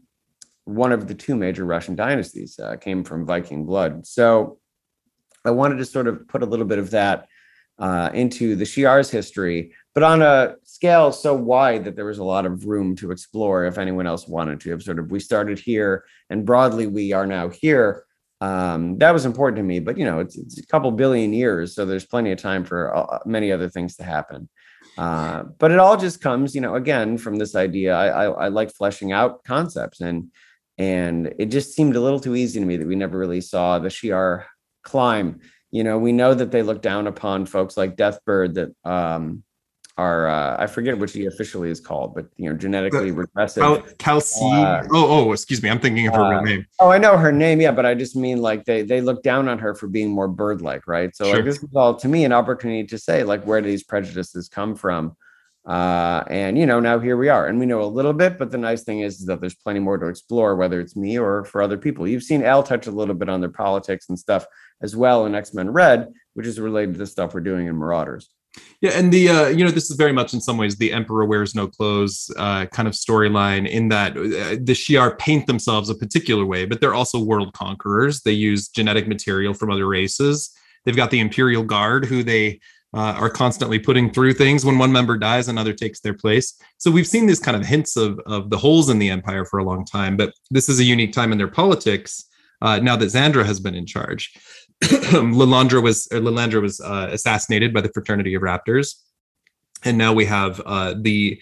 one of the two major Russian dynasties uh, came from Viking blood. So I wanted to sort of put a little bit of that uh, into the Shi'ar's history, but on a scale so wide that there was a lot of room to explore if anyone else wanted to. Sort of, we started here, and broadly, we are now here. Um, that was important to me, but you know, it's, it's, a couple billion years, so there's plenty of time for uh, many other things to happen. Uh, but it all just comes, you know, again from this idea. I, I, I like fleshing out concepts, and and it just seemed a little too easy to me that we never really saw the Shi'ar climb you know, we know that they look down upon folks like Deathbird that um, are uh, I forget which he officially is called, but you know, genetically the, regressive. Cal- Uh, oh, oh, excuse me. I'm thinking of her uh, real name. Oh, I know her name, yeah, but I just mean like they they look down on her for being more bird-like, right? So sure. like this is all to me an opportunity to say like where do these prejudices come from? Uh, and you know, now here we are, and we know a little bit, but the nice thing is, is that there's plenty more to explore, whether it's me or for other people. You've seen Al touch a little bit on their politics and stuff as well in X-Men Red, which is related to the stuff we're doing in Marauders. Yeah, and the uh, you know this is very much in some ways the Emperor wears no clothes uh, kind of storyline in that uh, the Shi'ar paint themselves a particular way, but they're also world conquerors. They use genetic material from other races. They've got the Imperial Guard, who they uh, are constantly putting through things. When one member dies, another takes their place. So we've seen these kind of hints of, of the holes in the empire for a long time, but this is a unique time in their politics uh, now that Xandra has been in charge. Lilandra was Lilandra was uh, assassinated by the fraternity of raptors, and now we have uh, the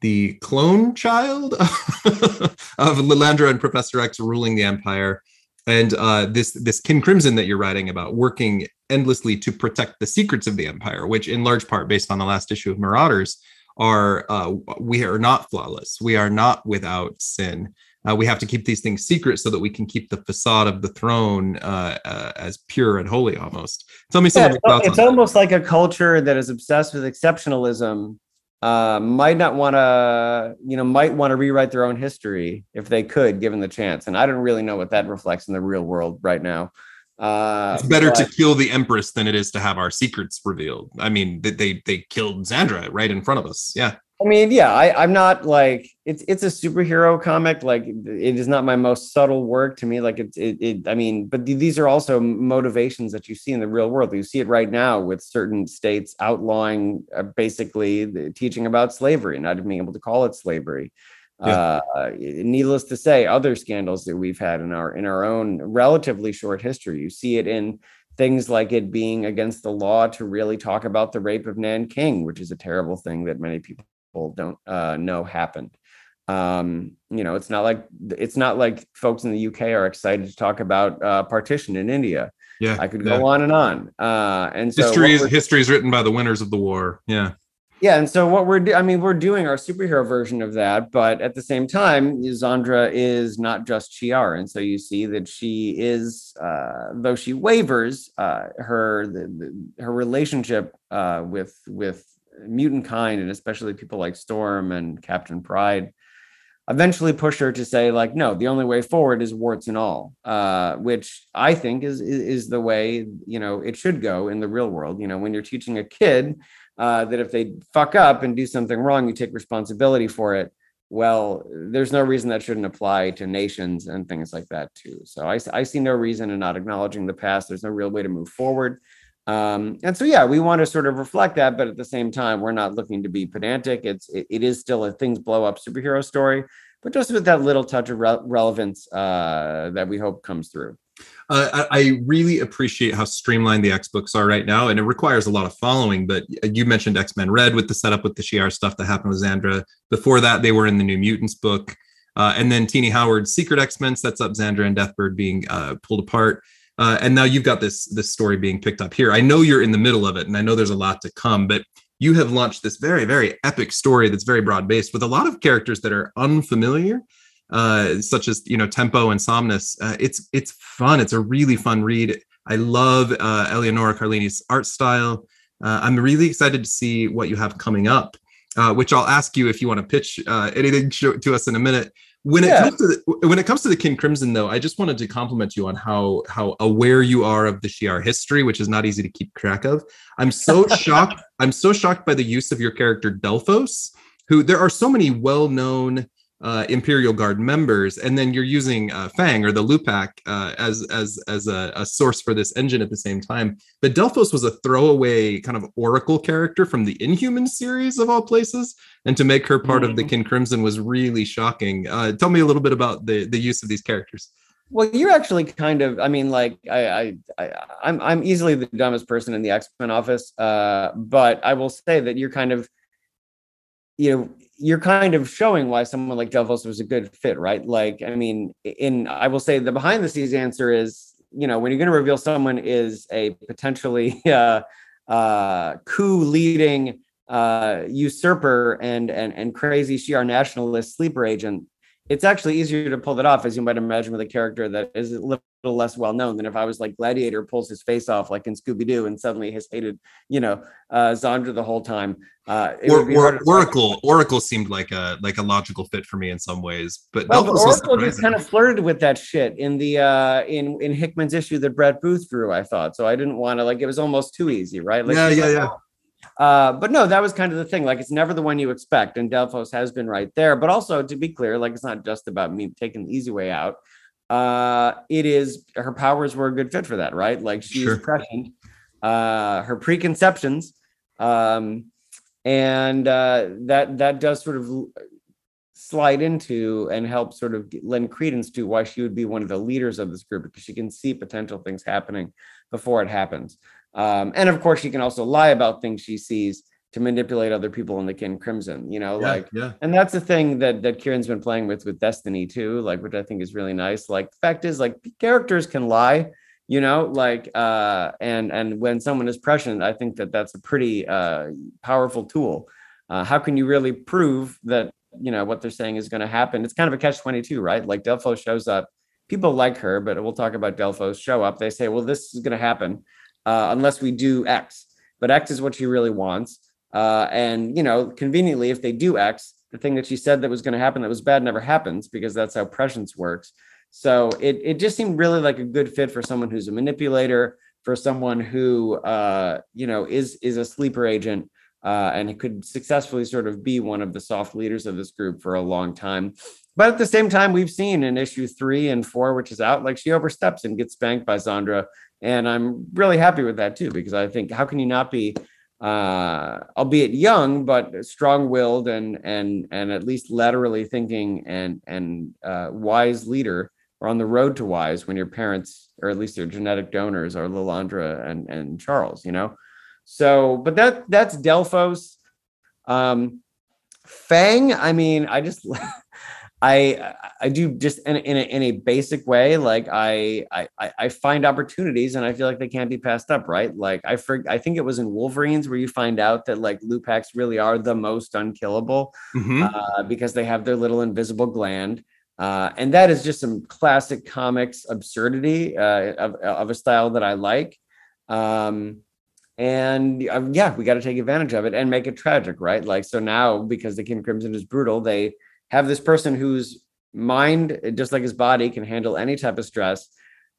the clone child of Lilandra and Professor X ruling the empire and uh, this this Kin Crimson that you're writing about working endlessly to protect the secrets of the empire, which in large part based on the last issue of Marauders are uh, we are not flawless, we are not without sin. Uh, we have to keep these things secret so that we can keep the facade of the throne uh, uh, as pure and holy almost. Tell me some yeah, It's almost like a culture that is obsessed with exceptionalism uh, might not want to, you know, might want to rewrite their own history if they could, given the chance. And I don't really know what that reflects in the real world right now. Uh, it's better but, to kill the empress than it is to have our secrets revealed. I mean, they they, they killed Xandra right in front of us. Yeah. I mean, yeah, I, I'm not like it's it's a superhero comic. Like it is not my most subtle work to me. Like it's it, it I mean, but these are also motivations that you see in the real world. You see it right now with certain states outlawing uh, basically teaching about slavery, not even being able to call it slavery. Yeah. Uh, needless to say, other scandals that we've had in our in our own relatively short history. You see it in things like it being against the law to really talk about the rape of Nanking, which is a terrible thing that many people don't uh, know happened. Um, you know, it's not like it's not like folks in the UK are excited to talk about uh, partition in India. Yeah, I could go yeah. on and on. Uh, and so history is history is written by the winners of the war. Yeah. Yeah, and so what we're do- I mean, we're doing our superhero version of that, but at the same time, Xandra is not just Shi'ar, and so you see that she is, uh, though she wavers, uh, her the, the, her relationship uh, with with mutant kind, and especially people like Storm and Captain Pride, eventually push her to say like, no, the only way forward is warts and all, uh, which I think is, is is the way you know it should go in the real world. You know, when you're teaching a kid uh, that if they fuck up and do something wrong, you take responsibility for it. Well, there's no reason that shouldn't apply to nations and things like that too. So I, I see no reason in not acknowledging the past. There's no real way to move forward. Um, and so, yeah, we want to sort of reflect that, but at the same time, we're not looking to be pedantic. It's it, it is still a things blow up superhero story, but just with that little touch of re- relevance uh, that we hope comes through. Uh, I, really appreciate how streamlined the X books are right now, and it requires a lot of following. But you mentioned X Men Red with the setup with the Shi'ar stuff that happened with Xandra. Before that, they were in the New Mutants book, uh, and then Tini Howard's Secret X Men sets up Xandra and Deathbird being uh, pulled apart. Uh, and now you've got this this story being picked up here. I know you're in the middle of it, and I know there's a lot to come, but you have launched this very very epic story that's very broad based with a lot of characters that are unfamiliar, uh, such as you know Tempo and Somnus. Uh, it's it's fun. It's a really fun read. I love uh, Eleonora Carlini's art style. Uh, I'm really excited to see what you have coming up. Uh, which I'll ask you if you want to pitch uh, anything to us in a minute. When it yeah. comes to the, when it comes to the Kin Crimson, though, I just wanted to compliment you on how how aware you are of the Shi'ar history, which is not easy to keep track of. I'm so shocked. I'm so shocked by the use of your character Delphos, who there are so many well known uh, Imperial Guard members, and then you're using uh, Fang or the Lupak uh, as as as a, a, source for this engine at the same time. But Delphos was a throwaway kind of Oracle character from the Inhuman series of all places, and to make her part mm-hmm. of the mm-hmm. Kin Crimson was really shocking. Uh, tell me a little bit about the the use of these characters. Well, you're actually kind of, I mean, like I, I, I I'm I'm easily the dumbest person in the X Men office, uh, but I will say that you're kind of, you know you're kind of showing why someone like Delphos was a good fit, right? Like, I mean, in I will say the behind the scenes answer is, you know, when you're going to reveal someone is a potentially uh, uh, coup leading uh, usurper and and and crazy Shi'ar nationalist sleeper agent, it's actually easier to pull that off, as you might imagine, with a character that is little less well known than if I was like Gladiator pulls his face off like in Scooby Doo and suddenly has hated, you know, uh, the whole time. Uh, or, or, Oracle, Oracle seemed like a like a logical fit for me in some ways, but, well, but Oracle just kind of flirted with that shit in the uh, in in Hickman's issue that Brett Booth drew. I thought so. I didn't want to like it was almost too easy, right? Like, yeah, yeah, yeah. Uh, but no, that was kind of the thing. Like, it's never the one you expect, and Delphos has been right there. But also, to be clear, like, it's not just about me taking the easy way out. Uh, it is her powers were a good fit for that, right? Like, she's sure. prescient. Uh, her preconceptions, um, and uh, that that does sort of slide into and help sort of lend credence to why she would be one of the leaders of this group because she can see potential things happening before it happens. Um, and of course, she can also lie about things she sees to manipulate other people in the kin crimson you know yeah, like yeah and that's the thing that that kieron's been playing with with destiny too like which i think is really nice like the fact is like characters can lie you know like uh and and when someone is prescient i think that that's a pretty uh powerful tool uh how can you really prove that you know what they're saying is going to happen it's kind of a catch 22 right like delphos shows up people like her but we'll talk about delphos show up they say well this is going to happen uh, unless we do X. But X is what she really wants. Uh, and you know, conveniently, if they do X, the thing that she said that was going to happen that was bad never happens because that's how prescience works. So it it just seemed really like a good fit for someone who's a manipulator, for someone who uh, you know is is a sleeper agent. Uh, and it could successfully sort of be one of the soft leaders of this group for a long time. But at the same time, we've seen in issue three and four, which is out, like she oversteps and gets spanked by Xandra and I'm really happy with that too, because I think how can you not be, uh, albeit young, but strong-willed and and and at least laterally thinking and and uh, wise leader, or on the road to wise when your parents, or at least your genetic donors, are Lilandra and and Charles, you know. So, but that that's Delphos. Um, Fang, I mean, I just I I do just in, in a, in a basic way like I, I I find opportunities and I feel like they can't be passed up right like I for, I think it was in Wolverines where you find out that like Lupaks really are the most unkillable mm-hmm. uh, because they have their little invisible gland uh, and that is just some classic comics absurdity uh, of, of a style that I like um, and uh, yeah, we got to take advantage of it and make it tragic, right? Like so now, because the Kin Crimson is brutal, they have this person whose mind, just like his body, can handle any type of stress.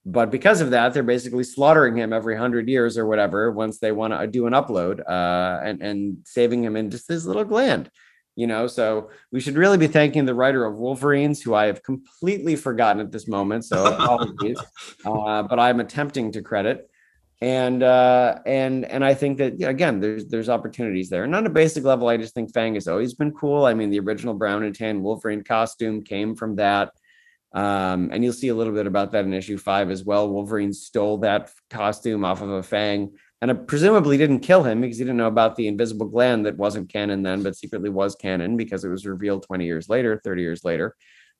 But because of that, they're basically slaughtering him every hundred years or whatever once they want to do an upload, uh, and and saving him in just this little gland you know? So we should really be thanking the writer of wolverines who i have completely forgotten at this moment so apologies. Uh, but i'm attempting to credit and uh, and and i think that again there's there's opportunities there. And on a basic level i just think fang has always been cool. I mean the original brown and tan wolverine costume came from that. Um, and you'll see a little bit about that in issue five as well. Wolverine stole that costume off of a fang and it presumably didn't kill him because he didn't know about the invisible gland that wasn't canon then, but secretly was canon because it was revealed 20 years later, 30 years later.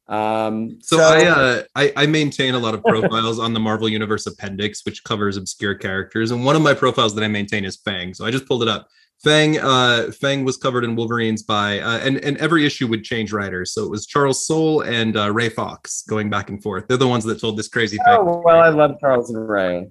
Um, so, so I, uh, I, I maintain a lot of profiles on the Marvel Universe Appendix, which covers obscure characters, and one of my profiles that I maintain is Fang. So I just pulled it up. Fang, uh, Fang was covered in Wolverines by, uh, and and every issue would change writers. So it was Charles Soule and uh, Ray Fawkes going back and forth. They're the ones that told this crazy. Oh well, I love Charles and Ray.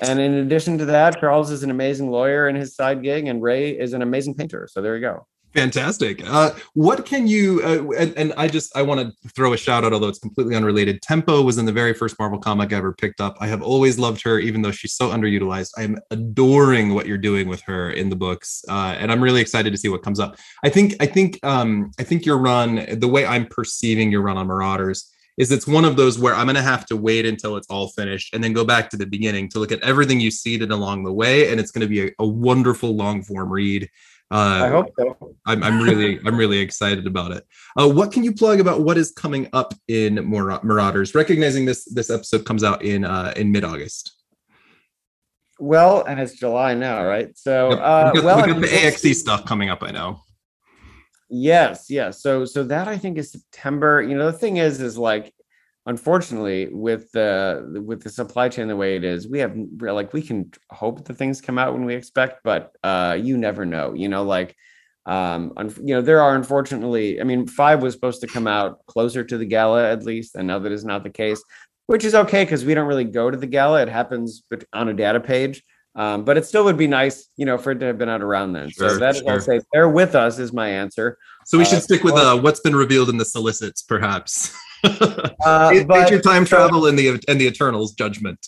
And in addition to that, Charles is an amazing lawyer in his side gig, and Ray is an amazing painter. So there you go. Fantastic. Uh, what can you? Uh, and, and, I just I want to throw a shout out, although it's completely unrelated. Tempo was in the very first Marvel comic I ever picked up. I have always loved her, even though she's so underutilized. I am adoring what you're doing with her in the books, uh, and I'm really excited to see what comes up. I think I think um, I think your run, the way I'm perceiving your run on Marauders, is it's one of those where I'm going to have to wait until it's all finished and then go back to the beginning to look at everything you seeded along the way. And it's going to be a, a wonderful long form read. Uh, I hope so. I'm, I'm really, I'm really excited about it. Uh, what can you plug about what is coming up in Marauders? Recognizing this, this episode comes out in uh, in mid August. Well, and it's July now, right? So, uh, we got, well, we got the AXE stuff coming up. I know. Yes, yes. So so that I think is September. You know, the thing is, is like unfortunately with the with the supply chain the way it is, we have like we can hope that things come out when we expect, but uh you never know. You know, like um you know there are unfortunately i mean five was supposed to come out closer to the gala at least and now that is not the case which is okay because we don't really go to the gala it happens on a data page um, but it still would be nice, you know, for it to have been out around then. Sure, so that sure. I'll say bear with us is my answer. So we should uh, stick with uh, what's been revealed in the solicits, perhaps. uh, Major time travel in the and the Eternals judgment.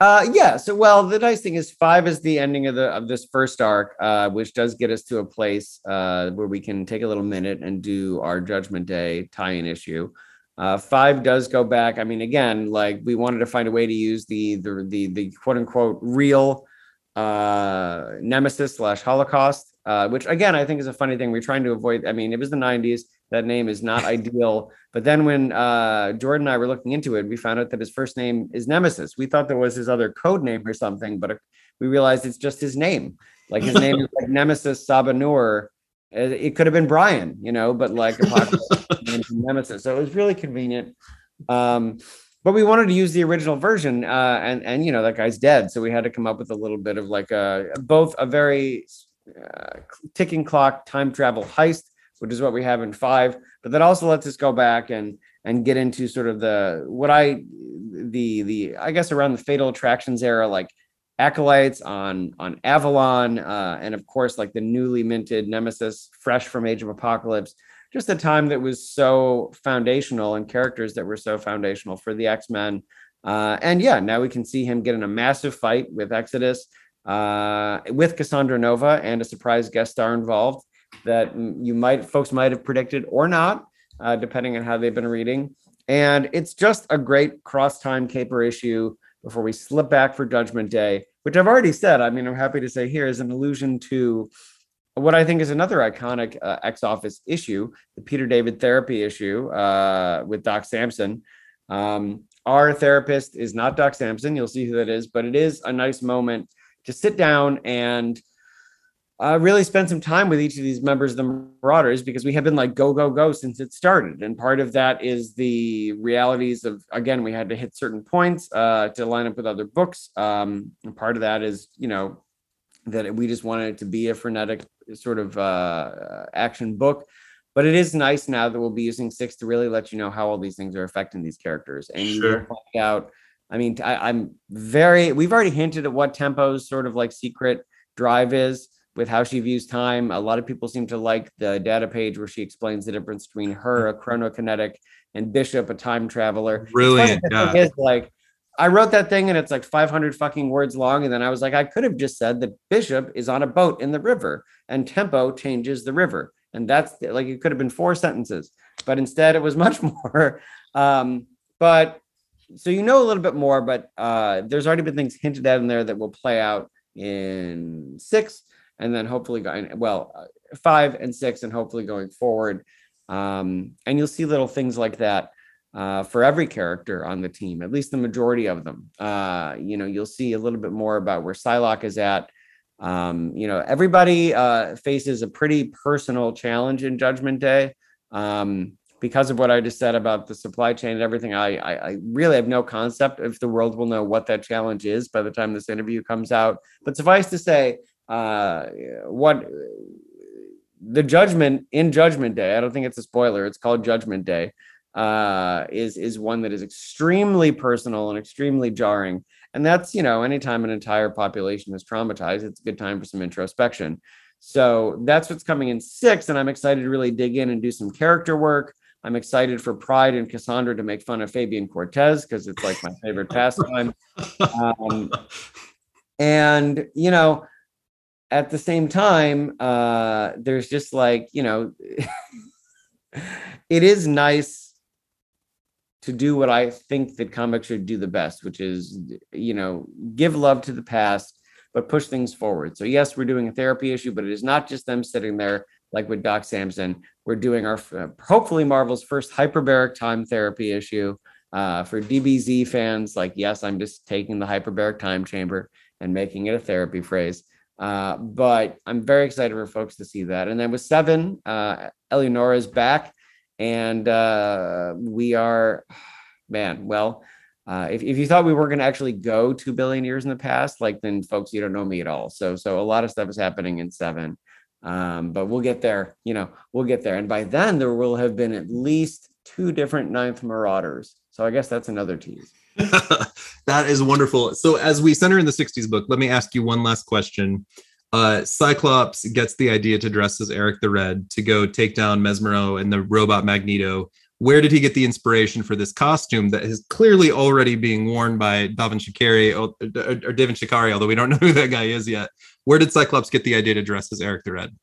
Uh, yeah. So, well, the nice thing is five is the ending of the of this first arc, uh, which does get us to a place uh, where we can take a little minute and do our Judgment Day tie-in issue. Uh, five does go back. I mean, again, like we wanted to find a way to use the the the, the quote unquote real uh, nemesis slash Holocaust, uh, which again I think is a funny thing. We're trying to avoid. I mean, it was the '90s. That name is not ideal. But then when uh, Jordan and I were looking into it, we found out that his first name is Nemesis. We thought that was his other code name or something, but we realized it's just his name. Like his name is like Nemesis Sabanur it could have been Brian, you know, but like Nemesis. So it was really convenient. Um, but we wanted to use the original version, uh, and and you know that guy's dead, so we had to come up with a little bit of like a both a very uh, ticking clock time travel heist, which is what we have in five, but that also lets us go back and and get into sort of the what I the the I guess around the Fatal Attractions era, like acolytes on on avalon uh, and of course like the newly minted nemesis fresh from age of apocalypse. Just a time that was so foundational and characters that were so foundational for the x-men. Uh, and yeah now we can see him get in a massive fight with exodus uh, with cassandra nova and a surprise guest star involved that you might folks might have predicted or not uh, depending on how they've been reading and it's just a great cross time caper issue before we slip back for Judgment Day, which I've already said. I mean, I'm happy to say here is an allusion to what I think is another iconic uh, X Office issue, the Peter David therapy issue uh, with Doc Samson. Um, our therapist is not Doc Samson. You'll see who that is, but it is a nice moment to sit down and uh, really spend some time with each of these members of the Marauders because we have been like go go go since it started, and part of that is the realities of again we had to hit certain points uh, to line up with other books. Um, and part of that is you know that we just wanted it to be a frenetic sort of uh, action book. But it is nice now that we'll be using six to really let you know how all these things are affecting these characters, and sure. you will find out I mean, I, I'm very. We've already hinted at what Tempo's sort of like secret drive is with how she views time. A lot of people seem to like the data page where she explains the difference between her, a chronokinetic, and Bishop, a time traveler. Brilliant. Yeah. Is like I wrote that thing and it's like 500 fucking words long. And then I was like, I could have just said that Bishop is on a boat in the river and Tempo changes the river. And that's like, it could have been four sentences, but instead it was much more. Um, but so you know a little bit more, but uh, there's already been things hinted at in there that will play out in six and then hopefully going, well, five and six, and hopefully going forward. Um, and you'll see little things like that uh, for every character on the team, at least the majority of them. Uh, you know, you'll see a little bit more about where Psylocke is at. Um, you know, everybody uh, faces a pretty personal challenge in Judgment Day. Um, because of what I just said about the supply chain and everything, I, I, I really have no concept if the world will know what that challenge is by the time this interview comes out. But suffice to say, uh, what the judgment in Judgment Day, I don't think it's a spoiler. It's called Judgment Day uh, is is one that is extremely personal and extremely jarring. And that's you know, anytime an entire population is traumatized, it's a good time for some introspection. So that's what's coming in six, and I'm excited to really dig in and do some character work. I'm excited for Pride and Cassandra to make fun of Fabian Cortez because it's like my favorite pastime. Um, and you know, at the same time, uh, there's just like you know, it is nice to do what I think that comics should do the best, which is, you know, give love to the past, but push things forward. So, yes, we're doing a therapy issue, but it is not just them sitting there like with Doc Samson. We're doing our, hopefully, Marvel's first hyperbolic time therapy issue. Uh, for DBZ fans, like, yes, I'm just taking the hyperbolic time chamber and making it a therapy phrase. Uh, but I'm very excited for folks to see that. And then with seven, uh, Eleonora is back and uh, we are, man. Well, uh, if if you thought we were going to actually go two billion years in the past, like then, folks, you don't know me at all. So so a lot of stuff is happening in seven, um, but we'll get there. You know, we'll get there, and by then there will have been at least two different Ninth Marauders. So I guess that's another tease. that is wonderful. So as we center in the '60s book, let me ask you one last question uh, Cyclops gets the idea to dress as Eric the Red to go take down Mesmero and the robot Magneto. Where did he get the inspiration for this costume that is clearly already being worn by Davan Shakari or, or Devin Shikari, although we don't know who that guy is yet? Where did Cyclops get the idea to dress as Eric the Red?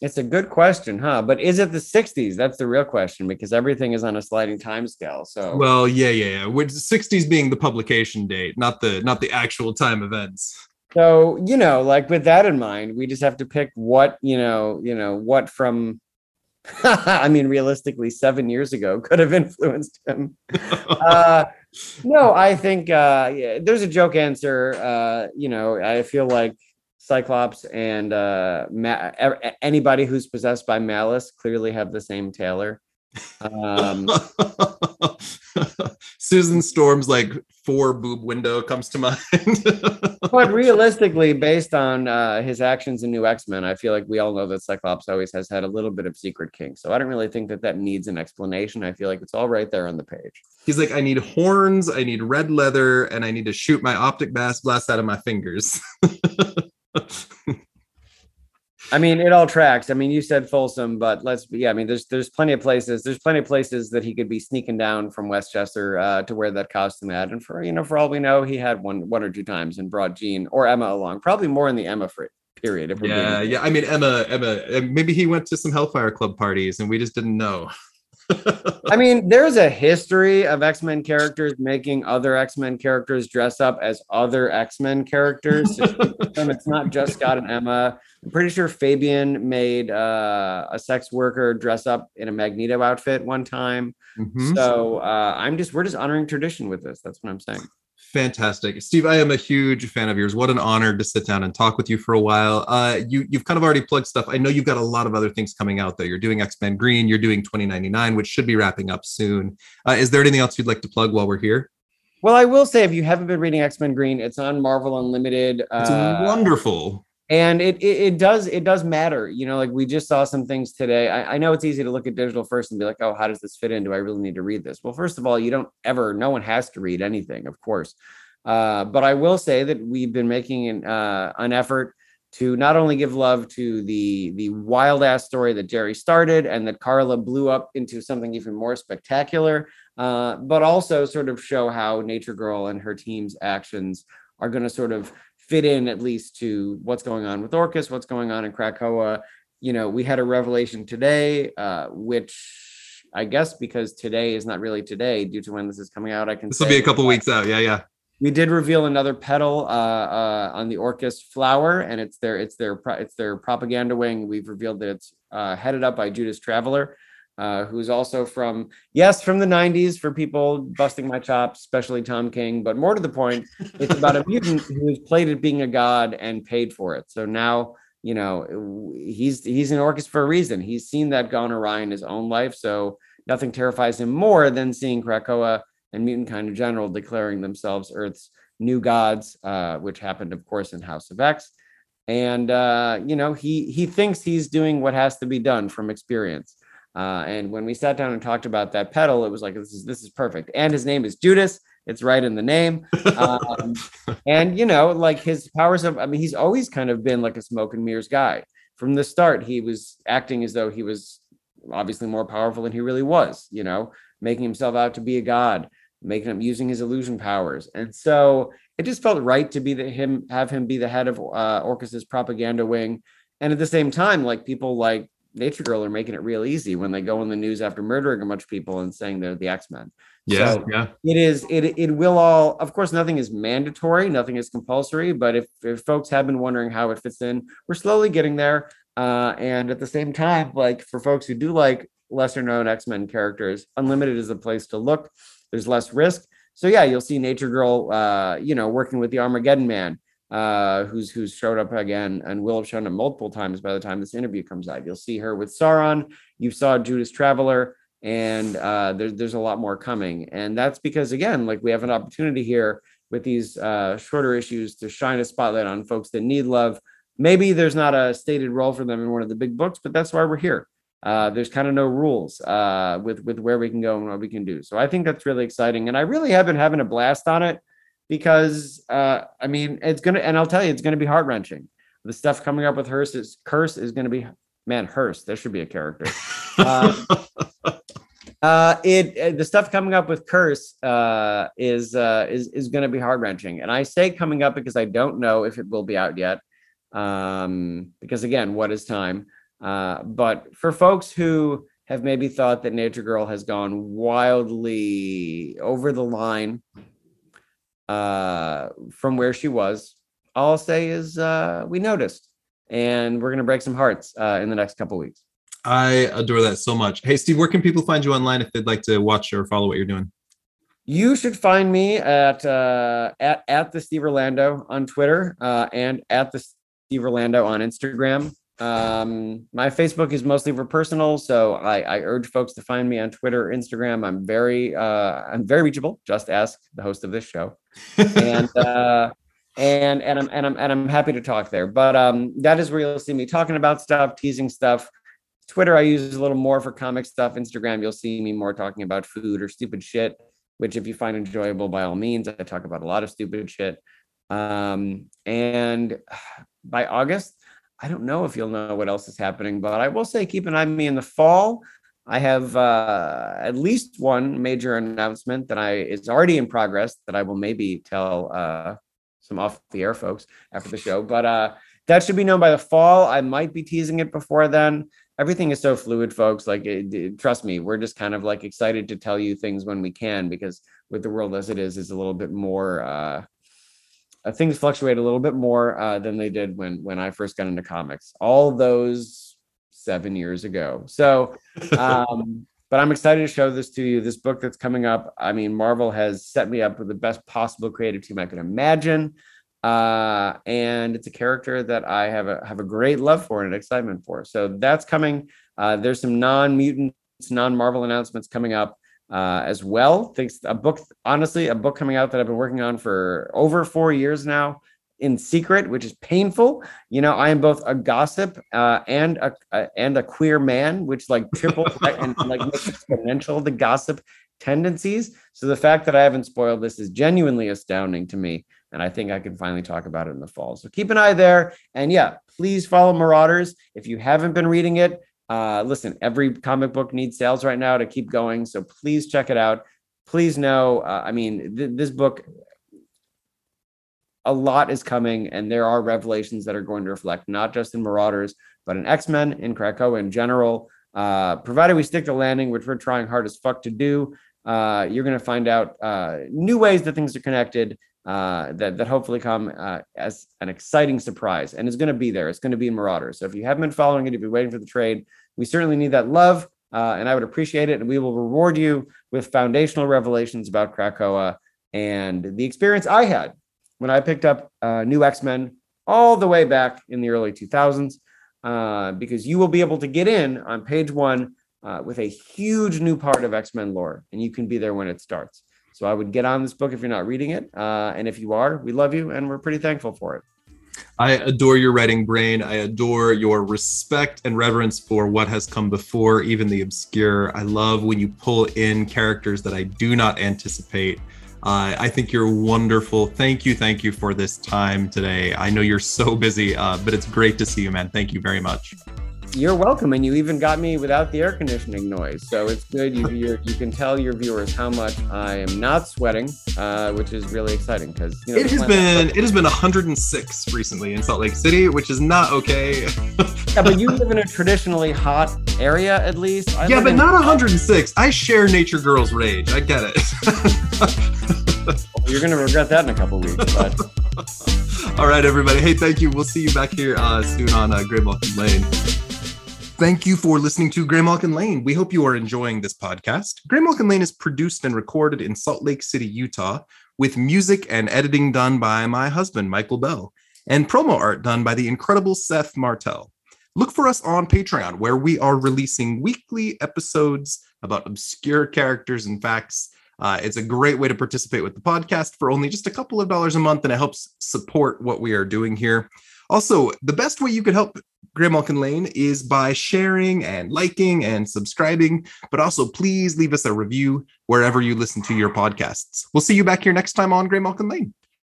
It's a good question, huh? But is it the 60s? That's the real question because everything is on a sliding time scale. So well, yeah, yeah, yeah. With 60s being the publication date, not the not the actual time events. So, you know, like with that in mind, we just have to pick what, you know, you know, what from I mean, realistically, seven years ago could have influenced him. uh, no, I think uh, yeah, there's a joke answer. Uh, you know, I feel like Cyclops and uh, Ma- anybody who's possessed by malice clearly have the same tailor. Um, Susan Storm's like four boob window comes to mind. but realistically, based on uh, his actions in New X Men, I feel like we all know that Cyclops always has had a little bit of secret king. So I don't really think that that needs an explanation. I feel like it's all right there on the page. He's like, I need horns, I need red leather, and I need to shoot my optic blast blast out of my fingers. I mean, it all tracks. I mean, you said Folsom, but let's be, yeah, I mean, there's there's plenty of places. There's plenty of places that he could be sneaking down from Westchester uh, to wear that costume at. And for you know, for all we know, he had one one or two times and brought Jean or Emma along. Probably more in the Emma period. If we're yeah, yeah. I mean, Emma, Emma. Maybe he went to some Hellfire Club parties and we just didn't know. I mean, there's a history of X Men characters making other X Men characters dress up as other X Men characters. it's not just Scott and Emma. I'm pretty sure Fabian made uh, a sex worker dress up in a Magneto outfit one time. Mm-hmm. So uh, I'm just we're just honoring tradition with this. That's what I'm saying. Fantastic, Steve. I am a huge fan of yours. What an honor to sit down and talk with you for a while. Uh, you you've kind of already plugged stuff. I know you've got a lot of other things coming out though. You're doing X Men Green. You're doing 2099, which should be wrapping up soon. Uh, is there anything else you'd like to plug while we're here? Well, I will say if you haven't been reading X Men Green, it's on Marvel Unlimited. It's uh, wonderful. And it, it, it does it does matter you know like we just saw some things today. I, I know it's easy to look at digital first and be like oh how does this fit in? Do i really need to read this? Well first of all you don't ever no one has to read anything of course. Uh, but i will say that we've been making an, uh, an effort to not only give love to the the wild ass story that Gerry started and that carla blew up into something even more spectacular uh, but also sort of show how nature girl and her team's actions are going to sort of fit in at least to what's going on with Orchis, what's going on in Krakoa. You know, we had a revelation today, uh, which I guess because today is not really today due to when this is coming out. I can. This will be a couple weeks out. Yeah, yeah. We did reveal another petal uh, uh, on the Orchis flower, and it's their it's their it's their propaganda wing. We've revealed that it's uh, headed up by Judas Traveler uh, who's also from yes from the 90s for people busting my chops especially tom king but more to the point it's about a mutant who's played at being a god and paid for it. So now you know he's he's an Orchis for a reason. He's seen that gone awry in his own life so nothing terrifies him more than seeing krakoa and mutant kind of general declaring themselves earth's new gods uh, which happened of course in house of x. And uh, you know he he thinks he's doing what has to be done from experience uh, and when we sat down and talked about that petal, it was like this is this is perfect. And his name is Judas. It's right in the name. Um, and you know, like his powers of I mean, he's always kind of been like a smoke and mirrors guy. From the start, he was acting as though he was obviously more powerful than he really was, you know, making himself out to be a god, making him using his illusion powers. And so it just felt right to be the him have him be the head of uh Orchis's propaganda wing. And at the same time, like people like Nature Girl are making it real easy when they go in the news after murdering a bunch of people and saying they're the X Men. Yeah, so yeah. It is. It it will all. Of course, nothing is mandatory. Nothing is compulsory. But if if folks have been wondering how it fits in, we're slowly getting there. Uh, and at the same time, like for folks who do like lesser known X Men characters, Unlimited is a place to look. There's less risk. So yeah, you'll see Nature Girl, uh, you know, working with the Armageddon Man uh, who's who's showed up again and will have shown up multiple times by the time this interview comes out. You'll see her with Sauron. You saw Judas Traveler, and uh, there's there's a lot more coming. And that's because again, like we have an opportunity here with these uh, shorter issues to shine a spotlight on folks that need love. Maybe there's not a stated role for them in one of the big books, but that's why we're here. Uh, there's kind of no rules uh, with with where we can go and what we can do. So I think that's really exciting, and I really have been having a blast on it because uh, I mean it's gonna and I'll tell you it's gonna be heart wrenching. The stuff coming up with Hearst is curse is gonna be man Hearst. There should be a character. Uh, uh, it, it, the stuff coming up with curse uh, is uh, is is going to be heart wrenching, and I say coming up because I don't know if it will be out yet. Um, because again, what is time? Uh, but for folks who have maybe thought that Nature Girl has gone wildly over the line uh, from where she was. All I'll say is uh, we noticed, and we're gonna break some hearts uh, in the next couple weeks. I adore that so much. Hey, Steve, where can people find you online if they'd like to watch or follow what you're doing? You should find me at uh, at at the Steve Orlando on Twitter uh, and at the Steve Orlando on Instagram. Um, my Facebook is mostly for personal, so I, I urge folks to find me on Twitter, Instagram. I'm very uh, I'm very reachable. Just ask the host of this show, and uh, and and I'm and I'm and I'm happy to talk there. But um, that is where you'll see me talking about stuff, teasing stuff. Twitter, I use a little more for comic stuff. Instagram, you'll see me more talking about food or stupid shit, which if you find enjoyable, by all means, I talk about a lot of stupid shit. Um, and by August, I don't know if you'll know what else is happening, but I will say keep an eye on me in the fall. I have uh, at least one major announcement that I is already in progress that I will maybe tell uh, some off the air folks after the show. But uh, that should be known by the fall. I might be teasing it before then. Everything is so fluid, folks. Like, it, it, trust me, we're just kind of like excited to tell you things when we can because with the world as it is, is a little bit more uh, things fluctuate a little bit more uh, than they did when when I first got into comics. All those seven years ago. So, um, but I'm excited to show this to you. This book that's coming up. I mean, Marvel has set me up with the best possible creative team I could imagine. Uh, and it's a character that I have a have a great love for and excitement for. So that's coming. Uh, there's some non-mutants, non-Marvel announcements coming up uh, as well. Thanks a book, honestly, a book coming out that I've been working on for over four years now. in secret, which is painful. You know, I am both a gossip uh, and a, a, and a queer man, which like triple and like makes exponential the gossip tendencies. So the fact that I haven't spoiled this is genuinely astounding to me, and I think I can finally talk about it in the fall. So keep an eye there, and yeah, please follow Marauders if you haven't been reading it. Uh, listen, every comic book needs sales right now to keep going, so please check it out. Please know, uh, I mean, th- this book a lot is coming, and there are revelations that are going to reflect not just in Marauders, but in X Men, in Krakoa in general. Uh, provided we stick to landing, which we're trying hard as fuck to do, uh, you're going to find out uh, new ways that things are connected. Uh, that that hopefully come uh, as an exciting surprise, and it's going to be there. It's going to be in Marauders. So if you haven't been following it, if you're waiting for the trade, we certainly need that love, uh, and I would appreciate it. And we will reward you with foundational revelations about Krakoa and the experience I had when I picked up uh, New X Men all the way back in the early 2000s, uh, because you will be able to get in on page one uh, with a huge new part of X Men lore, and you can be there when it starts. So I would get on this book if you're not reading it, uh, and if you are, we love you and we're pretty thankful for it. I adore your writing brain. I adore your respect and reverence for what has come before, even the obscure. I love when you pull in characters that I do not anticipate uh, I think you're wonderful. Thank you. Thank you for this time today. I know you're so busy, uh, but it's great to see you, man. Thank you very much. You're welcome, and you even got me without the air conditioning noise, so it's good. You you can tell your viewers how much I am not sweating, uh, which is really exciting because you know, it has been it has been 106 recently in Salt Lake City, which is not okay. yeah, but you live in a traditionally hot area, at least. I yeah, but not 106. I share Nature Girl's rage. I get it. well, you're gonna regret that in a couple weeks, but. All right, everybody. Hey, thank you. We'll see you back here uh, soon on uh, Graymalkin Lane. Thank you for listening to Graymalkin Lane. We hope you are enjoying this podcast. Graymalkin Lane is produced and recorded in Salt Lake City, Utah, with music and editing done by my husband, Michael Bell, and promo art done by the incredible Seth Martell. Look for us on Patreon, where we are releasing weekly episodes about obscure characters and facts. Uh, it's a great way to participate with the podcast for only just a couple of dollars a month, and it helps support what we are doing here. Also, the best way you could help Graymalkin Lane is by sharing and liking and subscribing, but also please leave us a review wherever you listen to your podcasts. We'll see you back here next time on Graymalkin Lane.